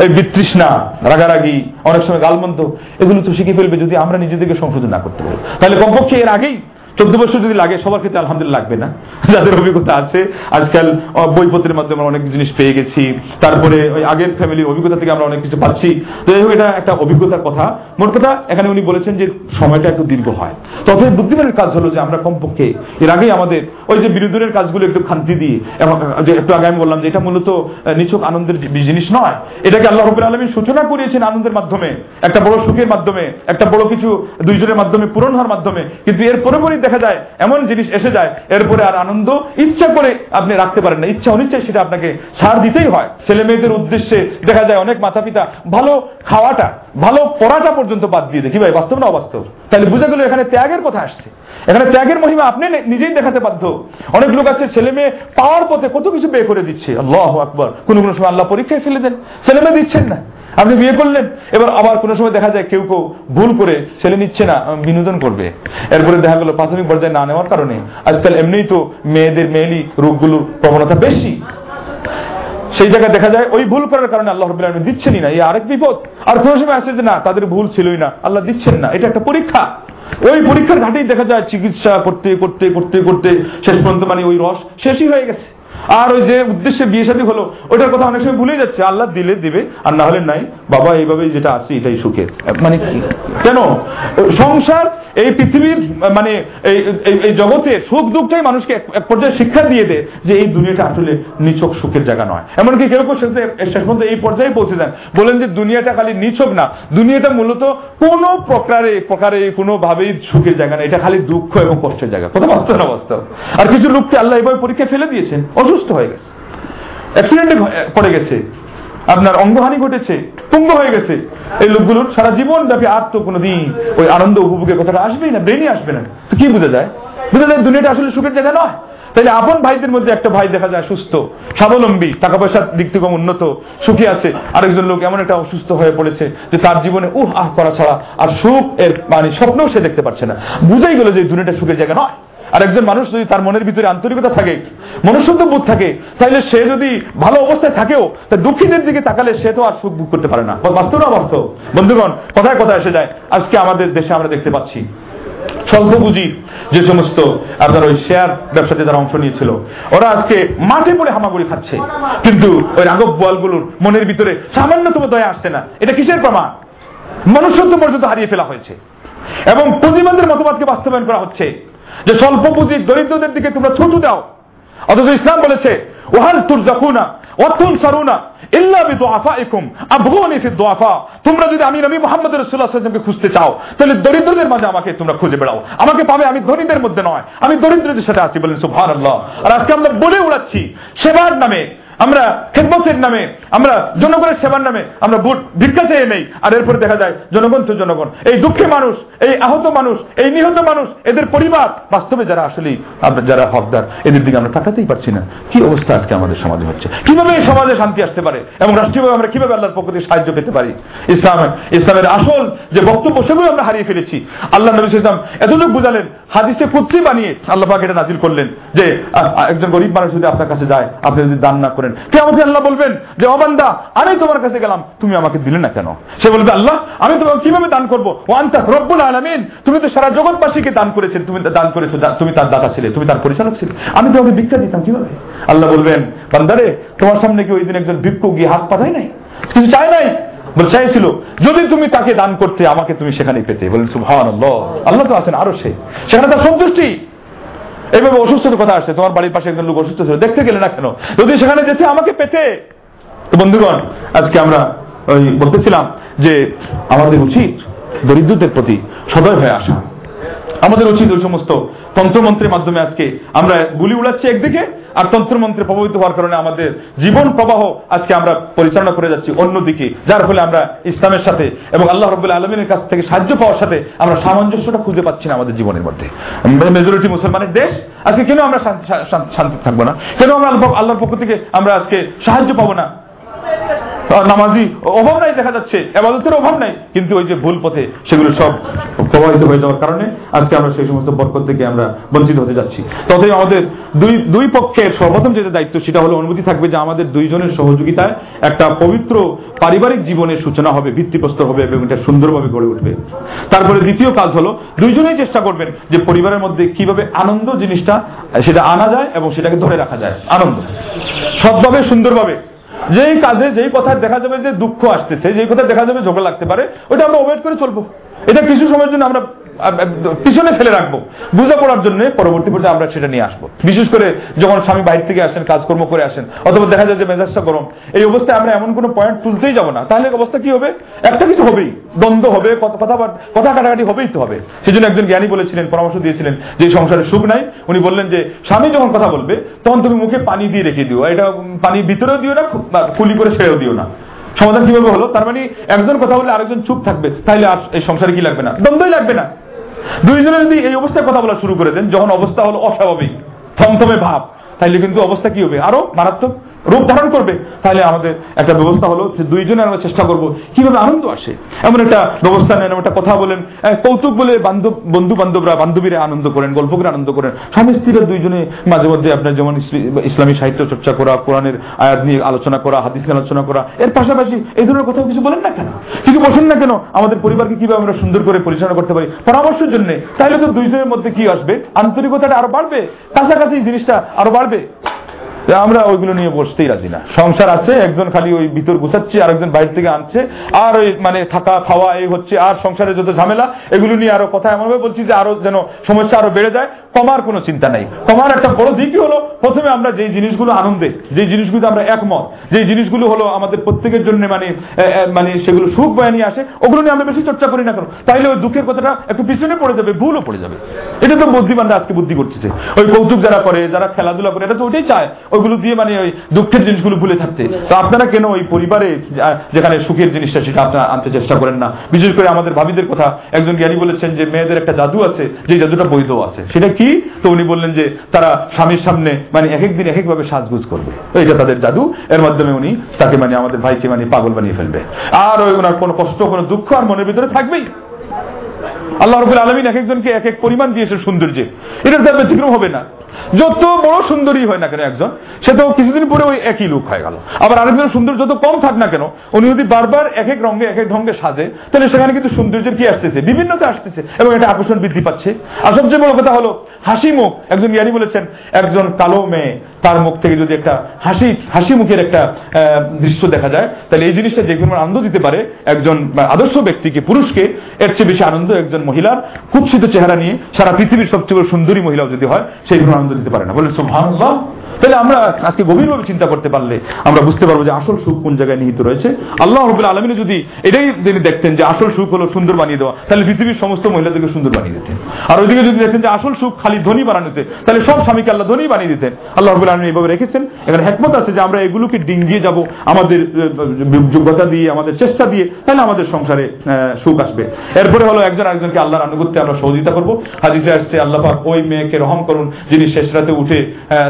এই বিতৃষ্ণা, রাগারাগি, অনেক সময় গালমন্দ, এগুলো তো শিখে ফেলবে যদি আমরা নিজেদেরকে সংশোধন না করতে পারি। তাহলে কমপক্ষে এর আগেই চোদ্দ বছর যদি লাগে, সবার ক্ষেত্রে আলহামদুলিল্লাহ লাগবে না। যাদের অভিজ্ঞতা আছে, আজকাল বইপত্রের মাধ্যমে অনেক জিনিস পেয়ে গেছি। তারপরে ওই আগের ফ্যামিলির অভিজ্ঞতা থেকে আমরা অনেক কিছু পাচ্ছি। তো এটা একটা অভিজ্ঞতার কথা। মোট কথা, এখানে উনি বলেছেন যে সময়টা একটু দীর্ঘ হয়। তবে বুদ্ধিমানের কাজ হলো যে আমরা কমপক্ষে, এর আগেই আমাদের ওই যে বিরোধীদের কাজগুলো একটু খান্তি দিয়ে, এবং যে একটু আগে আমি বললাম যে এটা মূলত নিছক আনন্দের জিনিস নয়। এটাকে আল্লাহ রবের আলমী সূচনা করিয়েছেন আনন্দের মাধ্যমে, একটা বড় সুখের মাধ্যমে, একটা বড় কিছু দুইজনের মাধ্যমে পূরণ হওয়ার মাধ্যমে। কিন্তু এর পরে দেখা যায়, এমন জিনিস এসে যায়, এরপরে আর আনন্দ, ইচ্ছা করে আপনি রাখতে পারেন না। ইচ্ছা অনিচ্ছায় সেটা আপনাকে ছাড় দিতেই হয়। ছেলে মেয়েদের উদ্দেশ্যে দেখা যায় অনেক মাতা পিতা ভালো খাওয়াটা, ভালো পড়াটা পর্যন্ত বাদ দিয়ে দেখি ভাই, বাস্তব না অবাস্তব? তাহলে বুঝে গেল এখানে ত্যাগের কথা আসছে। এখানে ত্যাগের মহিমা আপনি নিজেই দেখাতে বাধ্য। অনেক লোক আছে, ছেলে মেয়ে পাওয়ার পথে কত কিছু বে করে দিচ্ছে। আল্লাহ আকবর। কোন কোন সময় আল্লাহ পরীক্ষায় ফেলে দেন। ছেলে মেয়ে দিচ্ছেন না। আপনি বিয়ে করলেন, এবার আবার কোনো সময় দেখা যায় কেউ কেউ ভুল করে ছেলে নিচ্ছে না বিনোদন করবে। এরপরে দেখা গেল প্রাথমিক পর্যায়ে না নেওয়ার কারণে আজকাল এমনিই তো মেয়েদের মেয়েলি রোগগুলোর প্রবণতা বেশি। সেই জায়গায় দেখা যায় ওই ভুল করার কারণে আল্লাহ রবিল আলমী দিচ্ছেনই না, এই আরেক বিপদ। আর কোনো সময় আসে যে না, তাদের ভুল ছিলই না, আল্লাহ দিচ্ছেন না, এটা একটা পরীক্ষা। ওই পরীক্ষার ঘাটেই দেখা যায় চিকিৎসা করতে করতে করতে করতে শেষ পর্যন্ত মানে ওই রস শেষই হয়ে গেছে। আর ওই যে উদ্দেশ্যে বিয়ে শাদী হলো, ওইটার কথা অনেক সময় ভুলে যাচ্ছে। আল্লাহ দিলে দিবে, আর না হলে নাই। বাবা এইভাবে যেটা আছে এটাই সুখের মানে কেন? সংসার, এই পৃথিবীর মানে এই জগতে সুখ দুঃখটাই মানুষকে এক পর্যায়ে শিক্ষা দিয়ে দেয় যে এই দুনিয়াটা আসলে নিছক সুখের জায়গা নয়। এমনকি কেউ শেষ পর্যন্ত এই পর্যায়ে পৌঁছে যান। বলেন যে দুনিয়াটা খালি নিছক না। দুনিয়াটা মূলত কোন প্রকারে প্রকারে কোনো ভাবেই সুখের জায়গা না। এটা খালি দুঃখ এবং কষ্টের জায়গা। কথা বাস্তব না, বাস্তব। আর কিছু লোককে আল্লাহ এভাবে পরীক্ষা ফেলে দিয়েছেন। অসুস্থ হয়ে গেছে। অ্যাক্সিডেন্টে পড়ে গেছে। আপনার অঙ্গহানি ঘটেছে, তুঙ্গ হয়ে গেছে। এই লোকগুলোর সারা জীবন ব্যাপী আর তো কোনোদিন ওই আনন্দ উপভোগের কথাটা আসবেই না ব্রেনই আসবে না। তো কি বোঝা যায়? বোঝা যায় দুনিয়াটা আসলে সুখের জায়গা নয়। তাহলে আপন ভাইদের মধ্যে একটা ভাই দেখা যায় সুস্থ, স্বাবলম্বী টাকা পয়সার দিক থেকে উন্নত, সুখী আছে। আরেকজন লোক এমন একটা অসুস্থ হয়ে পড়েছে যে তার জীবনে উহ, আহ করা ছাড়া আর সুখ এর মানে স্বপ্নও সে দেখতে পারছে না। বুঝাই গেল যে দুনিয়াটা সুখের জায়গা নয়। আর একজন মানুষ যদি তার মনের ভিতরে আন্তরিকতা থাকে মনুষ্যত্ব বোধ থাকে, তাহলে সে যদি ভালো অবস্থায় থাকেও, তা দুঃখীদের দিকে তাকালে সে তো আর সুখ বুক করতে পারে না। বাস্তব না বাস্তব বন্ধুগণ, কথায় কথা এসে যায়, আজকে আমাদের দেশে আমরা দেখতে পাচ্ছি স্বল্প পুঁজি যে সমস্ত আপনার ওই শেয়ার ব্যবসাতে যারা অংশ নিয়েছিল, ওরা আজকে মাঠে পড়ে হামাগুড়ি খাচ্ছে। কিন্তু ওই রাগব বলগুলোর মনের ভিতরে সামান্যতম দয়া আসছে না। এটা কিসের প্রমাণ মনুষ্যত্ব পর্যন্ত হারিয়ে ফেলা হয়েছে। এবং পুঁজিবাদের মতবাদকে বাস্তবায়ন করা হচ্ছে। যে স্বল্প পুঁজির দরিদ্রদের দিকে তোমরা ছুটু দাও। অথচ ইসলাম বলেছে ওহাল তুর যখুনা অথুন সারুনা ইল্লা বি দুআফাইকুম আবগুনি ফি দুআফা। তোমরা যদি আমি নবী মুহাম্মদ রাসূলুল্লাহ সাল্লাল্লাহু খুঁজতে চাও, তাহলে দরিদ্রদের মাঝে আমাকে তোমরা খুঁজে বেড়াও। আমাকে পাবে আমি ধনীদের মধ্যে নয়, আমি দরিদ্রদের সাথে আছি বলেন সুবহানাল্লাহ। আর আজকে আমরা বলে উড়াচ্ছি, সেবার নামে আমরা খেদমতের নামে, আমরা জনগণের সেবার নামে, আমরা ভোট ভিক্ষা চেয়ে নেই আর এরপরে দেখা যায় জনগণ তো জনগণ। এই দুঃখে মানুষ, এই আহত মানুষ, এই নিহত মানুষ, এদের পরিবার, বাস্তবে যারা আসলে যারা হকদার, এদের দিকে আমরা তাকাতেই পারছি না। কি অবস্থা আজকে আমাদের সমাজে হচ্ছে? কীভাবে এই সমাজে শান্তি আসতে পারে? এবং রাষ্ট্রীয়ভাবে আমরা কীভাবে আল্লাহর পক্ষ থেকে সাহায্য পেতে পারি? ইসলাম, ইসলামের আসল যে বক্তব্য, সেগুলো আমরা হারিয়ে ফেলেছি। আল্লাহ নবী ইসলাম এতটুকু বুঝালেন, হাদিসে কুৎসি বানিয়ে আল্লাহ পাক এটা নাজিল করলেন যে একজন গরিব মানুষ যদি আপনার কাছে যায়, আপনি যদি দান না করেন কে আমাকে আল্লাহ বলবেন যে অবান্দা আমি তোমার কাছে গেলাম, তুমি আমাকে দিলে না কেন? সে বলবে, আল্লাহ, আমি তোমাকে কীভাবে দান করব? ওয়ান্তা রব্বুল আলমিন, তুমি তো সারা জগৎবাসীকে দান করেছেন তুমি দান করেছ তুমি তার দাতা ছিলে, তুমি তার পরিচালক ছিলে। আমি তোমাকে ভিক্ষা দিতাম কীভাবে? আল্লাহ বলবেন বান্দারে তোমার সামনে কি ওই দিন একজন ভিক্ষু গিয়ে হাত পাঠায় নাই? কিছু চায় নাই? চাইছিল। যদি তুমি তাকে দান করতে, আমাকে তুমি সেখানে পেতে। বলেন সুভান আল্লাহ তো আছেন আরও সে। সেখানে তার সন্তুষ্টি। এইভাবে অসুস্থের কথা আসছে? তোমার বাড়ির পাশে একজন লোক অসুস্থ ছিল। দেখতে গেলে না কেন? যদি সেখানে যেতে আমাকে পেতে। তো বন্ধুগণ, আজকে আমরা ওই বলতেছিলাম যে আমাদের উচিত দরিদ্রদের প্রতি সদয় হয়ে আসা। আমাদের উচিত ওই সমস্ত তন্ত্রমন্ত্রের মাধ্যমে আজকে আমরা গুলি উড়াচ্ছি একদিকে, আর তন্ত্রমন্ত্রে প্রভাবিত হওয়ার কারণে আমাদের জীবন প্রবাহ আজকে আমরা পরিচালনা করে যাচ্ছি অন্যদিকে, যার ফলে আমরা ইসলামের সাথে এবং আল্লাহ রবুল্লা আলমিনের কাছ থেকে সাহায্য পাওয়ার সাথে আমরা সামঞ্জস্যটা খুঁজে পাচ্ছি না আমাদের জীবনের মধ্যে। মেজরিটি মুসলমানের দেশ, আজকে কেন আমরা শান্তি থাকব না? কেন আমরা আল্লাহর পক্ষ থেকে আমরা আজকে সাহায্য পাবো না? নামাজি অভাব নাই দেখা যাচ্ছে, এবাদতের অভাব নাই। কিন্তু ওই যে ভুল পথে সেগুলো সব প্রভাবিত হয়ে যাওয়ার কারণে আজকে আমরা সেই সমস্ত বরকত থেকে আমরা বঞ্চিত হতে যাচ্ছি। তথাপি আমাদের দুই দুই পক্ষের সর্বপ্রথম যেটা দায়িত্ব, সেটা হলো অনুমতি থাকবে যে আমাদের দুইজনের সহযোগিতায় একটা পবিত্র পারিবারিক জীবনের সূচনা হবে, ভিত্তিপ্রস্তর হবে এবং এটা সুন্দরভাবে গড়ে উঠবে। তারপরে দ্বিতীয় কাজ হলো, দুইজনেই চেষ্টা করবেন যে পরিবারের মধ্যে কীভাবে আনন্দ জিনিসটা, সেটা আনা যায় এবং সেটাকে ধরে রাখা যায়। আনন্দ। সৎভাবে, সুন্দরভাবে। যেই কাজে, যেই কথায় দেখা যাবে যে দুঃখ আসতেছে, যেই কথায় দেখা যাবে ঝগড়া লাগতে পারে, ওইটা আমরা ওয়েট করে চলবো। এটা কিছু সময়ের জন্য আমরা পিছনে ফেলে রাখব। বুঝে পড়ার জন্য পরবর্তী পর্যায়ে আমরা সেটা নিয়ে আসব। বিশেষ করে যখন স্বামী বাইরে থেকে আসেন, কাজকর্ম করে আসেন, অথবা দেখা যায় যে মেজাজটা গরম, এই অবস্থায় আমরা এমন কোনো পয়েন্ট তুলতেই যাব না। তাহলে অবস্থা কি হবে? একটা কিছু হবেই। দ্বন্দ্ব হবে, কথা কথা কাটাকাটি হবেই তো হবে। সেই জন্য একজন জ্ঞানী বলেছিলেন, পরামর্শ দিয়েছিলেন যে সংসারে সুখ নাই। উনি বললেন যে, স্বামী যখন কথা বলবে, তখন তুমি মুখে পানি দিয়ে রেখে দিও। এটা পানি ভিতরেও দিও না ফুলি করে ছেড়েও দিও না। সমাধান কীভাবে হলো? তার মানে একজন কথা বললে আরেকজন চুপ থাকবে। তাহলে আর এই সংসারে কি লাগবে না? দ্বন্দ্বই লাগবে না। দুইজনে যদি এই অবস্থায় কথা বলা শুরু করে দেন, যখন অবস্থা হলো অস্বাভাবিক, থমথমে ভাব, তাইলে কিন্তু অবস্থা কি হবে? আরও মারাত্মক রূপ ধারণ করবে, তাহলে আমাদের একটা ব্যবস্থা হলো যে দুইজনে আমরা চেষ্টা করব কীভাবে আনন্দ আসে। এমন একটা ব্যবস্থা নেন একটা কথা বলেন। কৌতুক বলে বান্ধব বন্ধু বান্ধবরা বান্ধবীরা আনন্দ করেন, গল্প করে আনন্দ করেন। স্বামী স্ত্রীরা দুইজনে মাঝে মধ্যে আপনার যেমন ইসলামী সাহিত্য চর্চা করা, কোরআনের আয়াত নিয়ে আলোচনা করা হাদিস নিয়ে আলোচনা করা, এর পাশাপাশি এই ধরনের কথা কিছু বলেন না কেন? কিছু বসেন না কেন? আমাদের পরিবারকে কীভাবে আমরা সুন্দর করে পরিচালনা করতে পারি? পরামর্শের জন্য। তাহলে তো দুইজনের মধ্যে কি আসবে? আন্তরিকতাটা আরও বাড়বে? কাছাকাছি জিনিসটা আরও বাড়বে? আমরা ওইগুলো নিয়ে বসতেই রাজি না। সংসার আছে, একজন খালি ওই ভিতর গুছাচ্ছে আর একজন বাইরে থেকে আনছে, আর ওই মানে থাকা, খাওয়া, এই হচ্ছে, আর সংসারে যত ঝামেলা, এগুলো নিয়ে আরও কথা এমনভাবে বলছি যে আরও যেন সমস্যা আরও বেড়ে যায়, কমার কোনো চিন্তা নাই। কমার একটা বড় দিকই হলো, প্রথমে আমরা যেই জিনিসগুলো আনন্দে যে জিনিসগুলো আমরা একমত যে জিনিসগুলো হলো আমাদের প্রত্যেকের জন্য মানে মানে সেগুলো সুখ বয়ে নিয়ে আসে, ওগুলো নিয়ে আমরা বেশি চর্চা করি না কেন? তাইলে ওই দুঃখের কথাটা একটু পিছনে পড়ে যাবে, ভুলও পড়ে যাবে। এটা তো বুদ্ধিমানরা আজকে বুদ্ধি করতেছে ওই কৌতুক যারা করে, যারা খেলাধুলা করে, এটা তো ওইটাই চায়। ওইগুলো দিয়ে মানে ওই দুঃখের জিনিসগুলো ভুলে থাকতে। তো আপনারা কেন ওই পরিবারে যেখানে সুখের জিনিসটা সেটা আপনারা আনতে চেষ্টা করেন না? বিশেষ করে আমাদের ভাবিদের কথা একজন জ্ঞানী বলেছেন যে মেয়েদের একটা জাদু আছে যে জাদুটা বৈধ আছে। সেটা কি? তো উনি বললেন যে তারা স্বামীর সামনে মানে এক এক দিন এক একভাবে সাজগুজ করবে। এটা তাদের জাদু। এর মাধ্যমে উনি তাকে মানে আমাদের ভাইকে মানে পাগল বানিয়ে ফেলবে। আর ওই ওনার কোনো কষ্ট কোনো দুঃখ আর মনের ভিতরে থাকবেই। আল্লাহ রবুল আলমিন এক একজনকে এক এক পরিমাণ দিয়েছে সৌন্দর্যে। এটার তার ব্যতিক্রম হবে না। যত বড় সুন্দরী হয় না কেন একজন, সে তো কিছুদিন পরে ওই একই লুক হয়ে গেল। আবার আরেকজন সুন্দর যত কম থাক না কেন, উনি যদি বারবার এক এক রঙে এক এক ঢঙ্গে সাজে, তাহলে সেখানে কিন্তু সৌন্দর্যের কি আসতেছে? বিভিন্নতা আসতেছে এবং এটা আকর্ষণ বৃদ্ধি পাচ্ছে। আর সবচেয়ে বড় কথা হলো, হাসি মুখ। একজন জ্ঞানী বলেছেন, একজন কালো মেয়ে, তার মুখ থেকে যদি একটা হাসি হাসি মুখের একটা দৃশ্য দেখা যায়, তাহলে এই জিনিসটা যে কোনো আনন্দ দিতে পারে একজন আদর্শ ব্যক্তিকে, পুরুষকে, এর চেয়ে বেশি আনন্দ একজন মহিলার। কুৎসিত চেহারা নিয়ে সারা পৃথিবীর সবচেয়ে বড় সুন্দরী মহিলাও যদি হয়, সেই কোনো আনন্দ দিতে পারে না বলে সুবহানাল্লাহ তাহলে আমরা আজকে গভীরভাবে চিন্তা করতে পারলে আমরা বুঝতে পারব যে আসল সুখ কোন জায়গায় নিহিত রয়েছে। আল্লাহ রবুল আলমিনে যদি এটাই তিনি দেখতেন যে আসল সুখ হলো সুন্দর বানিয়ে দেওয়া, তাহলে পৃথিবীর সমস্ত মহিলাদেরকে সুন্দর বানিয়ে দিতেন। আর ওইদিকে যদি দেখতেন যে আসল সুখ খালি ধনী বানানোতে, তাহলে সব স্বামীকে আল্লাহ ধনী বানিয়ে দিতেন। আল্লাহ রবুল আলমিন এইভাবে রেখেছেন। এখানে হেকমত আছে যে আমরা এগুলোকে ডিঙ্গিয়ে যাব, আমাদের যোগ্যতা দিয়ে, আমাদের চেষ্টা দিয়ে, তাহলে আমাদের সংসারে সুখ আসবে। এরপরে হলো একজন আরেকজনকে আল্লাহর আনুগত্যে আমরা সহযোগিতা করব। হাদিসে আসছে, আল্লাহ ওই মেয়েকে রহম করুন, যিনি শেষ রাতে উঠে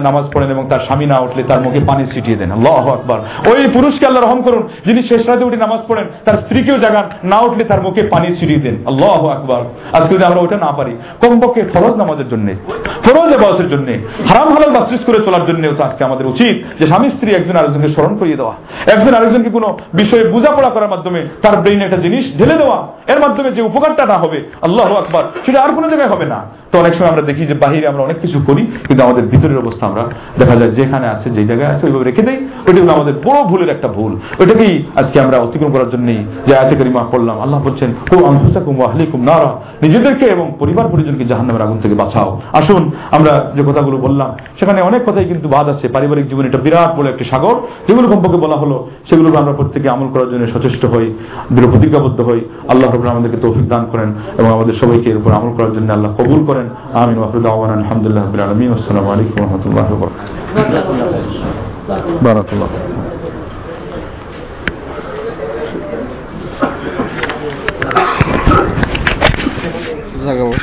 নামাজ পড়েন এবং তার স্বামী না উঠলে তার মুখে পানি ছিটিয়ে দেন। আল্লাহ আকবার। ওই পুরুষকে আল্লাহ রহম করুন, যিনি শেষ রাতে উঠে নামাজ পড়েন, তার স্ত্রীকেও জাগান, না উঠলে তার মুখে পানি ছিটিয়ে দেন। আল্লাহ আকবার। আজকে যদি আমরা ওটা না পারি, কমপক্ষে ফরজ নামাজের জন্য, ফরজ এবাদতের জন্য, হারাম হালাল বাসরিস করে চলার জন্য আজকে আমাদের উচিত যে স্বামী স্ত্রী একজন আরেকজনকে স্মরণ করিয়ে দেওয়া, একজন আরেকজনকে কোনো বিষয়ে বোঝাপড়া করার মাধ্যমে তার ব্রেইনে একটা জিনিস ঢেলে দেওয়া, এর মাধ্যমে যে উপকারটা না হবে, আল্লাহ আকবার, সেটা আর কোনো জায়গায় হবে না। তো অনেক সময় আমরা দেখি যে বাহিরে আমরা অনেক কিছু করি, কিন্তু আমাদের ভিতরের অবস্থা আমরা দেখা যায় যেখানে আছে যে জায়গায় আছে, ওইভাবে রেখে দেই। ওইটা হলো আমাদের বড় ভুলের একটা ভুল। ওইটাকেই আজকে আমরা অতিক্রম করার জন্যই যে আয়াতে করিমা পড়লাম, আল্লাহ বলছেন ও ওয়া আহলিকুম নারা। নিজেদেরকে এবং পরিবার পরিজনকে জাহান্নামের আগুন থেকে বাঁচাও। আসুন, আমরা যে কথাগুলো বললাম, সেখানে অনেক কথাই কিন্তু বাদ আছে। পারিবারিক জীবনে এটা বিরাট বড় একটি সাগর। যেগুলো কমপক্ষে বলা হলো সেগুলো আমরা প্রত্যেকে আমল করার জন্য সচেষ্ট হই দৃঢ় প্রতিজ্ঞাবদ্ধ হই। আল্লাহ রব আমাদেরকে তৌফিক দান করেন এবং আমাদের সবাইকে এর উপর আমল করার জন্য আল্লাহ কবুল করেন। خيرا آمين. وآخر دعوانا الحمد لله رب العالمين. والسلام عليكم ورحمة الله وبركاته. بارك الله заговор